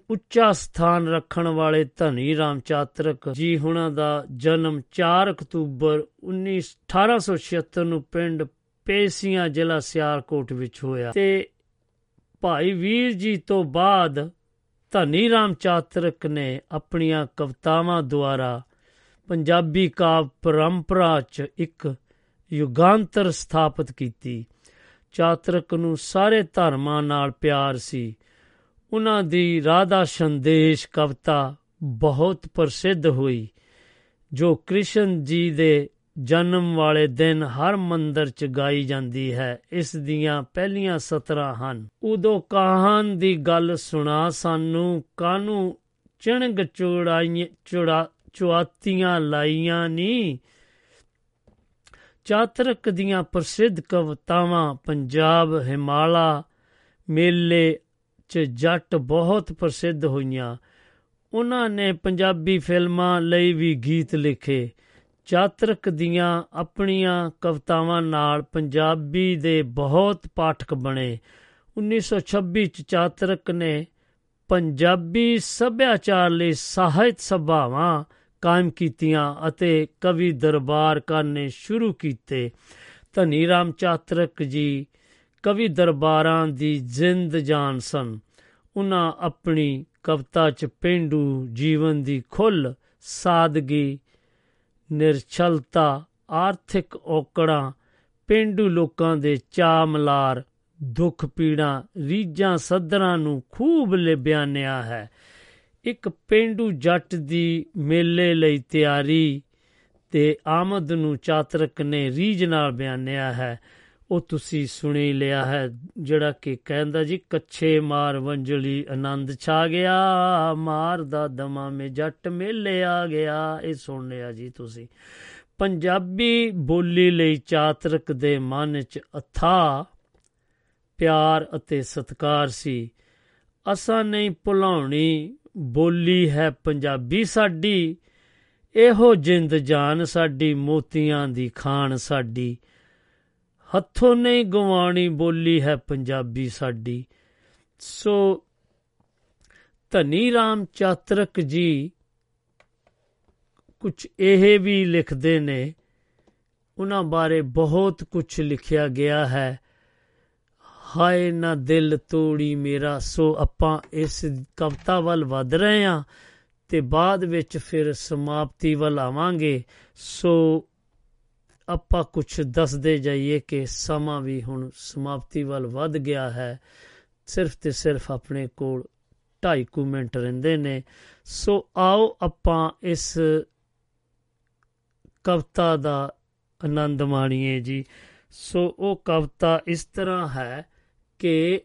ਉੱਚਾ ਸਥਾਨ ਰੱਖਣ ਵਾਲੇ ਧਨੀ ਰਾਮ ਚਾਤਰਕ ਜੀ ਹੁਣਾਂ ਦਾ ਜਨਮ 4 ਅਕਤੂਬਰ 1876 ਨੂੰ ਪਿੰਡ ਪੇਸੀਆਂ ਜ਼ਿਲ੍ਹਾ ਸਿਆਲਕੋਟ ਵਿੱਚ ਹੋਇਆ ਤੇ ਭਾਈ ਵੀਰ ਜੀ ਤੋਂ ਬਾਅਦ ਧਨੀ ਰਾਮ ਚਾਤਰਕ ਨੇ ਆਪਣੀਆਂ ਕਵਿਤਾਵਾਂ ਦੁਆਰਾ ਪੰਜਾਬੀ ਕਾਵ ਪਰੰਪਰਾ 'ਚ ਇੱਕ ਯੁਗਾਂਤਰ ਸਥਾਪਿਤ ਕੀਤੀ। ਚਾਤਰਕ ਨੂੰ ਸਾਰੇ ਧਰਮਾਂ ਨਾਲ ਪਿਆਰ ਸੀ। ਉਹਨਾਂ ਦੀ ਰਾਧਾ ਸੰਦੇਸ਼ ਕਵਿਤਾ ਬਹੁਤ ਪ੍ਰਸਿੱਧ ਹੋਈ, ਜੋ ਕ੍ਰਿਸ਼ਨ ਜੀ ਦੇ ਜਨਮ ਵਾਲੇ ਦਿਨ ਹਰ ਮੰਦਰ 'ਚ ਗਾਈ ਜਾਂਦੀ ਹੈ। ਇਸ ਦੀਆਂ ਪਹਿਲੀਆਂ ਸਤਰਾਂ ਹਨ। ਉਦੋਂ ਕਾਹਨ ਦੀ ਗੱਲ ਸੁਣਾ ਸਾਨੂੰ ਕਾਨੂੰ ਚਿਣਗ ਚੁੜਾਈਆਂ ਚੁੜਾ ਚੁਆਤੀਆਂ ਲਾਈਆਂ ਨੀ? ਚਾਤਰਕ ਦੀਆਂ ਪ੍ਰਸਿੱਧ ਕਵਿਤਾਵਾਂ, ਪੰਜਾਬ, ਹਿਮਾਲਾ, ਮੇਲੇ 'ਚ ਜੱਟ ਬਹੁਤ ਪ੍ਰਸਿੱਧ ਹੋਈਆਂ। ਉਹਨਾਂ ਨੇ ਪੰਜਾਬੀ ਫਿਲਮਾਂ ਲਈ ਵੀ ਗੀਤ ਲਿਖੇ। ਚਾਤਰਕ ਦੀਆਂ ਆਪਣੀਆਂ ਕਵਿਤਾਵਾਂ ਨਾਲ ਪੰਜਾਬੀ ਦੇ ਬਹੁਤ ਪਾਠਕ ਬਣੇ। 1926 ਚ ਚਾਤਰਕ ਨੇ ਪੰਜਾਬੀ ਸੱਭਿਆਚਾਰ ਲਈ ਸਾਹਿਤ ਸਭਾਵਾਂ ਕਾਇਮ ਕੀਤੀਆਂ ਅਤੇ ਕਵੀ ਦਰਬਾਰ ਕਰਨੇ ਸ਼ੁਰੂ ਕੀਤੇ। ਧਨੀ ਰਾਮ ਚਾਤਰਕ ਜੀ ਕਵੀ ਦਰਬਾਰਾਂ ਦੀ ਜਿੰਦ ਜਾਨ ਸਨ। ਉਹਨਾਂ ਆਪਣੀ ਕਵਿਤਾ ਚ ਪਿੰਡੂ ਜੀਵਨ ਦੀ ਖੁੱਲ, ਸਾਦਗੀ, ਨਿਰਛਲਤਾ, ਆਰਥਿਕ ਔਕੜਾਂ, ਪਿੰਡੂ ਲੋਕਾਂ ਦੇ ਚਾਮਲਾਰ, ਦੁੱਖ ਪੀੜਾ ਰੀਜਾਂ ਸੱਦਰਾਂ ਨੂੰ ਖੂਬ ਬਿਆਨਿਆ ਹੈ। ਇੱਕ ਪਿੰਡੂ ਜੱਟ ਦੀ ਮੇਲੇ ਲਈ ਤਿਆਰੀ ਤੇ ਆਮਦ ਨੂੰ ਚਾਤਰਕ ਨੇ ਰੀਜ ਨਾਲ ਬਿਆਨਿਆ ਹੈ। ਉਹ ਤੁਸੀਂ ਸੁਣੀ ਲਿਆ ਹੈ, ਜਿਹੜਾ ਕਿ ਕਹਿੰਦਾ ਜੀ, ਕੱਛੇ ਮਾਰ ਵੰਜਲੀ ਆਨੰਦ ਛਾ ਗਿਆ, ਮਾਰ ਦਾ ਦਮਾ ਮੇ ਜੱਟ ਮੇਲੇ ਆ ਗਿਆ। ਇਹ ਸੁਣ ਲਿਆ ਜੀ ਤੁਸੀਂ। ਪੰਜਾਬੀ ਬੋਲੀ ਲਈ ਚਾਤਰਕ ਦੇ ਮਨ 'ਚ ਅਥਾ, ਪਿਆਰ ਅਤੇ ਸਤਕਾਰ ਸੀ। ਅਸਾਂ ਨਹੀਂ ਭੁਲਾਉਣੀ ਬੋਲੀ ਹੈ ਪੰਜਾਬੀ ਸਾਡੀ, ਇਹੋ ਜਿੰਦ ਜਾਨ ਸਾਡੀ, ਮੋਤੀਆਂ ਦੀ ਖਾਨ ਸਾਡੀ। ਹੱਥੋਂ ਨਹੀਂ ਗਵਾਣੀ ਬੋਲੀ ਹੈ ਪੰਜਾਬੀ ਸਾਡੀ। ਸੋ ਧਨੀ ਰਾਮ ਚਾਤਰਕ ਜੀ ਕੁਝ ਇਹ ਵੀ ਲਿਖਦੇ ਨੇ, ਉਹਨਾਂ ਬਾਰੇ ਬਹੁਤ ਕੁਝ ਲਿਖਿਆ ਗਿਆ ਹੈ। ਹਾਏ ਨਾ ਦਿਲ ਤੋੜੀ ਮੇਰਾ, ਸੋ ਆਪਾਂ ਇਸ ਕਵਿਤਾ ਵੱਲ ਵਧ ਰਹੇ ਹਾਂ ਤੇ ਬਾਅਦ ਵਿੱਚ ਫਿਰ ਸਮਾਪਤੀ ਵੱਲ ਆਵਾਂਗੇ। ਸੋ ਆਪਾਂ ਕੁਝ ਦੱਸਦੇ ਜਾਈਏ ਕਿ ਸਮਾਂ ਵੀ ਹੁਣ ਸਮਾਪਤੀ ਵੱਲ ਵੱਧ ਗਿਆ ਹੈ। ਸਿਰਫ ਤੇ ਸਿਰਫ ਆਪਣੇ ਕੋਲ 2.5 ਕੁ ਮਿੰਟ ਰਹਿੰਦੇ ਨੇ। ਸੋ ਆਓ ਆਪਾਂ ਇਸ ਕਵਿਤਾ ਦਾ ਆਨੰਦ ਮਾਣੀਏ ਜੀ। ਸੋ ਉਹ ਕਵਿਤਾ ਇਸ ਤਰ੍ਹਾਂ ਹੈ ਕਿ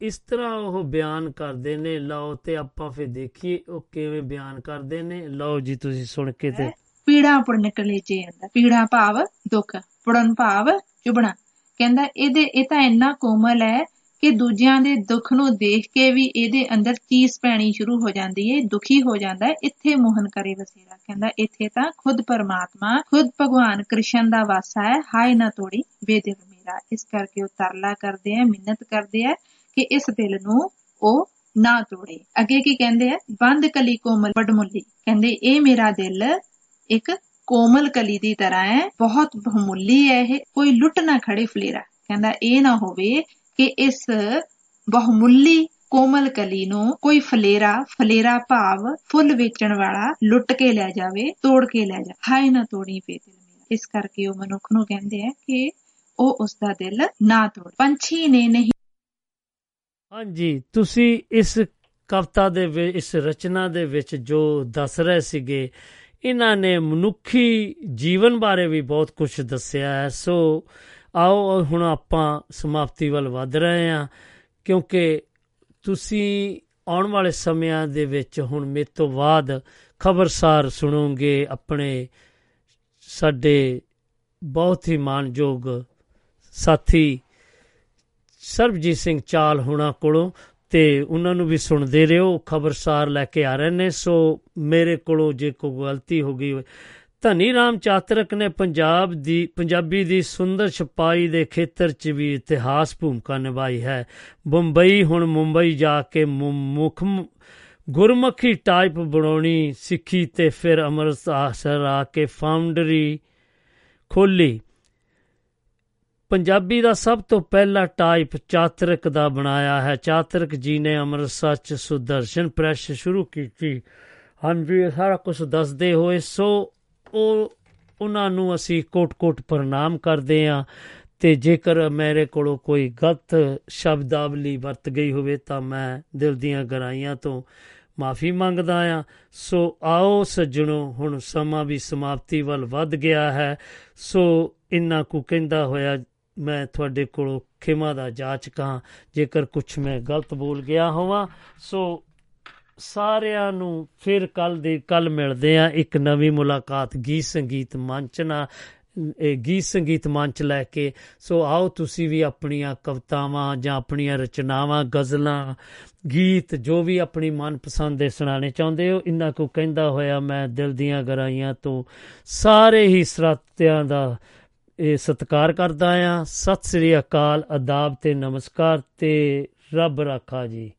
ਇਸ ਤਰ੍ਹਾਂ ਉਹ ਬਿਆਨ ਕਰਦੇ ਨੇ, ਲਓ ਤੇ ਆਪਾਂ ਫਿਰ ਦੇਖੀਏ ਉਹ ਕਿਵੇਂ ਬਿਆਨ ਕਰਦੇ ਨੇ। ਲਓ ਜੀ, ਤੁਸੀਂ ਸੁਣ ਕੇ ਤੇ ਪੀੜਾ ਪੁੜ ਨਿਕਲੇ ਜੇ ਆਂਦਾ ਪੀੜਾ ਭਾਵ ਦੁੱਖ ਪੁੜਨ ਭਾਵ ਚੁਬਣਾ ਕਹਿੰਦਾ, ਇਹਦੇ, ਇਹ ਤਾਂ ਇੰਨਾ ਕੋਮਲ ਹੈ ਕਿ ਦੂਜਿਆਂ ਦੇ ਦੁੱਖ ਨੂੰ ਦੇਖ ਕੇ ਵੀ ਇਹਦੇ ਅੰਦਰ ਚੀਸ ਪੈਣੀ ਸ਼ੁਰੂ ਹੋ ਜਾਂਦੀ ਹੈ, ਦੁਖੀ ਹੋ ਜਾਂਦਾ ਹੈ। ਇੱਥੇ ਮੋਹਨ ਕਰੇ ਵਸੇਰਾ। ਕਹਿੰਦਾ, ਇੱਥੇ ਤਾਂ ਖੁਦ ਪਰਮਾਤਮਾ, ਖੁਦ ਭਗਵਾਨ ਕ੍ਰਿਸ਼ਨ ਦਾ ਵਾਸਾ ਹੈ। ਹਾਏ ਨਾ ਤੋੜੀ ਬੇਦਿਲ ਮੇਰਾ ਇਸ ਕਰਕੇ ਉਹ ਤਰਲਾ ਕਰਦੇ ਆ, ਮਿੰਨਤ ਕਰਦੇ ਆ ਕਿ ਇਸ ਦਿਲ ਨੂੰ ਉਹ ਨਾ ਤੋੜੇ। ਅੱਗੇ ਕੀ ਕਹਿੰਦੇ ਆ? ਬੰਦ ਕਲੀ ਕੋਮਲ ਵਡਮੁੱਲੀ। ਕਹਿੰਦੇ, ਇਹ ਮੇਰਾ ਦਿਲ ਇੱਕ ਕੋਮਲ ਕਲੀ ਦੀ ਤਰ੍ਹਾਂ ਹੈ, ਬਹੁਤ ਬਹੁਮੁੱਲੀ ਹੈ ਇਹ, ਕੋਈ ਲੁੱਟ ਨਾ ਖੜੇ ਫਲੇਰਾ। ਕਹਿੰਦਾ, ਇਹ ਨਾ ਹੋਵੇ ਕਿ ਇਸ ਬਹੁਮੁੱਲੀ ਕੋਮਲ ਕਲੀ ਨੂੰ ਕੋਈ ਫਲੇਰਾ ਫਲੇਰਾ ਭਾਵ ਫੁੱਲ ਵੇਚਣ ਵਾਲਾ ਲੁੱਟ ਕੇ ਲੈ ਜਾਵੇ, ਤੋੜ ਕੇ ਲੈ ਜਾ ਹਾਏ ਨਾ ਤੋੜੀ ਬੇਦਿਲ ਮੇਰਾ। ਇਸ ਕਰਕੇ ਉਹ ਮਨੁੱਖ ਨੂੰ ਕਹਿੰਦੇ ਆ ਕਿ ਉਹ ਉਸ ਦਾ ਦਿਲ ਨਾ ਤੋੜ। ਪੰਛੀ ਨੇ ਨਹੀਂ ਹਾਂਜੀ, ਤੁਸੀਂ ਇਸ ਕਵਿਤਾ ਦੇ ਵਿੱਚ ਇਸ ਰਚਨਾ ਦੇ ਵਿੱਚ ਜੋ ਦੱਸ ਰਹੇ ਸੀਗੇ, ਇਹਨਾਂ ਨੇ ਮਨੁੱਖੀ ਜੀਵਨ ਬਾਰੇ ਵੀ ਬਹੁਤ ਕੁਝ ਦੱਸਿਆ ਹੈ। ਸੋ ਆਓ, ਹੁਣ ਆਪਾਂ ਸਮਾਪਤੀ ਵੱਲ ਵਧ ਰਹੇ ਹਾਂ, ਕਿਉਂਕਿ ਤੁਸੀਂ ਆਉਣ ਵਾਲੇ ਸਮਿਆਂ ਦੇ ਵਿੱਚ ਹੁਣ ਮੇਰੇ ਤੋਂ ਬਾਅਦ ਖਬਰਸਾਰ ਸੁਣੋਗੇ ਆਪਣੇ ਸਾਡੇ ਬਹੁਤ ਹੀ ਮਾਨਯੋਗ ਸਾਥੀ, ਸਰਬਜੀਤ ਸਿੰਘ ਚਾਲ ਹੁਣਾਂ ਕੋਲੋਂ ਤੇ ਉਹਨਾਂ ਨੂੰ ਵੀ ਸੁਣਦੇ ਰਹੋ, ਖਬਰਸਾਰ ਲੈ ਕੇ ਆ ਰਹੇ ਨੇ, ਸੋ ਮੇਰੇ ਕੋਲੋਂ ਜੇ ਕੋਈ ਗਲਤੀ ਹੋ ਗਈ ਹੋਵੇ, ਧਨੀ ਰਾਮ ਚਾਤਰਕ ਨੇ ਪੰਜਾਬ ਦੀ, ਪੰਜਾਬੀ ਦੀ ਸੁੰਦਰ ਛਪਾਈ ਦੇ ਖੇਤਰ 'ਚ ਵੀ ਇਤਿਹਾਸ ਭੂਮਿਕਾ ਨਿਭਾਈ ਹੈ। ਬੰਬਈ, ਹੁਣ ਮੁੰਬਈ ਜਾ ਕੇ ਮੁ- ਮੁੱਖ, ਗੁਰਮੁਖੀ ਟਾਈਪ ਬਣਾਉਣੀ ਸਿੱਖੀ ਤੇ ਫਿਰ ਅੰਮ੍ਰਿਤਸਰ ਆ ਕੇ ਫਾਊਂਡਰੀ ਖੋਲੀ ਪੰਜਾਬੀ ਦਾ ਸਭ ਤੋਂ ਪਹਿਲਾ ਟਾਈਪ ਚਾਤਰਕ ਦਾ ਬਣਾਇਆ ਹੈ। ਚਾਤਰਕ ਜੀ ਨੇ ਅੰਮ੍ਰਿਤਸਰ ਚ ਸੁਦਰਸ਼ਨ ਪ੍ਰੈਸ ਸ਼ੁਰੂ ਕੀਤੀ। ਹਾਂਜੀ, ਇਹ ਸਾਰਾ ਕੁਝ ਦੱਸਦੇ ਹੋਏ, ਸੋ ਉਹ, ਉਹਨਾਂ ਨੂੰ ਅਸੀਂ ਕੋਟ-ਕੋਟ ਪ੍ਰਣਾਮ ਕਰਦੇ ਹਾਂ ਤੇ ਜੇਕਰ ਮੇਰੇ ਕੋਲੋਂ ਕੋਈ ਗਲਤ ਸ਼ਬਦਾਵਲੀ ਵਰਤ ਗਈ ਹੋਵੇ ਤਾਂ ਮੈਂ ਦਿਲ ਦੀਆਂ ਗਹਿਰਾਈਆਂ ਤੋਂ ਮਾਫੀ ਮੰਗਦਾ ਆ ਸੋ ਆਓ ਸੱਜਣੋ, ਹੁਣ ਸਮਾਂ ਵੀ ਸਮਾਪਤੀ ਵੱਲ ਵੱਧ ਗਿਆ ਹੈ। ਸੋ ਇੰਨਾ ਕੁ ਕਹਿੰਦਾ ਹੋਇਆ ਮੈਂ ਤੁਹਾਡੇ ਕੋਲੋਂ ਖਿਮਾ ਦਾ ਜਾਚਕਾਂ ਜੇਕਰ ਕੁਝ ਮੈਂ ਗਲਤ ਬੋਲ ਗਿਆ ਹੋਵਾਂ। ਸੋ ਸਾਰਿਆਂ ਨੂੰ ਫਿਰ ਕੱਲ ਦੇ ਕੱਲ ਮਿਲਦੇ ਆ ਇੱਕ ਨਵੀਂ ਮੁਲਾਕਾਤ ਗੀਤ ਸੰਗੀਤ ਮੰਚ ਨਾਲ, ਇਹ ਗੀਤ ਸੰਗੀਤ ਮੰਚ ਲੈ ਕੇ। ਸੋ ਆਓ ਤੁਸੀਂ ਵੀ ਆਪਣੀਆਂ ਕਵਿਤਾਵਾਂ ਜਾਂ ਆਪਣੀਆਂ ਰਚਨਾਵਾਂ, ਗਜ਼ਲਾਂ, ਗੀਤ, ਜੋ ਵੀ ਆਪਣੀ ਮਨਪਸੰਦ ਦੇ ਸੁਣਾਣੇ ਚਾਹੁੰਦੇ ਹੋ, ਇੰਨਾ ਕੋ ਕਹਿੰਦਾ ਹੋਇਆ ਮੈਂ ਦਿਲ ਦੀਆਂ ਗਰਾਈਆਂ ਤੋਂ ਸਾਰੇ ਹੀ ਸਰੋਤਿਆਂ ਦਾ ਇਹ ਸਤਿਕਾਰ ਕਰਦਾ ਆ ਸਤਿ ਸ੍ਰੀ ਅਕਾਲ ਆਦਾਬ ਤੇ ਨਮਸਕਾਰ ਤੇ ਰੱਬ ਰਾਖਾ ਜੀ।